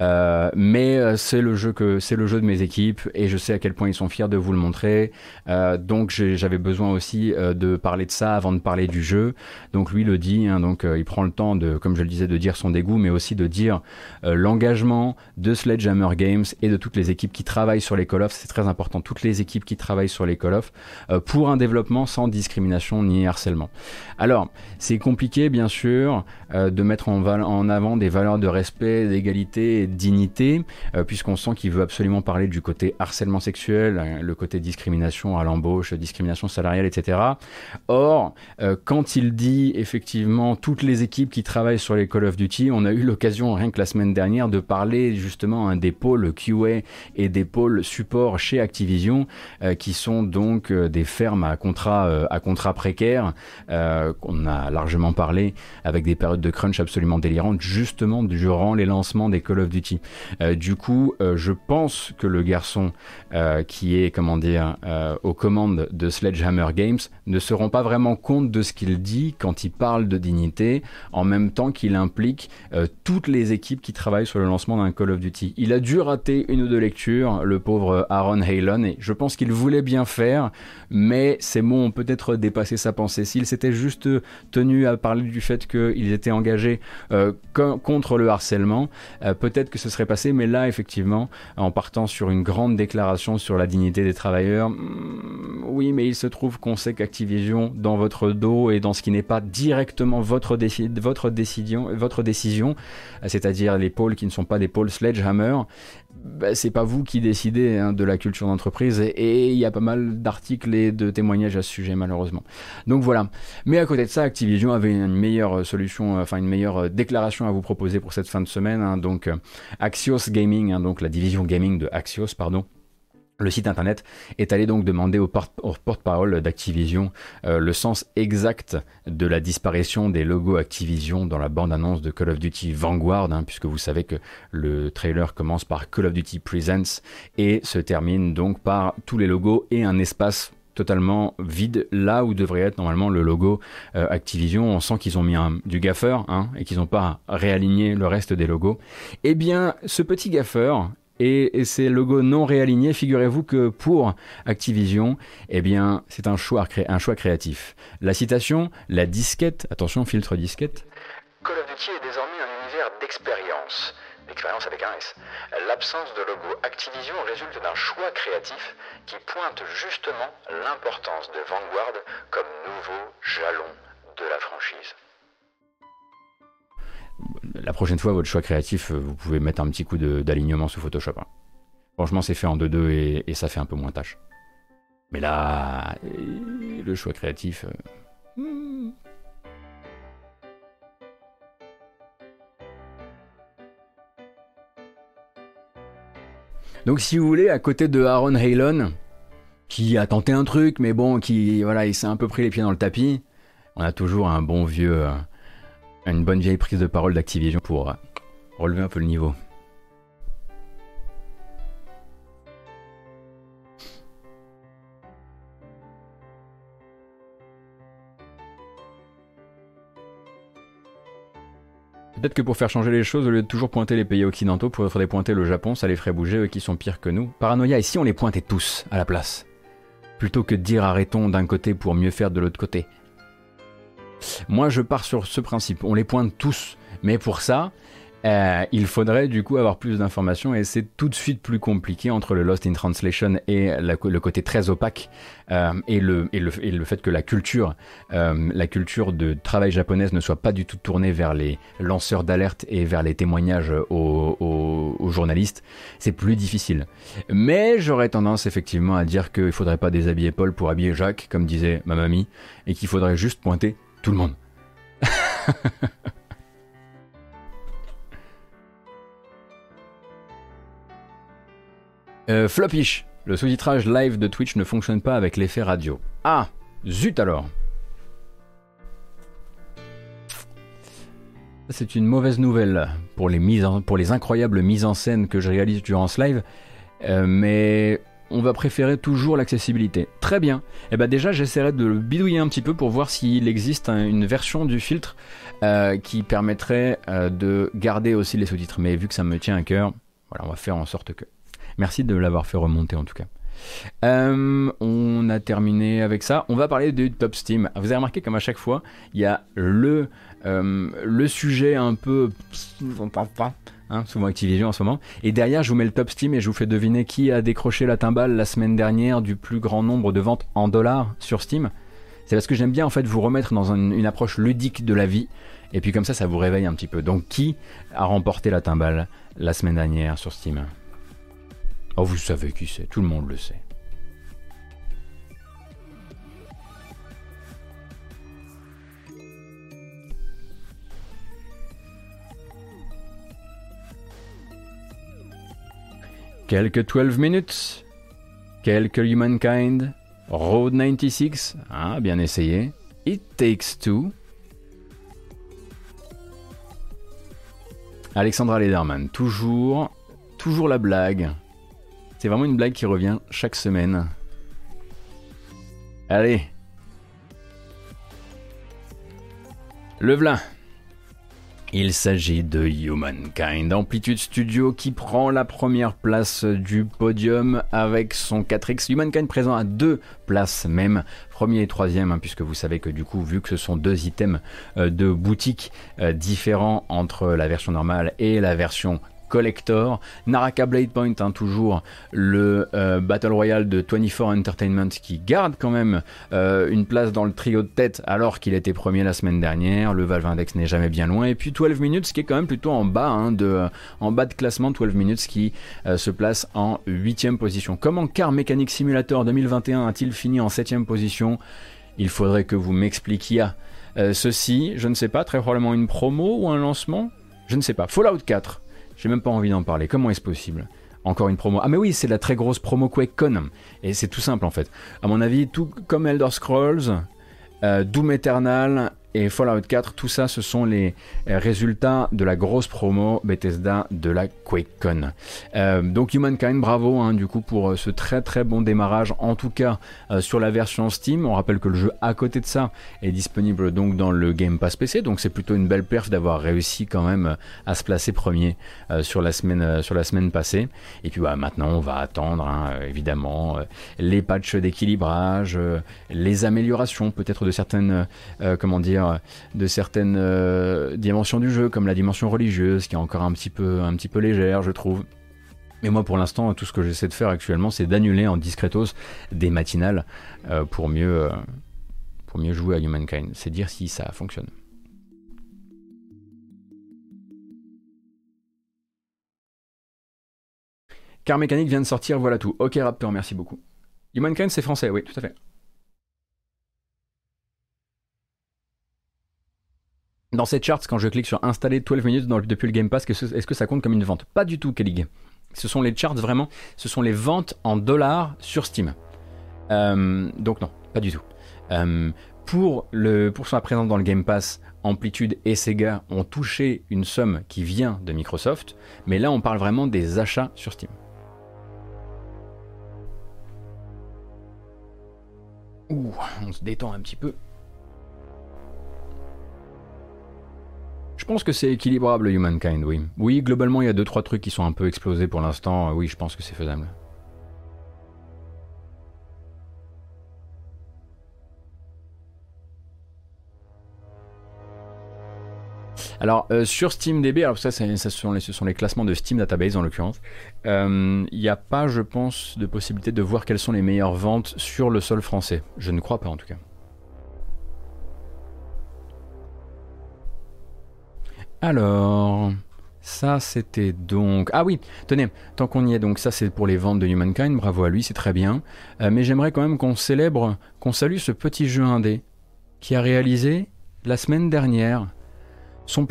Euh, mais euh, c'est le jeu que c'est le jeu de mes équipes et je sais à quel point ils sont fiers de vous le montrer. Euh, donc j'avais besoin aussi de parler de ça avant de parler du jeu. Donc lui le dit, hein, donc il prend le temps de, comme je le disais, de dire son dégoût, mais aussi de dire l'engagement de Sledgehammer Games et de toutes les équipes qui travaillent sur les Call of. C'est très important, toutes les équipes qui travaillent sur les Call of pour un développement sans discrimination ni harcèlement. Alors c'est compliqué bien sûr de mettre en, en avant des valeurs de respect, d'égalité dignité, euh, puisqu'on sent qu'il veut absolument parler du côté harcèlement sexuel, euh, le côté discrimination à l'embauche, discrimination salariale, etc. Or, euh, quand il dit effectivement toutes les équipes qui travaillent sur les Call of Duty, on a eu l'occasion rien que la semaine dernière de parler justement hein, des pôles QA et des pôles support chez Activision, qui sont donc des fermes à contrat, à contrat précaire, qu'on a largement parlé, avec des périodes de crunch absolument délirantes, justement durant les lancements des Call of Duty euh, du coup, euh, je pense que le garçon euh, qui est, comment dire, aux commandes de Sledgehammer Games ne se rend pas vraiment compte de ce qu'il dit quand il parle de dignité, en même temps qu'il implique toutes les équipes qui travaillent sur le lancement d'un Call of Duty. Il a dû rater une ou deux lectures, le pauvre Aaron Halon, et je pense qu'il voulait bien faire, mais ces mots ont peut-être dépassé sa pensée. S'il s'était juste tenu à parler du fait qu'ils étaient engagés contre le harcèlement, peut-être que ce serait passé, mais là, effectivement, en partant sur une grande déclaration sur la dignité des travailleurs, hmm, oui, mais il se trouve qu'on sait qu'Activision, dans votre dos et dans ce qui n'est pas directement votre, votre décision, votre décision c'est-à-dire les pôles qui ne sont pas des pôles Sledgehammer, bah, c'est pas vous qui décidez hein, de la culture d'entreprise et il y a pas mal d'articles et de témoignages à ce sujet malheureusement. Donc voilà. Mais à côté de ça, Activision avait une meilleure solution, euh, enfin une meilleure euh, déclaration à vous proposer pour cette fin de semaine. Hein. donc euh, Axios Gaming, hein, donc la division gaming de Axios, pardon. Le site internet est allé donc demander au, porte-parole d'Activision euh, le sens exact de la disparition des logos Activision dans la bande-annonce de Call of Duty Vanguard, hein, puisque vous savez que le trailer commence par Call of Duty Presents et se termine donc par tous les logos et un espace totalement vide là où devrait être normalement le logo euh, Activision. On sent qu'ils ont mis un, du gaffeur hein, et qu'ils n'ont pas réaligné le reste des logos. Eh bien, ce petit gaffeur et, ces logos non réalignés, figurez-vous que pour Activision, eh bien, c'est un choix, créatif. La citation, la disquette, attention, filtre disquette. Call of Duty est désormais un univers d'expérience. Avec un S. L'absence de logo Activision résulte d'un choix créatif qui pointe justement l'importance de Vanguard comme nouveau jalon de la franchise. La prochaine fois, votre choix créatif, euh, vous pouvez mettre un petit coup d'alignement sous Photoshop. Hein. Franchement, c'est fait en 2-2 et, et, ça fait un peu moins tâche. Mais là, euh, le choix créatif. Euh, hmm. Donc si vous voulez, à côté de Aaron Halon, qui a tenté un truc, mais bon, qui voilà, il s'est un peu pris les pieds dans le tapis, on a toujours un bon vieux, une bonne vieille prise de parole d'Activision pour euh, relever un peu le niveau. Peut-être que pour faire changer les choses, au lieu de toujours pointer les pays occidentaux, il faudrait pointer le Japon, ça les ferait bouger, eux qui sont pires que nous. Paranoïa, et si on les pointait tous à la place? Plutôt que de dire arrêtons d'un côté pour mieux faire de l'autre côté? Moi, je pars sur ce principe, on les pointe tous. Mais pour ça, euh, il faudrait du coup avoir plus d'informations et c'est tout de suite plus compliqué entre le Lost in Translation et le côté très opaque euh, et, le, fait que la culture, euh, la culture de travail japonaise ne soit pas du tout tournée vers les lanceurs d'alerte et vers les témoignages aux, journalistes, c'est plus difficile. Mais j'aurais tendance effectivement à dire qu'il faudrait pas déshabiller Paul pour habiller Jacques, comme disait ma mamie, et qu'il faudrait juste pointer tout le monde. Euh, Flopish, le sous-titrage live de Twitch ne fonctionne pas avec l'effet radio. Ah, zut alors. C'est une mauvaise nouvelle pour les, incroyables mises en scène que je réalise durant ce live, euh, mais on va préférer toujours l'accessibilité. Très bien. Et eh ben déjà, j'essaierai de le bidouiller un petit peu pour voir s'il existe une version du filtre euh, qui permettrait de garder aussi les sous-titres. Mais vu que ça me tient à cœur, voilà, on va faire en sorte que. Merci de l'avoir fait remonter en tout cas. Euh, on a terminé avec ça. On va parler du top Steam. Vous avez remarqué comme à chaque fois, il y a le, euh, le sujet un peu... Hein, souvent Activision en ce moment. Et derrière, je vous mets le top Steam et je vous fais deviner qui a décroché la timbale la semaine dernière du plus grand nombre de ventes en dollars sur Steam. C'est parce que j'aime bien en fait vous remettre dans une approche ludique de la vie. Et puis comme ça, ça vous réveille un petit peu. Donc qui a remporté la timbale la semaine dernière sur Steam? Oh, vous savez qui c'est, tout le monde le sait. Quelques 12 minutes, quelques Humankind, Road 96, ah bien essayé, It Takes Two, Alexandra Lederman, toujours, toujours la blague, c'est vraiment une blague qui revient chaque semaine. Allez. Le v'là. Il s'agit de Humankind, Amplitude Studio qui prend la première place du podium avec son 4X. Humankind présent à deux places même, premier et troisième, hein, puisque vous savez que du coup, vu que ce sont deux items euh, de boutique euh, différents entre la version normale et la version Collector. Naraka Blade Point, hein, toujours le euh, Battle Royale de 24 Entertainment qui garde quand même euh, une place dans le trio de tête alors qu'il était premier la semaine dernière. Le Valve Index n'est jamais bien loin. Et puis 12 Minutes qui est quand même plutôt en bas, hein, de, en bas de classement. 12 Minutes qui euh, se place en 8 position. Comment Car Mechanic Simulator 2021 a-t-il fini en 7 position? Il faudrait que vous m'expliquiez ceci. Je ne sais pas, très probablement une promo ou un lancement? Je ne sais pas. Fallout 4, j'ai même pas envie d'en parler. Comment est-ce possible? Encore une promo. Ah mais oui, c'est la très grosse promo QuakeCon. Et c'est tout simple en fait. À mon avis, tout comme Elder Scrolls, euh, Doom Eternal et Fallout 4, tout ça, ce sont les euh, résultats de la grosse promo Bethesda de la QuakeCon. Euh, donc Humankind, bravo hein, du coup pour euh, ce très très bon démarrage, en tout cas sur la version Steam. On rappelle que le jeu à côté de ça est disponible donc dans le Game Pass PC, donc c'est plutôt une belle perf d'avoir réussi quand même à se placer premier sur la semaine sur la semaine passée. Et puis bah, maintenant on va attendre hein, évidemment les patchs d'équilibrage, les améliorations peut-être de certaines comment dire de certaines euh, dimensions du jeu, comme la dimension religieuse, qui est encore un petit peu, légère, je trouve. Mais moi, pour l'instant, tout ce que j'essaie de faire actuellement, c'est d'annuler en discretos des matinales euh, pour, mieux, euh, pour mieux jouer à Humankind. C'est dire si ça fonctionne. Car Mécanique vient de sortir, voilà tout. Ok Raptor, merci beaucoup. Humankind, c'est français, oui, tout à fait. Dans cette chart, quand je clique sur installer 12 minutes depuis le Game Pass, est-ce que ça compte comme une vente? Pas du tout, Kelly. Ce sont les charts vraiment, ce sont les ventes en dollars sur Steam. Euh, donc non, pas du tout. Euh, pour, le, pour son présence dans le Game Pass, Amplitude et Sega ont touché une somme qui vient de Microsoft, mais là on parle vraiment des achats sur Steam. Ouh, on se détend un petit peu. Je pense que c'est équilibrable Humankind, oui. Oui, globalement, il y a deux trois trucs qui sont un peu explosés pour l'instant. Oui, je pense que c'est faisable. Alors euh, sur SteamDB, alors ça, ça ce sont les classements de Steam Database en l'occurrence. Euh, il n'y a pas, je pense, de possibilité de voir quelles sont les meilleures ventes sur le sol français. Je ne crois pas en tout cas. Alors, ça c'était donc... Ah oui, tenez, tant qu'on y est, donc ça c'est pour les ventes de Humankind, bravo à lui, c'est très bien. Euh, mais j'aimerais quand même qu'on célèbre, qu'on salue ce petit jeu indé qui a réalisé la semaine dernière son,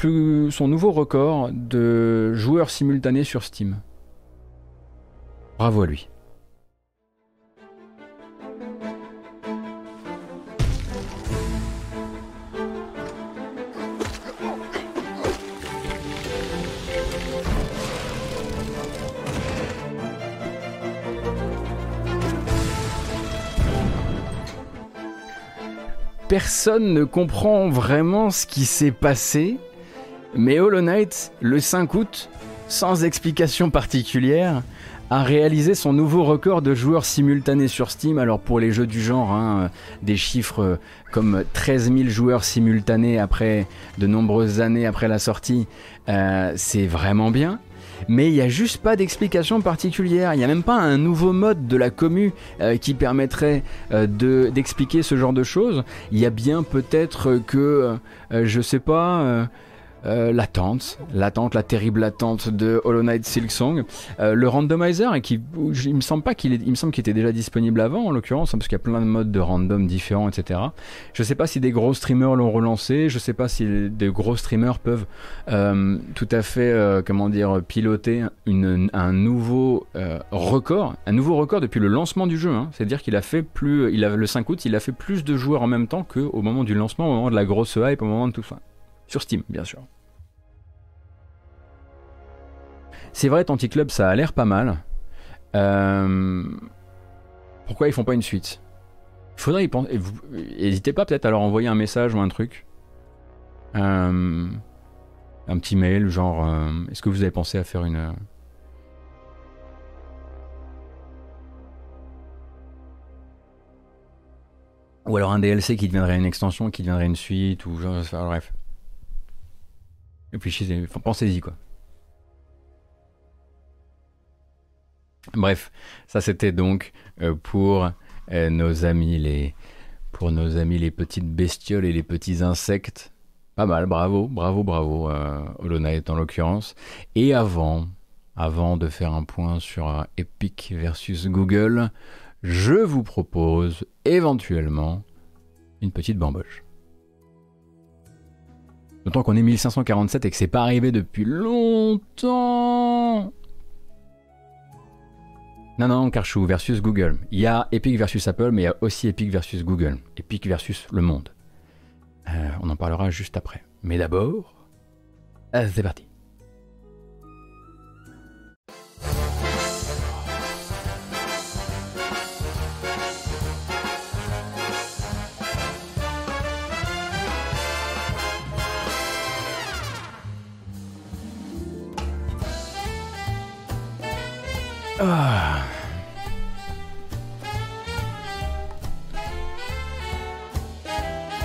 son nouveau record de joueurs simultanés sur Steam. Bravo à lui. Personne ne comprend vraiment ce qui s'est passé, mais Hollow Knight, le 5 août, sans explication particulière, a réalisé son nouveau record de joueurs simultanés sur Steam. Alors pour les jeux du genre, hein, des chiffres comme 13 000 joueurs simultanés après de nombreuses années après la sortie, euh, c'est vraiment bien mais il n'y a juste pas d'explication particulière. Il n'y a même pas un nouveau mode de la commu euh, qui permettrait euh, d'expliquer ce genre de choses. Il y a bien peut-être que, euh, je sais pas euh, l'attente, l'attente, la terrible attente de Hollow Knight Silksong, euh, le randomizer, et qui, il me semble pas qu'il il me semble qu'il était déjà disponible avant en l'occurrence, hein, parce qu'il y a plein de modes de random différents, etc. Je sais pas si des gros streamers l'ont relancé, je sais pas si des gros streamers peuvent euh, tout à fait, comment dire, piloter une, un nouveau record, un nouveau record depuis le lancement du jeu. Hein. C'est-à-dire qu'il a fait plus, il a, le 5 août, il a fait plus de joueurs en même temps qu'au moment du lancement, au moment de la grosse hype, au moment de tout ça. Sur Steam, bien sûr. C'est vrai, Club, ça a l'air pas mal. Euh, pourquoi ils font pas une suite? Faudrait y penser. N'hésitez pas peut-être à leur envoyer un message ou un truc. Euh, un petit mail, genre euh, Est-ce que vous avez pensé à faire une. Ou alors un DLC qui deviendrait une extension, qui deviendrait une suite, ou genre, bref. Pensez-y quoi. Bref, ça c'était donc euh, pour euh, nos amis les pour nos amis les petites bestioles et les petits insectes. Pas mal, bravo, bravo, bravo, euh, Hollow en l'occurrence. Et avant, avant de faire un point sur Epic versus Google, je vous propose éventuellement une petite bamboche. D'autant qu'on est 1547 et que c'est pas arrivé depuis longtemps. Non, non, Karchou versus Google. Il y a Epic versus Apple, mais il y a aussi Epic versus Google. Epic versus le monde. Euh, on en parlera juste après. Mais d'abord, euh, c'est parti. Ah.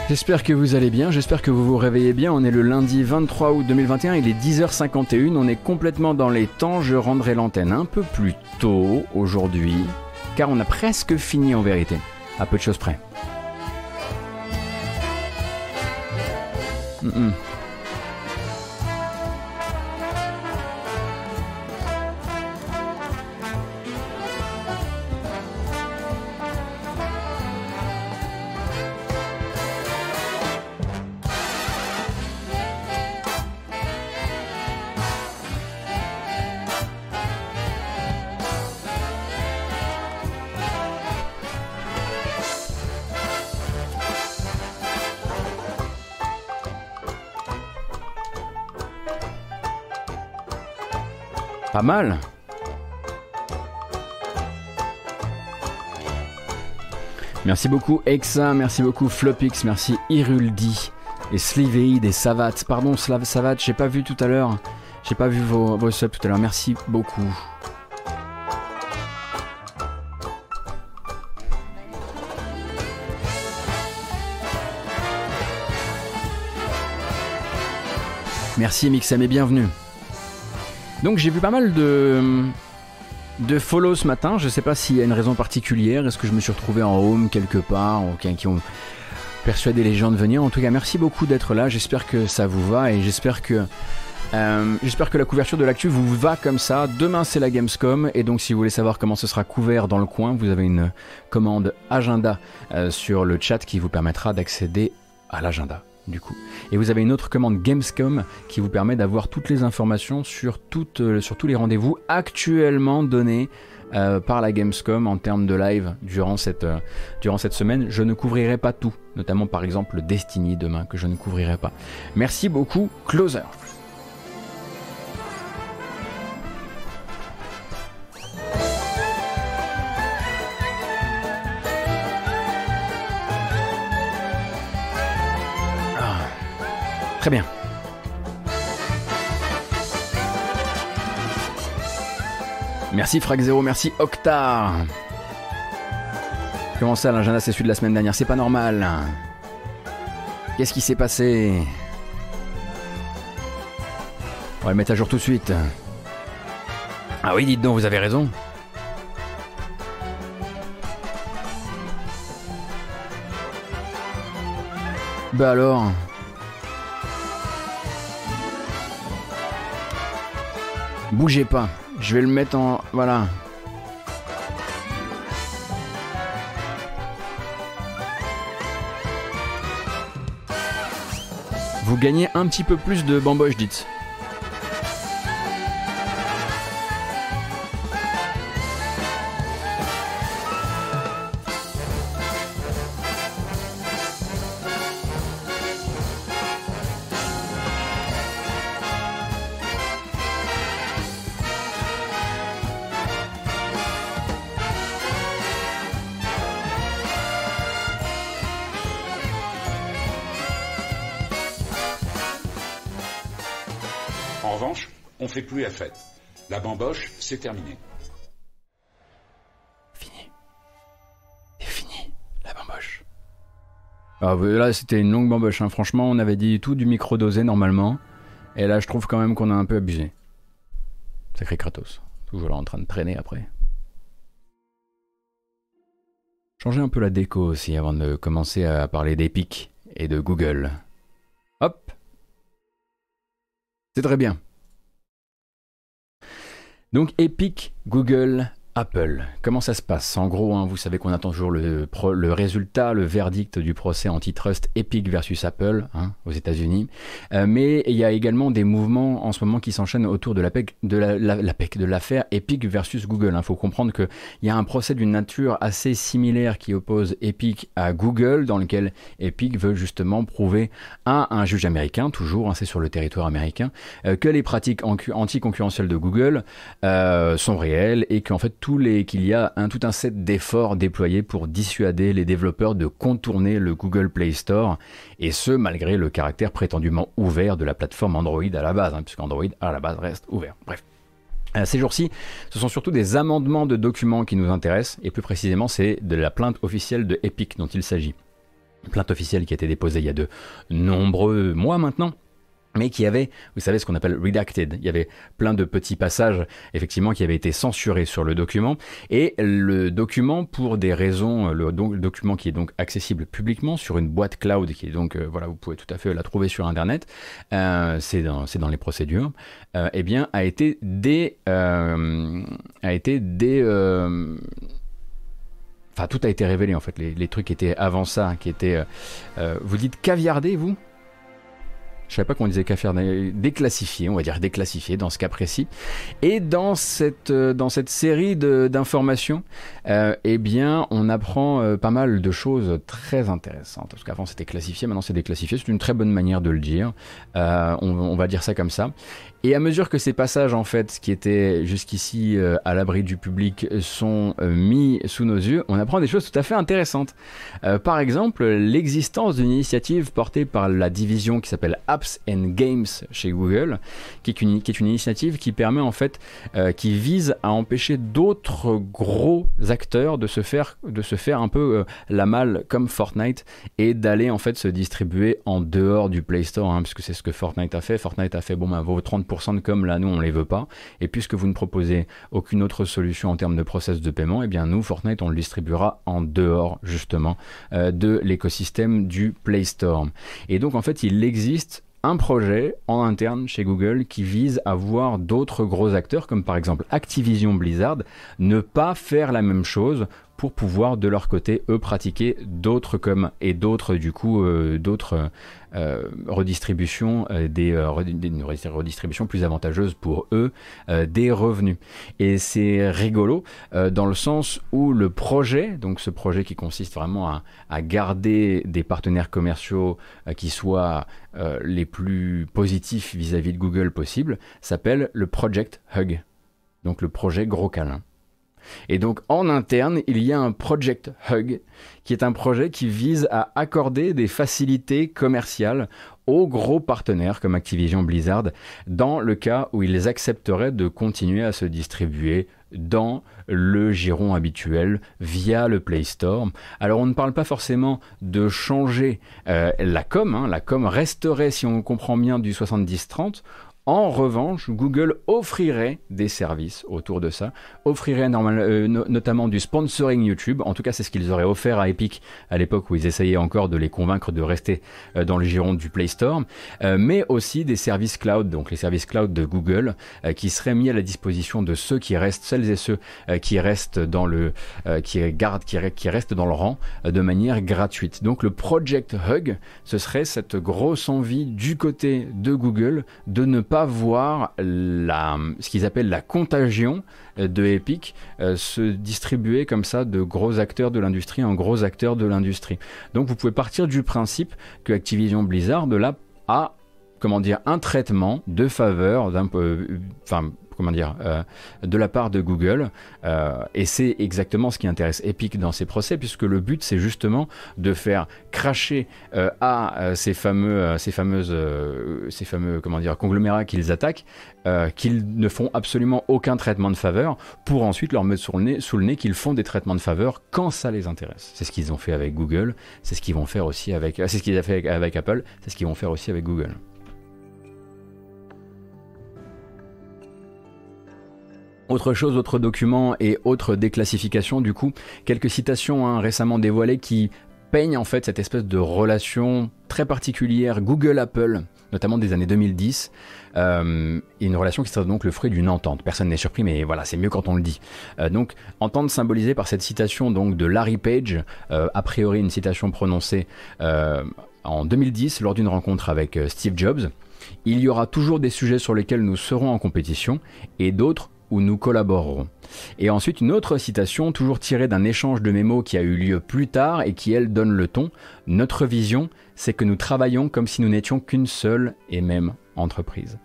J'espère que vous allez bien, j'espère que vous vous réveillez bien. On est le lundi 23 août 2021, il est 10h51, on est complètement dans les temps. Je rendrai l'antenne un peu plus tôt aujourd'hui, car on a presque fini en vérité, à peu de choses près. Merci beaucoup Exa, merci beaucoup Flopix, merci Iruldi et Sliveid et Savat. Pardon Slav Savat, j'ai pas vu tout à l'heure. J'ai pas vu vos, vos subs tout à l'heure. Merci beaucoup. Merci Mixam et bienvenue. Donc j'ai vu pas mal de, de follow ce matin. Je sais pas s'il y a une raison particulière. Est-ce que je me suis retrouvé en home quelque part ou qui ont persuadé les gens de venir? En tout cas, merci beaucoup d'être là. J'espère que ça vous va et j'espère que euh, j'espère que la couverture de l'actu vous va comme ça. Demain c'est la Gamescom et donc si vous voulez savoir comment ce sera couvert dans le coin, vous avez une commande agenda euh, sur le chat qui vous permettra d'accéder à l'agenda Et vous avez une autre commande Gamescom qui vous permet d'avoir toutes les informations sur, euh, tous les rendez-vous actuellement donnés euh, par la Gamescom en termes de live durant cette, euh, durant cette semaine. Je ne couvrirai pas tout, notamment par exemple le Destiny demain que je ne couvrirai pas. Merci beaucoup, Closer. Très bien. Merci frag merci Octar. Comment ça, l'agenda c'est celui de la semaine dernière? C'est pas normal. Qu'est-ce qui s'est passé? On va le mettre à jour tout de suite. Ah oui, dites donc, vous avez raison. Bah alors? Bougez pas. Je vais le mettre en... Voilà. Vous gagnez un petit peu plus de bamboche, dites. Fait plus la fête. La bamboche, c'est terminé. Fini. C'est fini, la bamboche. Ah, là, c'était une longue bamboche. Hein. Franchement, on avait dit tout du micro dosé normalement. Et là, je trouve quand même qu'on a un peu abusé. Sacré Kratos. Toujours là en train de traîner après. Changer un peu la déco aussi avant de commencer à parler d'Epic et de Google. Hop C'est très bien. Donc Epic, Google, Apple, comment ça se passe? En gros, hein, vous savez qu'on attend toujours le, résultat, le verdict du procès antitrust Epic versus Apple hein, aux États-Unis. Euh, mais il y a également des mouvements en ce moment qui s'enchaînent autour de l'affaire Epic versus Google. Il hein. faut comprendre qu'il y a un procès d'une nature assez similaire qui oppose Epic à Google, dans lequel Epic veut justement prouver à un juge américain, toujours, c'est sur le territoire américain, euh, que les pratiques anticoncurrentielles de Google euh, sont réelles et qu'en fait qu'il y a un, tout un set d'efforts déployés pour dissuader les développeurs de contourner le Google Play Store, et ce malgré le caractère prétendument ouvert de la plateforme Android à la base, hein, puisqu'Android à la base reste ouvert. Bref. Euh, ces jours-ci, ce sont surtout des amendements de documents qui nous intéressent, et plus précisément, c'est de la plainte officielle de Epic dont il s'agit. Plainte officielle qui a été déposée il y a de nombreux mois maintenant, mais qui avait, vous savez, ce qu'on appelle redacted. Il y avait plein de petits passages, effectivement, qui avaient été censurés sur le document. Et le document, pour des raisons, le, document qui est donc accessible publiquement sur une boîte cloud, qui est donc, euh, voilà, vous pouvez tout à fait la trouver sur Internet, euh, c'est dans, les procédures, euh, eh bien, a été euh, a été dé, enfin, tout a été révélé, en fait. Les, les trucs étaient avant ça, qui étaient, vous dites caviardé, vous? Je savais pas qu'on disait qu'à faire déclassifié, on va dire déclassifié dans ce cas précis. Et dans cette, euh, dans cette série d'informations, euh, eh bien, on apprend euh, pas mal de choses très intéressantes. Parce qu'avant c'était classifié, maintenant c'est déclassifié. C'est une très bonne manière de le dire. on, va dire ça comme ça. Et à mesure que ces passages, en fait, qui étaient jusqu'ici euh, à l'abri du public, sont euh, mis sous nos yeux, on apprend des choses tout à fait intéressantes. Euh, par exemple, l'existence d'une initiative portée par la division qui s'appelle Apps and Games chez Google, qui est une, initiative qui permet, en fait, qui vise à empêcher d'autres gros acteurs de se faire, de se faire un peu la malle comme Fortnite et d'aller, en fait, se distribuer en dehors du Play Store, hein, puisque c'est ce que Fortnite a fait. Fortnite a fait, bon, ben, vos 30% de com là, nous, on les veut pas. Et puisque vous ne proposez aucune autre solution en termes de process de paiement, et eh bien nous, Fortnite, on le distribuera en dehors justement euh, de l'écosystème du Play Store. Et donc en fait, il existe un projet en interne chez Google qui vise à voir d'autres gros acteurs, comme par exemple Activision Blizzard, ne pas faire la même chose pour pouvoir de leur côté eux pratiquer d'autres comme et d'autres du coup euh, d'autres euh, redistributions euh, des, redistributions plus avantageuses pour eux des revenus. Et c'est rigolo dans le sens où le projet donc ce projet qui consiste vraiment à, garder des partenaires commerciaux qui soient les plus positifs vis à -vis de Google possible s'appelle le Project Hug. Donc le projet gros câlin et donc en interne, il y a un Project Hug, qui est un projet qui vise à accorder des facilités commerciales aux gros partenaires comme Activision Blizzard, dans le cas où ils accepteraient de continuer à se distribuer dans le giron habituel via le Play Store. Alors on ne parle pas forcément de changer euh, la com, hein. la com resterait si on comprend bien du 70-30, en revanche, Google offrirait des services autour de ça, offrirait euh, notamment du sponsoring YouTube. En tout cas, c'est ce qu'ils auraient offert à Epic à l'époque où ils essayaient encore de les convaincre de rester euh, dans le giron du Play Store, euh, mais aussi des services cloud, donc les services cloud de Google, qui seraient mis à la disposition de ceux qui restent, celles et ceux qui restent dans le, qui gardent, qui restent dans le rang de manière gratuite. Donc le Project Hug, ce serait cette grosse envie du côté de Google de ne pas voir ce qu'ils appellent la contagion euh, de Epic euh, se distribuer comme ça de gros acteurs de l'industrie en gros acteurs de l'industrie. Donc vous pouvez partir du principe que Activision Blizzard là a comment dire un traitement de faveur d'un enfin comment dire, euh, de la part de Google. Euh, et c'est exactement ce qui intéresse Epic dans ces procès, puisque le but c'est justement de faire cracher euh, à ces fameux, ces fameuses, ces fameux comment dire conglomérats qu'ils attaquent, qu'ils ne font absolument aucun traitement de faveur, pour ensuite leur mettre sous le nez, sous le nez qu'ils font des traitements de faveur quand ça les intéresse. C'est ce qu'ils ont fait avec Google, c'est ce qu'ils vont faire aussi avec, c'est ce qu'ils ont fait avec Apple, c'est ce qu'ils vont faire aussi avec Google. Autre chose, autre document et autre déclassification, du coup, quelques citations hein, récemment dévoilées qui peigne en fait cette espèce de relation très particulière Google-Apple, notamment des années 2010, euh, une relation qui serait donc le fruit d'une entente. Personne n'est surpris, mais voilà, c'est mieux quand on le dit. Euh, donc, entente symbolisée par cette citation donc de Larry Page, euh, a priori une citation prononcée en 2010 lors d'une rencontre avec Steve Jobs. Il y aura toujours des sujets sur lesquels nous serons en compétition et d'autres où nous collaborerons. Et ensuite une autre citation, toujours tirée d'un échange de mémos qui a eu lieu plus tard et qui elle donne le ton. Notre vision, c'est que nous travaillons comme si nous n'étions qu'une seule et même entreprise.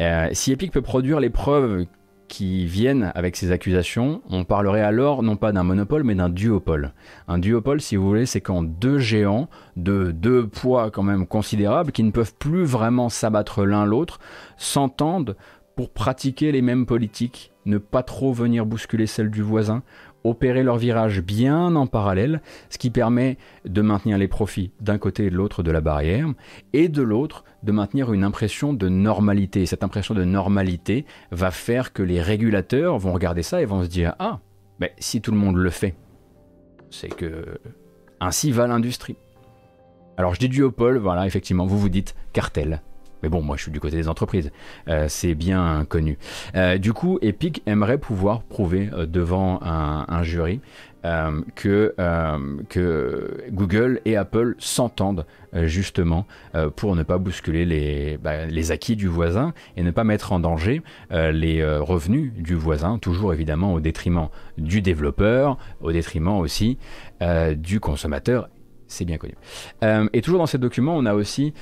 Euh, si Epic peut produire les preuves qui viennent avec ces accusations, on parlerait alors non pas d'un monopole mais d'un duopole. Un duopole, si vous voulez, c'est quand deux géants de deux poids quand même considérables, qui ne peuvent plus vraiment s'abattre l'un l'autre, s'entendent pour pratiquer les mêmes politiques, ne pas trop venir bousculer celles du voisin, opérer leur virage bien en parallèle, ce qui permet de maintenir les profits d'un côté et de l'autre de la barrière, et de l'autre de maintenir une impression de normalité. cette impression de normalité va faire que les régulateurs vont regarder ça et vont se dire Ah, mais si tout le monde le fait, c'est que ainsi va l'industrie. Alors je dis duopole, voilà, effectivement, vous vous dites cartel, mais bon, moi je suis du côté des entreprises, euh, c'est bien connu. Euh, du coup, Epic aimerait pouvoir prouver euh, devant un, jury que, Google et Apple s'entendent justement pour ne pas bousculer les, bah, les acquis du voisin et ne pas mettre en danger les revenus du voisin, toujours évidemment au détriment du développeur, au détriment aussi du consommateur. C'est bien connu. et toujours dans ces documents, on a aussi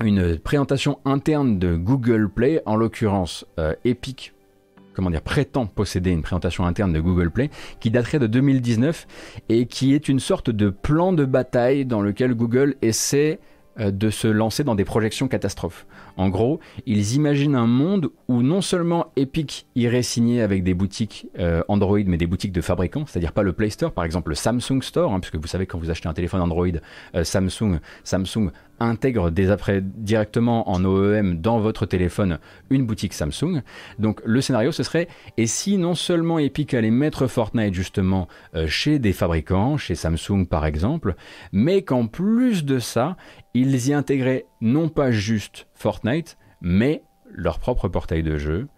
une présentation interne de Google Play, en l'occurrence euh, Epic comment dire, prétend posséder une présentation interne de Google Play qui daterait de 2019 et qui est une sorte de plan de bataille dans lequel Google essaie euh, de se lancer dans des projections catastrophes. En gros, ils imaginent un monde où non seulement Epic irait signer avec des boutiques euh, Android, mais des boutiques de fabricants, c'est-à-dire pas le Play Store, par exemple le Samsung Store, hein, puisque vous savez quand vous achetez un téléphone Android, Samsung, Samsung intègre des après directement en OEM dans votre téléphone une boutique Samsung. Donc le scénario ce serait et si non seulement Epic allait mettre Fortnite justement euh, chez des fabricants, chez Samsung par exemple, mais qu'en plus de ça, ils y intégraient non pas juste Fortnite, mais leur propre portail de jeu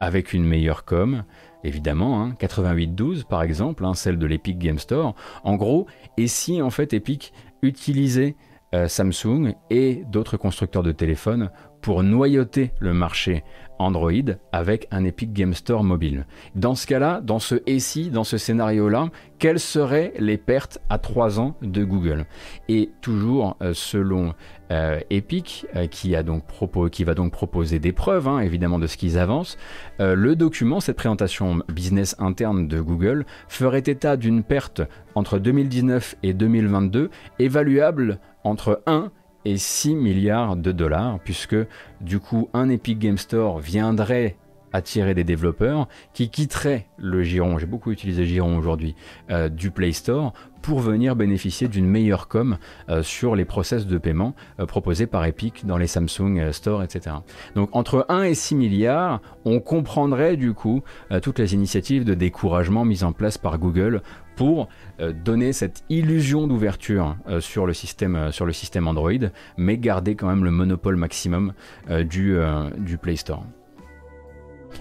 avec une meilleure com, évidemment, hein, 8812 par exemple, hein, celle de l'Epic Game Store. En gros, et si en fait Epic utilisait Samsung et d'autres constructeurs de téléphones pour noyauter le marché Android avec un Epic Game Store mobile. Dans ce cas-là, dans ce SI, dans ce scénario-là, quelles seraient les pertes à 3 ans de Google? Et toujours euh, selon euh, Epic, qui, a donc qui va donc proposer des preuves, hein, évidemment, de ce qu'ils avancent, le document, cette présentation business interne de Google, ferait état d'une perte entre 2019 et 2022 évaluable entre 1 et 6 milliards de dollars, puisque du coup un Epic Game Store viendrait attirer des développeurs qui quitteraient le giron, j'ai beaucoup utilisé giron aujourd'hui, euh, du Play Store pour venir bénéficier d'une meilleure com euh, sur les process de paiement euh, proposés par Epic dans les Samsung Store, etc. Donc entre 1 et 6 milliards, on comprendrait du coup toutes les initiatives de découragement mises en place par Google pour euh, donner cette illusion d'ouverture euh, sur, le système, euh, Android, mais garder quand même le monopole maximum du Play Store.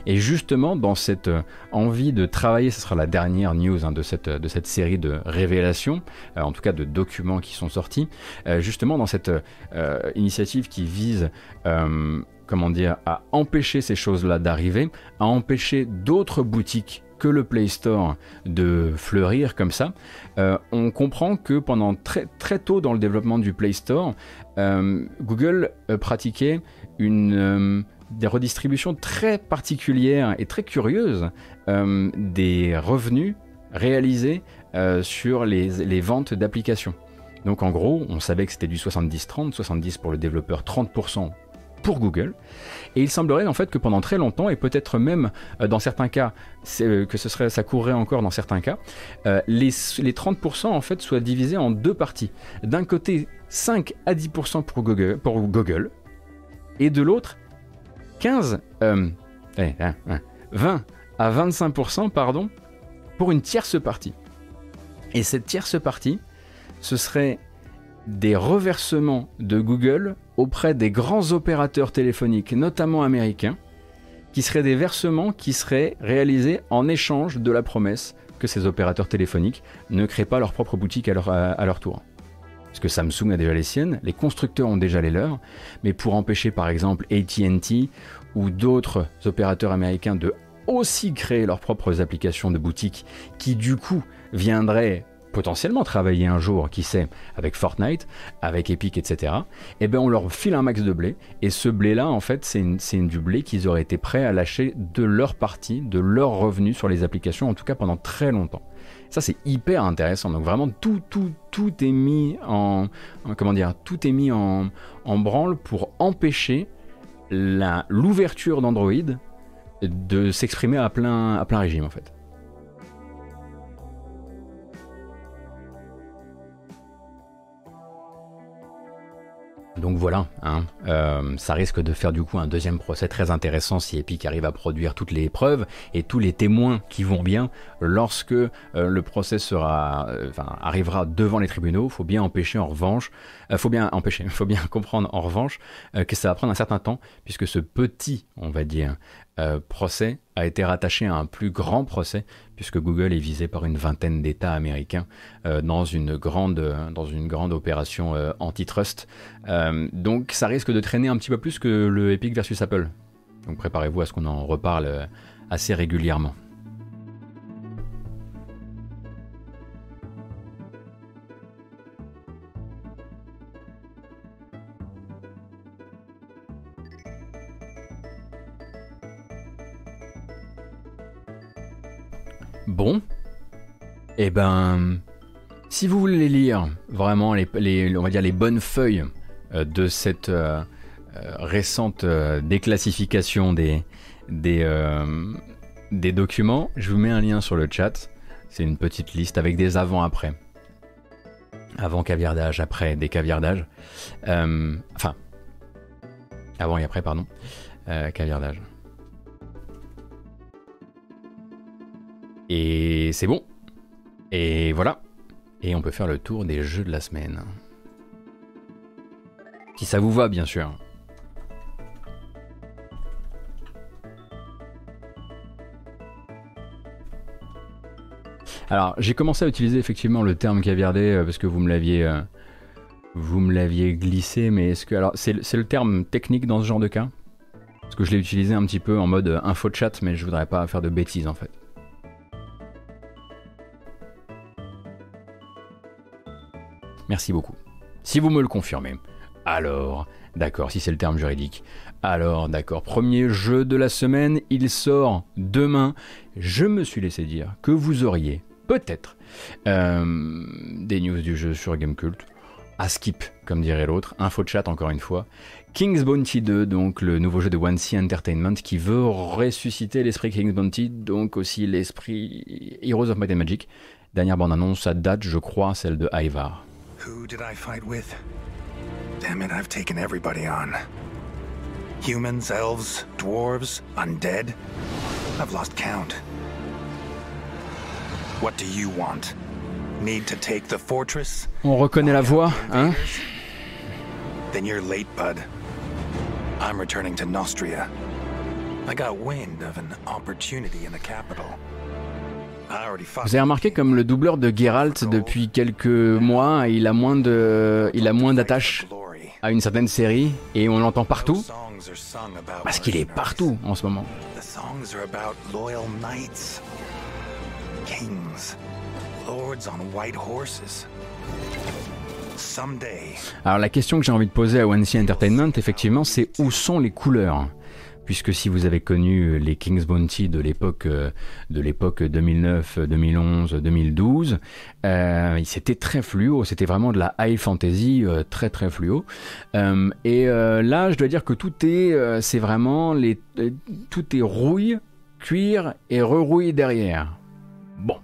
Et justement, dans cette envie de travailler, ce sera la dernière news hein, de, cette, de cette série de révélations, en tout cas de documents qui sont sortis, justement dans cette initiative qui vise comment dire, à empêcher ces choses-là d'arriver, à empêcher d'autres boutiques que le Play Store de fleurir comme ça, euh, on comprend que pendant très, très tôt dans le développement du Play Store, euh, Google euh, pratiquait une, des redistributions très particulières et très curieuses des revenus réalisés sur les, les ventes d'applications. Donc en gros, on savait que c'était du 70-30, 70 pour le développeur, 30% pour Google. Et il semblerait en fait que pendant très longtemps, et peut-être même euh, dans certains cas, euh, que ce serait, ça courrait encore dans certains cas, euh, les, les 30% en fait soient divisés en deux parties. D'un côté, 5 à 10% pour Google, pour Google, et de l'autre, 15, 20 eh, hein, hein, à 25% pardon, pour une tierce partie. Et cette tierce partie, ce serait des reversements de Google auprès des grands opérateurs téléphoniques, notamment américains, qui seraient des versements qui seraient réalisés en échange de la promesse que ces opérateurs téléphoniques ne créent pas leur propre boutique à leur tour. Parce que Samsung a déjà les siennes, les constructeurs ont déjà les leurs, mais pour empêcher par exemple ATT ou d'autres opérateurs américains de aussi créer leurs propres applications de boutique qui du coup viendraient potentiellement travailler un jour, qui sait, avec Fortnite, avec Epic, etc., eh bien on leur file un max de blé, et ce blé-là, en fait, c'est du blé qu'ils auraient été prêts à lâcher de leur partie, de leurs revenus sur les applications, en tout cas pendant très longtemps. Ça, c'est hyper intéressant. Donc vraiment, tout, tout, est mis en, comment dire, tout est mis en, branle pour empêcher l'ouverture d'Android de s'exprimer à plein régime, en fait. Donc voilà, hein, euh, ça risque de faire du coup un deuxième procès très intéressant si Epic arrive à produire toutes les preuves et tous les témoins qui vont bien lorsque euh, le procès sera, euh, arrivera devant les tribunaux. Faut bien empêcher en revanche, faut bien empêcher, faut bien comprendre en revanche que ça va prendre un certain temps puisque ce petit, on va dire, euh, procès a été rattaché à un plus grand procès, puisque Google est visé par une vingtaine d'États américains euh, dans, une grande, dans une grande opération euh, antitrust. donc ça risque de traîner un petit peu plus que le Epic versus Apple. Donc préparez-vous à ce qu'on en reparle assez régulièrement. Bon. Eh ben, si vous voulez lire vraiment les, bonnes feuilles euh, de cette euh, euh, récente déclassification des, des, des documents, je vous mets un lien sur le chat. C'est une petite liste avec des avant-après. Avant caviardage, après des caviardages. enfin, avant et après, pardon. caviardage. Et c'est bon. Et voilà. Et on peut faire le tour des jeux de la semaine. Si ça vous va, bien sûr. Alors, j'ai commencé à utiliser effectivement le terme caviardé euh, parce que vous me l'aviez euh, vous me l'aviez glissé, mais est-ce que alors c'est le terme technique dans ce genre de cas? Parce que je l'ai utilisé un petit peu en mode euh, info chat, mais je voudrais pas faire de bêtises en fait. Merci beaucoup. Si vous me le confirmez, alors, d'accord, si c'est le terme juridique, alors d'accord, premier jeu de la semaine, il sort demain. Je me suis laissé dire que vous auriez peut-être euh, des news du jeu sur Gamecult. À skip, comme dirait l'autre, info chat encore une fois. King's Bounty 2, donc le nouveau jeu de One Sea Entertainment qui veut ressusciter l'esprit King's Bounty, donc aussi l'esprit Heroes of Might and Magic. Dernière bande-annonce, à date, je crois, celle de Ivar. Who did I fight with? Damn it, I've taken everybody on. Humans, elves, dwarves, undead. I've lost count. What do you want? Need to take the fortress? On reconnaît la voix, hein? Then you're late, bud. I'm returning to Nostria. I got wind of an opportunity in the capital. Vous avez remarqué comme le doubleur de Geralt depuis quelques mois, il a moins de, il a moins d'attache à une certaine série et on l'entend partout parce qu'il est partout en ce moment. Alors la question que j'ai envie de poser à One Entertainment, effectivement, c'est où sont les couleurs? Puisque si vous avez connu les King's Bounty de l'époque euh, de l'époque 2009, 2011, 2012, euh, c'était très fluo, c'était vraiment de la high fantasy euh, très très fluo. Euh, et là, je dois dire que tout est, c'est vraiment tout est rouille, cuir et rerouille derrière. Bon,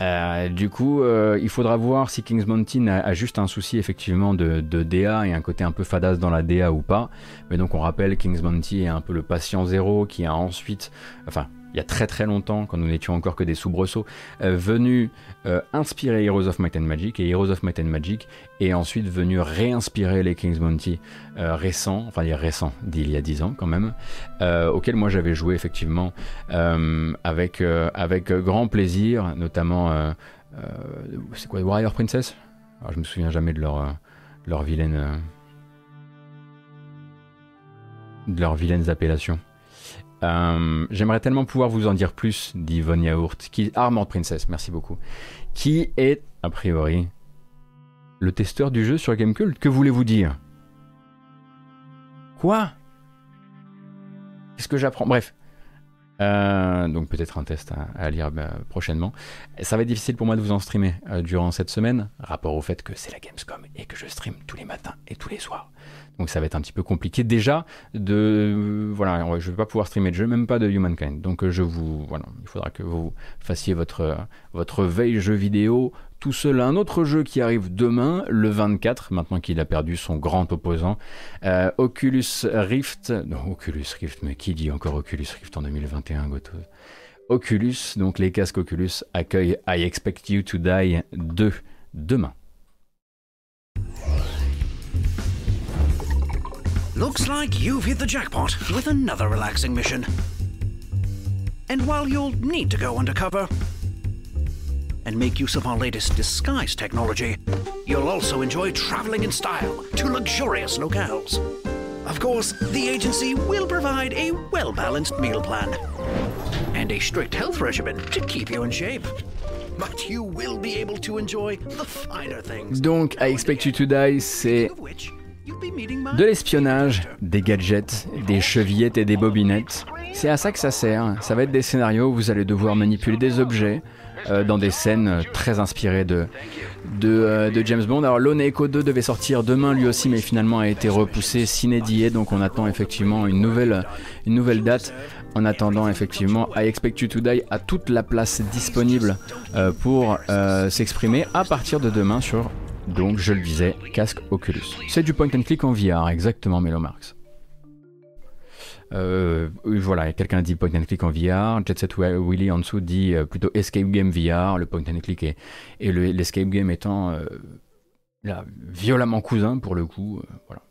euh, du coup, euh, il faudra voir si Kings a, juste un souci effectivement de, DA et un côté un peu fadasse dans la DA ou pas. Mais donc on rappelle Kings est un peu le patient zéro qui a ensuite, enfin il y a très très longtemps, quand nous n'étions encore que des soubresauts, euh, venu euh, inspirer Heroes of Might and Magic, et Heroes of Might and Magic est ensuite venu réinspirer les King's Bounty euh, récents, enfin il y a récents, d'il y a 10 ans quand même, auxquels moi j'avais joué effectivement avec, avec grand plaisir, notamment, c'est quoi, Warrior Princess? Alors, Je me souviens jamais de leur vilaine... de leurs vilaines appellations. Euh, j'aimerais tellement pouvoir vous en dire plus, dit Von Yaourt, qui Armored Princess, merci beaucoup, qui est a priori le testeur du jeu sur Gamecult. Que voulez-vous dire? Quoi? Qu'est-ce que j'apprends? Bref. Euh, donc peut-être un test à, lire bah, prochainement. Ça va être difficile pour moi de vous en streamer euh, durant cette semaine, rapport au fait que c'est la Gamescom et que je stream tous les matins et tous les soirs. Donc ça va être un petit peu compliqué déjà de voilà, je vais pas pouvoir streamer de jeu, même pas de Humankind. Donc euh, je vous voilà, il faudra que vous fassiez votre votre veille jeu vidéo tout seul. Un autre jeu qui arrive demain, le 24, maintenant qu'il a perdu son grand opposant, euh, Oculus Rift. Non, Oculus Rift, mais qui dit encore Oculus Rift en 2021, Goto? Oculus, donc les casques Oculus accueillent I Expect You to Die 2 demain. Looks like you've hit the jackpot with another relaxing mission. And while you'll need to go undercover and make use of our latest disguise technology, you'll also enjoy traveling in style to luxurious locales. Of course, the agency will provide a well balanced meal plan and a strict health regimen to keep you in shape. But you will be able to enjoy the finer things. Donc, I Expect You to Die, c'est De l'espionnage, des gadgets, des chevillettes et des bobinettes. C'est à ça que ça sert. Ça va être des scénarios où vous allez devoir manipuler des objets euh, dans des scènes très inspirées euh, de James Bond. Alors Lone Echo 2 devait sortir demain lui aussi, mais finalement a été repoussé, s'inédié. Donc on attend effectivement une nouvelle, une nouvelle date. En attendant, effectivement, I Expect You to Die a toute la place disponible euh, pour s'exprimer à partir de demain sur donc, je le disais, casque Oculus. C'est du point and click en VR, exactement, Melo Marx. Euh, voilà, quelqu'un dit point and click en VR, Jet Set Willy en dessous dit euh, plutôt escape game VR, le point and click et, l'escape game étant euh, violemment cousin pour le coup. voilà.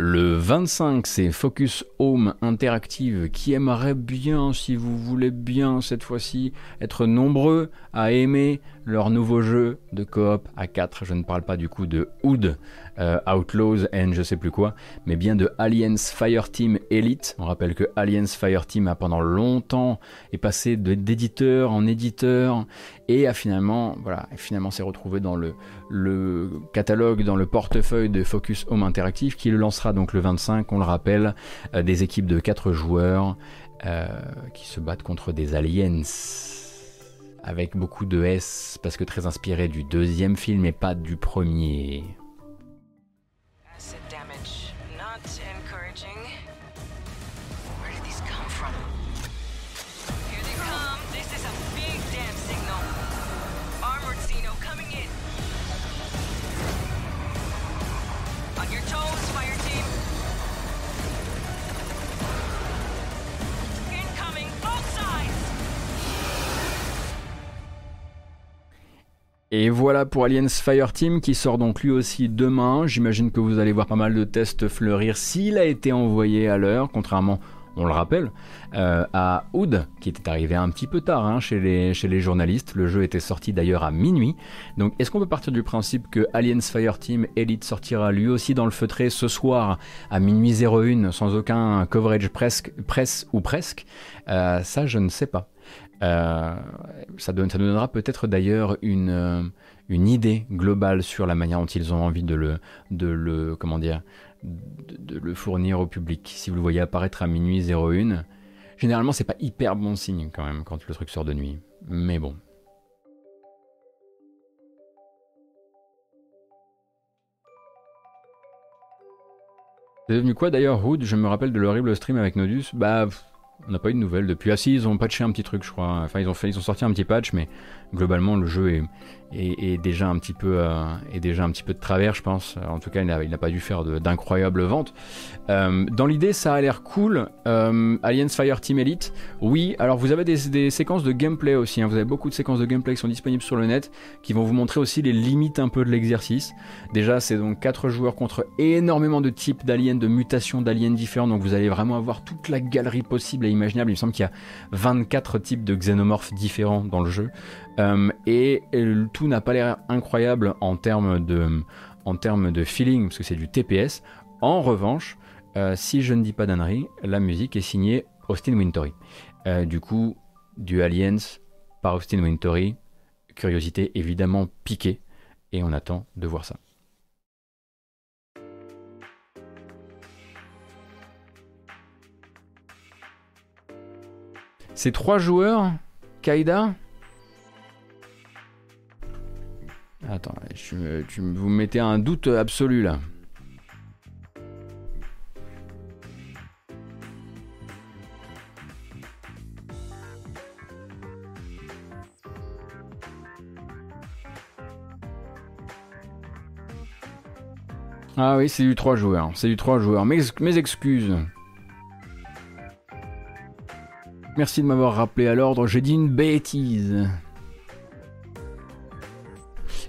Le 25, c'est Focus Home Interactive qui aimerait bien, si vous voulez bien cette fois-ci, être nombreux à aimer leur nouveau jeu de coop à 4. Je ne parle pas du coup de Hood, euh, Outlaws and je sais plus quoi, mais bien de Aliens Fireteam Elite. On rappelle que Aliens Fireteam a pendant longtemps est passé d'éditeur en éditeur et a finalement, voilà, finalement s'est retrouvé dans le, le catalogue, dans le portefeuille de Focus Home Interactive qui le lancera donc le 25, on le rappelle, euh, des équipes de 4 joueurs euh, qui se battent contre des aliens avec beaucoup de S parce que très inspiré du deuxième film et pas du premier. Et voilà pour Aliens Fireteam qui sort donc lui aussi demain. J'imagine que vous allez voir pas mal de tests fleurir s'il a été envoyé à l'heure, contrairement, on le rappelle, euh, à Oud, qui était arrivé un petit peu tard hein, chez, les, chez les journalistes. Le jeu était sorti d'ailleurs à minuit. Donc est-ce qu'on peut partir du principe que Aliens Fireteam Elite sortira lui aussi dans le feutré ce soir à minuit 01 sans aucun coverage presque, presse ou presque? Euh, Ça, je ne sais pas. Euh, ça, nous donnera peut-être d'ailleurs une, euh, une idée globale sur la manière dont ils ont envie de, le fournir au public. Si vous le voyez apparaître à minuit 01, généralement c'est pas hyper bon signe quand même quand le truc sort de nuit. Mais bon. C'est devenu quoi d'ailleurs Hood? Je me rappelle de l'horrible stream avec Nodus. Bah on n'a pas eu de nouvelles depuis. Ah si, ils ont patché un petit truc, je crois. Enfin, ils ont, fait, ils ont sorti un petit patch, mais globalement, le jeu est, est, déjà un petit peu, est déjà un petit peu de travers, je pense. En tout cas, il n'a pas dû faire d'incroyables ventes. dans l'idée, ça a l'air cool. Alliance Fire Team Elite, oui. Alors, vous avez des, séquences de gameplay aussi. Hein. Vous avez beaucoup de séquences de gameplay qui sont disponibles sur le net, qui vont vous montrer aussi les limites un peu de l'exercice. Déjà, c'est donc 4 joueurs contre énormément de types d'aliens, de mutations d'aliens différents. Donc, vous allez vraiment avoir toute la galerie possible et imaginable. Il me semble qu'il y a 24 types de xénomorphes différents dans le jeu. Euh, et, tout n'a pas l'air incroyable en termes de, en termes de feeling, parce que c'est du TPS. En revanche, euh, si je ne dis pas d'annerie, la musique est signée Austin Wintory. Euh, du coup, du Aliens par Austin Wintory, curiosité évidemment piquée, et on attend de voir ça. Ces trois joueurs, Kaida. Attends, tu, tu vous mettez un doute absolu là. Ah oui, c'est du 3 joueurs. C'est du 3 joueurs. Mes excuses. Merci de m'avoir rappelé à l'ordre, j'ai dit une bêtise.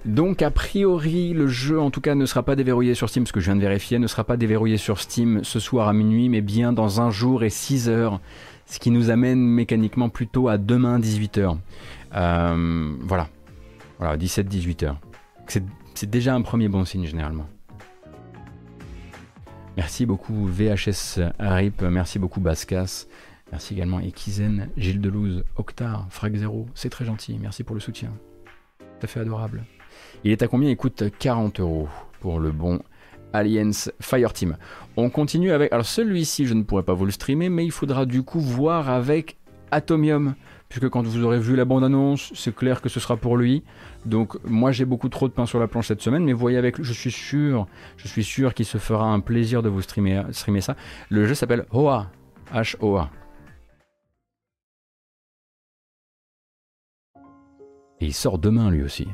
Donc a priori le jeu en tout cas ne sera pas déverrouillé sur Steam, ce que je viens de vérifier, ne sera pas déverrouillé sur Steam ce soir à minuit, mais bien dans un jour et 6 heures, ce qui nous amène mécaniquement plutôt à demain 18h. Euh, voilà, voilà 17-18h. C'est déjà un premier bon signe généralement. Merci beaucoup VHS RIP, merci beaucoup Bascas, merci également Ekizen, Gilles Delouze, Octar, Frag Zero, c'est très gentil, merci pour le soutien. Tout à fait adorable. Il est à combien Il coûte 40 euros pour le bon Aliens Fireteam. On continue avec. Alors celui-ci, je ne pourrais pas vous le streamer, mais il faudra du coup voir avec Atomium puisque quand vous aurez vu la bande-annonce, c'est clair que ce sera pour lui. Donc moi j'ai beaucoup trop de pain sur la planche cette semaine, mais voyez avec je suis sûr, je suis sûr qu'il se fera un plaisir de vous streamer, streamer ça. Le jeu s'appelle Hoa, H-O-A. Et il sort demain lui aussi.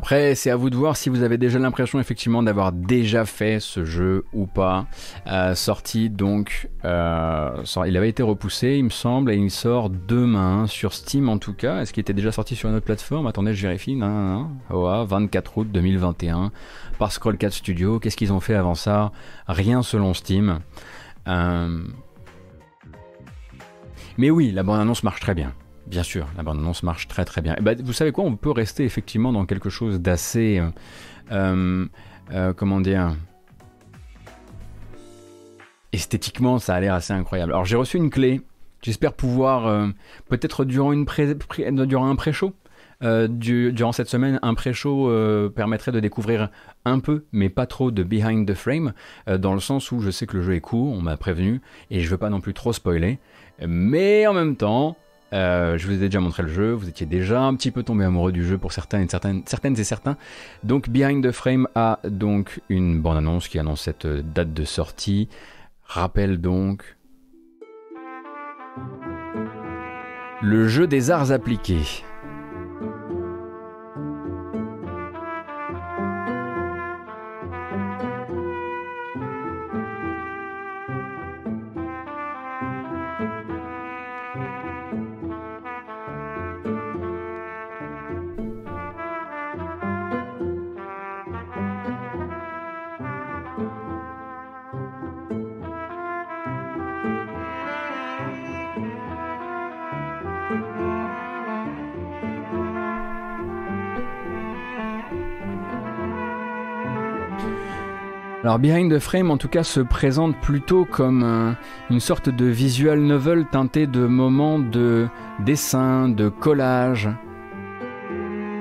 Après, c'est à vous de voir si vous avez déjà l'impression effectivement d'avoir déjà fait ce jeu ou pas. Euh, sorti donc, euh, il avait été repoussé, il me semble, et il sort demain sur Steam en tout cas. Est-ce qu'il était déjà sorti sur une autre plateforme? Attendez, je vérifie. Non, non, non. 24 août 2021 par Scroll4 Studio. Qu'est-ce qu'ils ont fait avant ça? Rien selon Steam. Euh, mais oui, la bande-annonce marche très bien. Bien sûr, la bande-annonce marche très très bien. Et bah, vous savez quoi, on peut rester effectivement dans quelque chose d'assez... Euh, euh, euh, comment dire Esthétiquement, ça a l'air assez incroyable. Alors j'ai reçu une clé. J'espère pouvoir, peut-être durant, durant un pré-show, durant cette semaine, un pré-show permettrait de découvrir un peu, mais pas trop, de Behind the Frame, dans le sens où je sais que le jeu est court, on m'a prévenu, et je veux pas non plus trop spoiler. Mais en même temps, euh, je vous ai déjà montré le jeu, vous étiez déjà un petit peu tombé amoureux du jeu pour certaines et certaines, certaines et certains. Donc Behind the Frame a donc une bande-annonce qui annonce cette date de sortie. Rappelle donc le jeu des arts appliqués. Alors Behind the Frame en tout cas se présente plutôt comme une sorte de visual novel teinté de moments de dessin, de collage.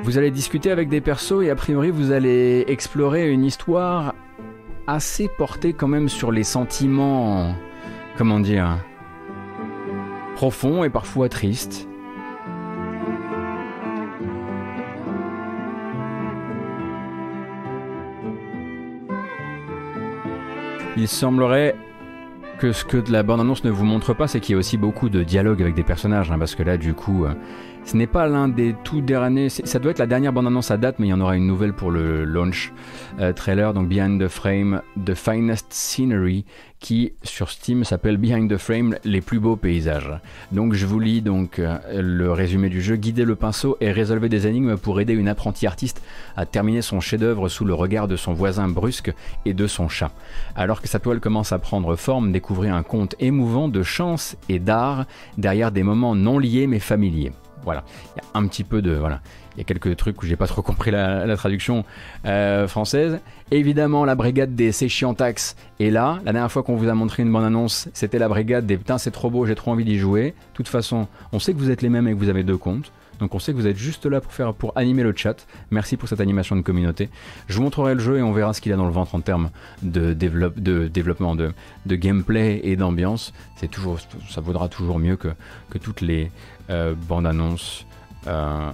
Vous allez discuter avec des persos et a priori vous allez explorer une histoire assez portée quand même sur les sentiments, comment dire, profonds et parfois tristes. Il semblerait que ce que la bande-annonce ne vous montre pas, c'est qu'il y a aussi beaucoup de dialogue avec des personnages, hein, parce que là, du coup, euh, ce n'est pas l'un des tout derniers. Ça doit être la dernière bande-annonce à date, mais il y en aura une nouvelle pour le launch euh, trailer, donc Behind the Frame, The Finest Scenery, qui sur Steam s'appelle Behind the Frame, les plus beaux paysages. Donc je vous lis donc euh, le résumé du jeu. Guider le pinceau et résolver des énigmes pour aider une apprentie artiste à terminer son chef-d'œuvre sous le regard de son voisin brusque et de son chat. Alors que sa toile commence à prendre forme, découvrez un conte émouvant de chance et d'art derrière des moments non liés mais familiers. Voilà, il y a un petit peu de voilà, il y a quelques trucs où j'ai pas trop compris la, traduction euh, française. Évidemment, la brigade des Séchiantax est là. La dernière fois qu'on vous a montré une bonne annonce, c'était la brigade des putain c'est trop beau, j'ai trop envie d'y jouer. De toute façon, on sait que vous êtes les mêmes et que vous avez deux comptes. Donc on sait que vous êtes juste là pour faire pour animer le chat. Merci pour cette animation de communauté. Je vous montrerai le jeu et on verra ce qu'il a dans le ventre en termes de, de développement, de, de gameplay et d'ambiance. C'est toujours, ça vaudra toujours mieux que, que toutes les euh, bandes annonces. Euh,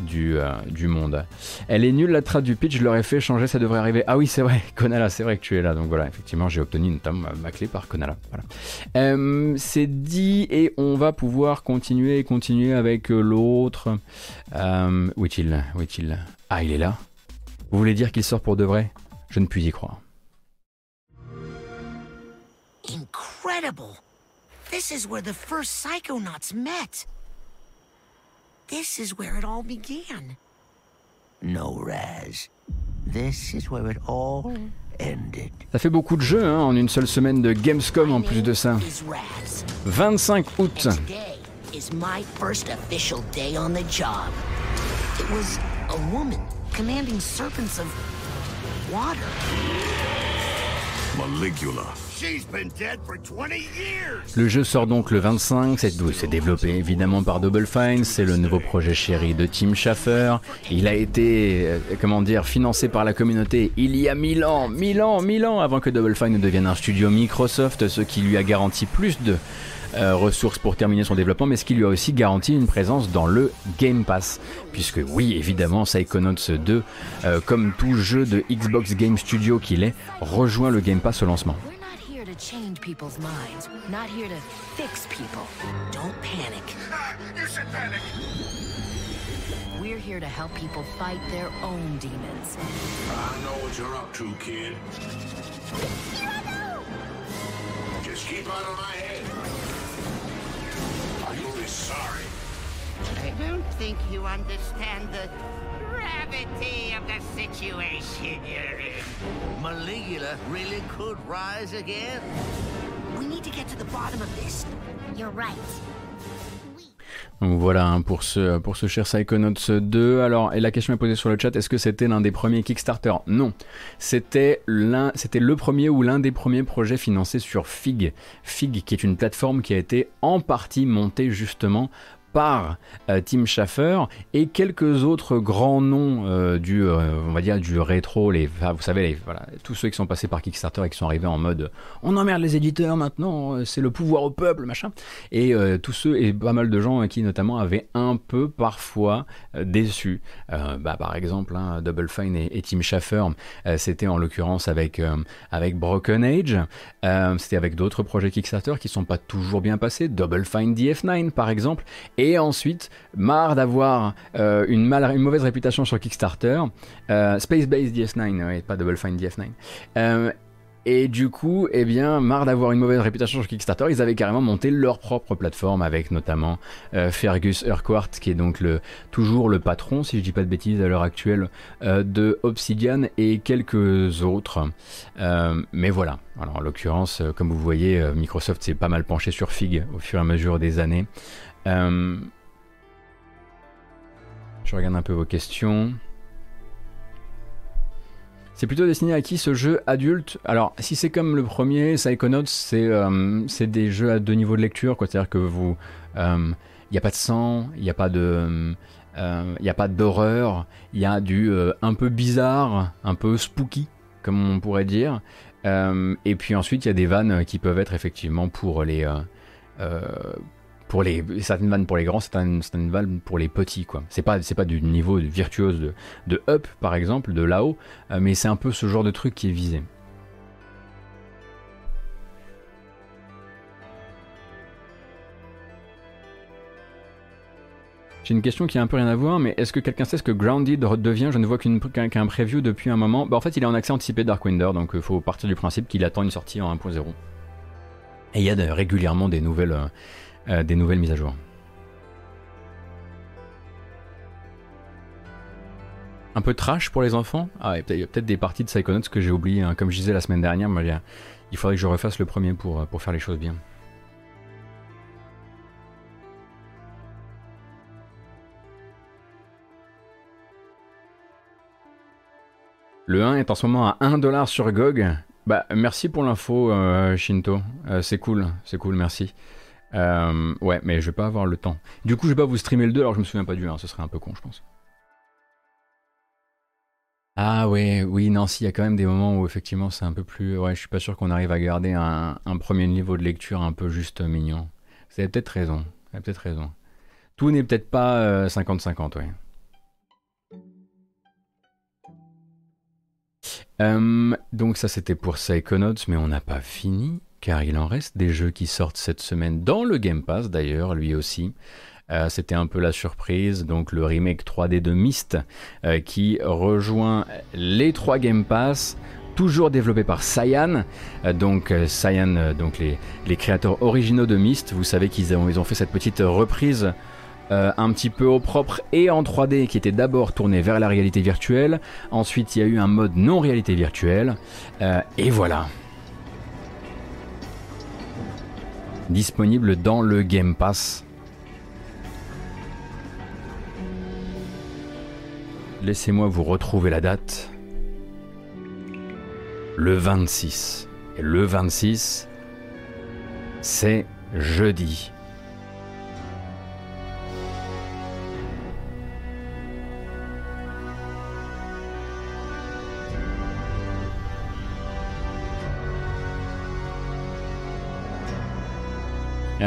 du, euh, du monde. Elle est nulle la trad du pitch, je l'aurais fait changer, ça devrait arriver. Ah oui, c'est vrai, Konala, c'est vrai que tu es là. Donc voilà, effectivement, j'ai obtenu notamment ma, clé par Konala. Voilà. Euh, c'est dit et on va pouvoir continuer et continuer avec euh, l'autre. où est-il? Où est-il? Ah, il est là. Vous voulez dire qu'il sort pour de vrai? Je ne puis y croire. Incredible! This is where the first Psychonauts met. This is where it all began. No, Raz. This is where it all ended. Ça fait beaucoup de jeux hein, en une seule semaine de Gamescom en plus de ça. 25 août. is my first official day on the job. It was a woman commanding serpents of water. Maligula. Le jeu sort donc le 25, c'est développé évidemment par Double Fine, c'est le nouveau projet chéri de Tim Schafer. Il a été, euh, comment dire, financé par la communauté il y a mille ans, mille ans, mille ans avant que Double Fine ne devienne un studio Microsoft, ce qui lui a garanti plus de euh, ressources pour terminer son développement, mais ce qui lui a aussi garanti une présence dans le Game Pass. Puisque oui, évidemment, Psychonauts 2, euh, comme tout jeu de Xbox Game Studio qu'il est, rejoint le Game Pass au lancement. change people's minds, not here to fix people. Don't panic. you should panic. We're here to help people fight their own demons. I know what you're up to, kid. Just keep out of my head. You'll be sorry. I don't think you understand the gravity of the situation you're in. Maligula really could rise again. We need to get to the bottom of this. You're right. Donc voilà hein, pour ce, pour ce cher Psychonauts 2. Alors, et la question est posée sur le chat, est-ce que c'était l'un des premiers Kickstarter? Non. C'était le premier ou l'un des premiers projets financés sur Fig. Fig qui est une plateforme qui a été en partie montée justement par euh, Tim Schafer et quelques autres grands noms euh, du, euh, on va dire, du rétro, les, vous savez, voilà, tous ceux qui sont passés par Kickstarter et qui sont arrivés en mode on emmerde les éditeurs maintenant, c'est le pouvoir au peuple, machin. Et tous ceux, et pas mal de gens qui notamment avaient un peu parfois déçu. bah, par exemple, hein, Double Fine et, Tim Schafer, c'était en l'occurrence avec, avec Broken Age, c'était avec d'autres projets Kickstarter qui sont pas toujours bien passés, Double Fine DF9 par exemple, et et ensuite, marre d'avoir euh, une, mauvaise réputation sur Kickstarter, euh, Space Base DS9, pas Double Fine DS9. Euh, et du coup, eh bien, marre d'avoir une mauvaise réputation sur Kickstarter, ils avaient carrément monté leur propre plateforme avec notamment Fergus Urquhart, qui est donc le, toujours le patron, si je dis pas de bêtises à l'heure actuelle, de Obsidian et quelques autres. mais voilà. Alors, en l'occurrence, comme vous voyez, Microsoft s'est pas mal penché sur Fig au fur et à mesure des années. Euh, je regarde un peu vos questions. C'est plutôt destiné à qui ce jeu adulte? Alors, si c'est comme le premier, Psychonauts, c'est c'est des jeux à deux niveaux de lecture. C'est-à-dire que vous. Il n'y a pas de sang, il n'y a pas de. Il n'y a pas d'horreur, il y a du un peu bizarre, un peu spooky, comme on pourrait dire. et puis ensuite, il y a des vannes qui peuvent être effectivement pour les, pour les certaines vannes pour les grands, certaines, certaines vannes pour les petits quoi. C'est pas c'est pas du niveau virtuose de, de up par exemple, de là-haut, euh, mais c'est un peu ce genre de truc qui est visé. J'ai une question qui a un peu rien à voir, mais est-ce que quelqu'un sait ce que Grounded devient Je ne vois qu'un preview depuis un moment. Bah, en fait, il est en accès anticipé Darkwinder, donc il euh, faut partir du principe qu'il attend une sortie en 1.0. Et il y a régulièrement des nouvelles, euh, euh, des nouvelles mises à jour. Un peu trash pour les enfants Ah, il y a peut-être des parties de Psychonauts que j'ai oubliées. Hein. Comme je disais la semaine dernière, il faudrait que je refasse le premier pour, euh, pour faire les choses bien. Le 1 est en ce moment à 1$ sur GOG. Bah, merci pour l'info, euh, Shinto. c'est cool, c'est cool, merci. Euh, ouais, mais je vais pas avoir le temps. Du coup, je vais pas vous streamer le 2 alors je me souviens pas du 1, ce serait un peu con, je pense. Ah ouais, oui, non, si, il y a quand même des moments où effectivement c'est un peu plus... Ouais, je suis pas sûr qu'on arrive à garder un, premier niveau de lecture un peu juste mignon. Vous avez peut-être raison, vous avez peut-être raison. Tout n'est peut-être pas 50-50, euh, ouais. Euh, donc ça c'était pour Psychonauts, mais on n'a pas fini car il en reste des jeux qui sortent cette semaine dans le Game Pass d'ailleurs, lui aussi. Euh, c'était un peu la surprise, donc le remake 3D de Myst euh, qui rejoint les trois Game Pass toujours développé par Cyan. Euh, donc Cyan, donc les, créateurs originaux de Myst, vous savez qu'ils ont, ils ont fait cette petite reprise un petit peu au propre et en 3D qui était d'abord tourné vers la réalité virtuelle. Ensuite, il y a eu un mode non réalité virtuelle. et voilà. Disponible dans le Game Pass. Laissez-moi vous retrouver la date. Le 26. Et le 26, c'est jeudi.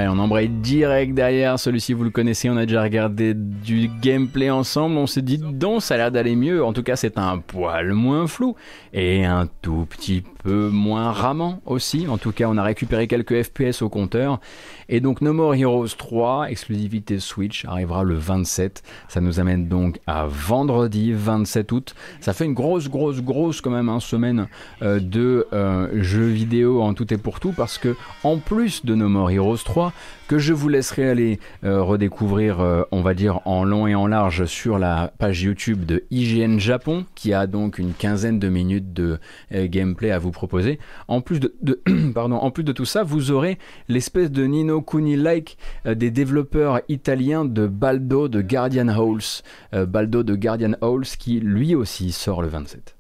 On embraye direct derrière. Celui-ci, vous le connaissez, on a déjà regardé du gameplay ensemble. On s'est dit, donc, ça a l'air d'aller mieux. En tout cas, c'est un poil moins flou et un tout petit peu moins ramant aussi. En tout cas, on a récupéré quelques FPS au compteur. Et donc, No More Heroes 3, exclusivité Switch, arrivera le 27. Ça nous amène donc à vendredi 27 août. Ça fait une grosse, grosse, grosse quand même, hein, semaine euh, de euh, jeux vidéo en tout et pour tout parce que en plus de No More Heroes 3, que je vous laisserai aller euh, redécouvrir, euh, on va dire, en long et en large sur la page YouTube de IGN Japon, qui a donc une quinzaine de minutes de euh, gameplay à vous proposer. En plus de, pardon, en plus de tout ça, vous aurez l'espèce de Nino Kuni-like des développeurs italiens de Baldo de Guardian Halls. Baldo de Guardian Halls qui lui aussi sort le 27.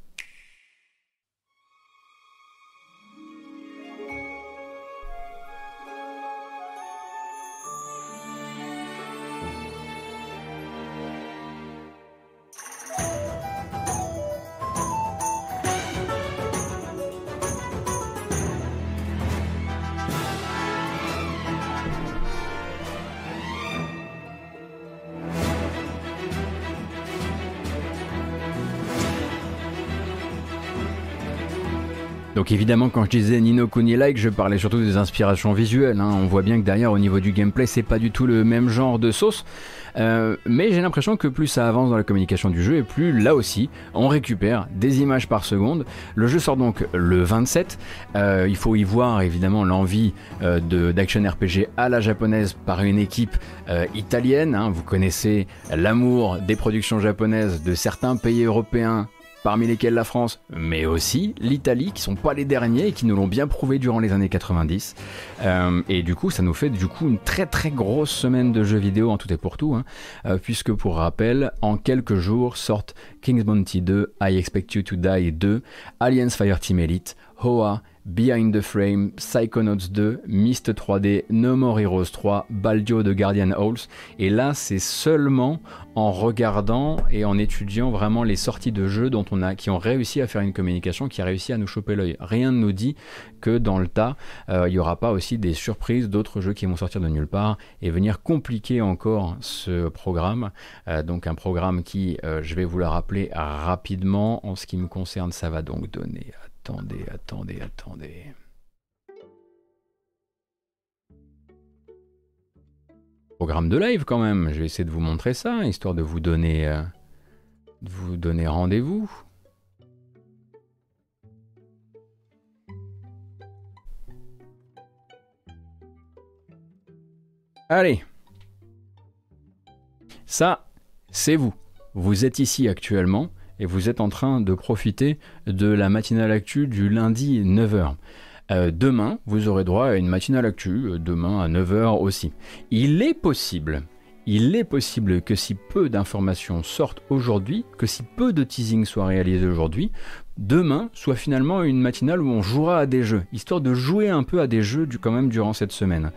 Donc évidemment, quand je disais Nino Kuni-like, je parlais surtout des inspirations visuelles. Hein. On voit bien que derrière, au niveau du gameplay, c'est pas du tout le même genre de sauce. Euh, mais j'ai l'impression que plus ça avance dans la communication du jeu, et plus là aussi, on récupère des images par seconde. Le jeu sort donc le 27. Euh, il faut y voir évidemment l'envie euh, d'action RPG à la japonaise par une équipe italienne. Hein. Vous connaissez l'amour des productions japonaises de certains pays européens parmi lesquels la France, mais aussi l'Italie, qui sont pas les derniers et qui nous l'ont bien prouvé durant les années 90. Euh, et du coup, ça nous fait du coup une très très grosse semaine de jeux vidéo en tout et pour tout, hein. euh, puisque pour rappel, en quelques jours sortent King's Bounty 2, I Expect You to Die 2, Alliance Fireteam Elite, Hoa, Behind the Frame, Psychonauts 2, Myst 3D, No More Heroes 3, Baldio de Guardian Halls. Et là, c'est seulement en regardant et en étudiant vraiment les sorties de jeux dont on a, qui ont réussi à faire une communication, qui a réussi à nous choper l'œil. Rien ne nous dit que dans le tas, euh, il n'y aura pas aussi des surprises d'autres jeux qui vont sortir de nulle part et venir compliquer encore ce programme. Euh, donc un programme qui, euh, je vais vous le rappeler rapidement, en ce qui me concerne, ça va donc donner attendez, attendez, attendez. Programme de live quand même, je vais essayer de vous montrer ça, histoire de vous donner, euh, de vous donner rendez-vous. Allez. Ça, c'est vous. Vous êtes ici actuellement et vous êtes en train de profiter de la matinale actu du lundi 9h. Euh, demain, vous aurez droit à une matinale actu, euh, demain à 9h aussi. Il est possible, il est possible que si peu d'informations sortent aujourd'hui, que si peu de teasing soit réalisé aujourd'hui, demain soit finalement une matinale où on jouera à des jeux, histoire de jouer un peu à des jeux quand même durant cette semaine.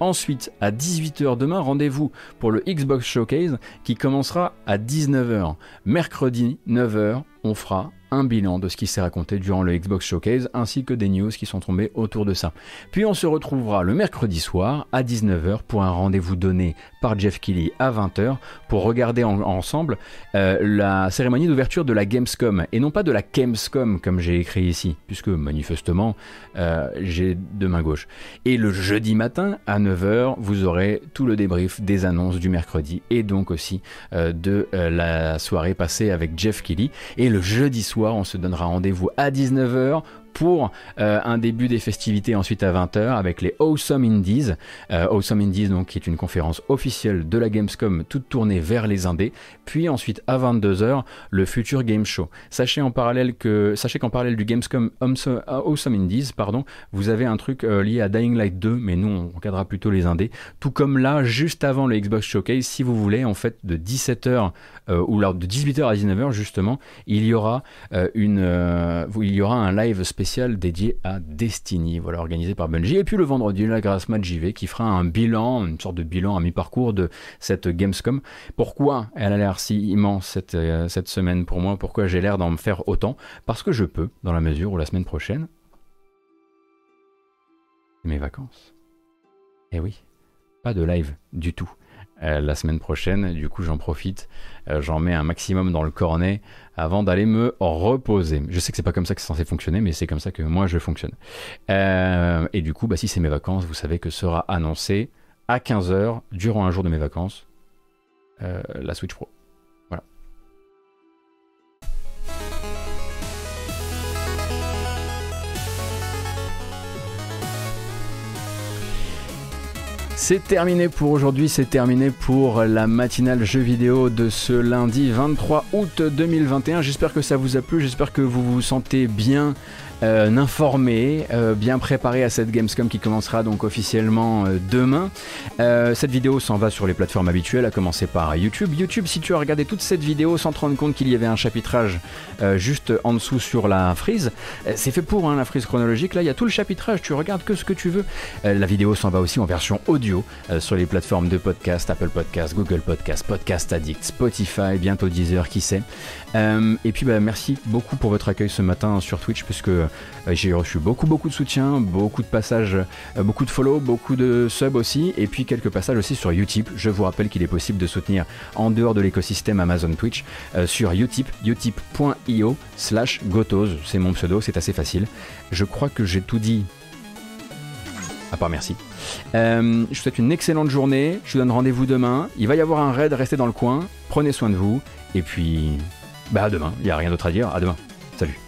Ensuite, à 18h demain, rendez-vous pour le Xbox Showcase qui commencera à 19h. Mercredi 9h, on fera un bilan de ce qui s'est raconté durant le Xbox Showcase ainsi que des news qui sont tombées autour de ça. Puis on se retrouvera le mercredi soir à 19h pour un rendez-vous donné par Jeff Kelly à 20h pour regarder ensemble euh, la cérémonie d'ouverture de la Gamescom et non pas de la Gamescom comme j'ai écrit ici puisque manifestement euh, j'ai deux mains gauche. Et le jeudi matin à 9h vous aurez tout le débrief des annonces du mercredi et donc aussi euh, de la soirée passée avec Jeff Kelly et le jeudi soir on se donnera rendez-vous à 19h pour euh, un début des festivités ensuite à 20h avec les Awesome Indies. Euh, awesome Indies donc qui est une conférence officielle de la Gamescom toute tournée vers les indés. Puis ensuite à 22h le Future Game Show. Sachez en parallèle que sachez qu'en parallèle du Gamescom Awesome Indies pardon, vous avez un truc euh, lié à Dying Light 2 mais nous on regardera plutôt les indés. Tout comme là juste avant le Xbox Showcase si vous voulez en fait de 17h ou là de 18h à 19h justement, il y aura une il y aura un live spécial dédié à Destiny, voilà, organisé par Bungie. Et puis le vendredi, la grâce Match JV qui fera un bilan, une sorte de bilan à mi-parcours de cette Gamescom. Pourquoi elle a l'air si immense cette, euh, cette semaine pour moi? Pourquoi j'ai l'air d'en faire autant? Parce que je peux, dans la mesure où la semaine prochaine, mes vacances. Eh oui, pas de live du tout. Euh, la semaine prochaine. Du coup, j'en profite, euh, j'en mets un maximum dans le cornet avant d'aller me reposer. Je sais que c'est pas comme ça que c'est censé fonctionner, mais c'est comme ça que moi je fonctionne. Euh, et du coup, bah, si c'est mes vacances, vous savez que sera annoncé à 15h, durant un jour de mes vacances, la Switch Pro. C'est terminé pour aujourd'hui, c'est terminé pour la matinale jeux vidéo de ce lundi 23 août 2021. J'espère que ça vous a plu, j'espère que vous vous sentez bien euh, informé, euh, bien préparé à cette Gamescom qui commencera donc officiellement euh, demain. cette vidéo s'en va sur les plateformes habituelles, à commencer par YouTube. YouTube, si tu as regardé toute cette vidéo sans te rendre compte qu'il y avait un chapitrage juste en dessous sur la frise, c'est fait pour hein, la frise chronologique. Là, il y a tout le chapitrage, tu regardes que ce que tu veux. la vidéo s'en va aussi en version audio sur les plateformes de podcast, Apple Podcast, Google Podcast, Podcast Addict, Spotify, bientôt Deezer, qui sait. Et puis, bah, merci beaucoup pour votre accueil ce matin sur Twitch, puisque euh, j'ai reçu beaucoup beaucoup de soutien, beaucoup de passages, euh, beaucoup de follow, beaucoup de subs aussi, et puis quelques passages aussi sur Utip. Je vous rappelle qu'il est possible de soutenir en dehors de l'écosystème Amazon Twitch euh, sur Utip, utip.io slash gotos. C'est mon pseudo, c'est assez facile. Je crois que j'ai tout dit. À part merci. je vous souhaite une excellente journée. Je vous donne rendez-vous demain. Il va y avoir un raid, restez dans le coin. Prenez soin de vous. Et puis, bah à demain. Il n'y a rien d'autre à dire. À demain. Salut.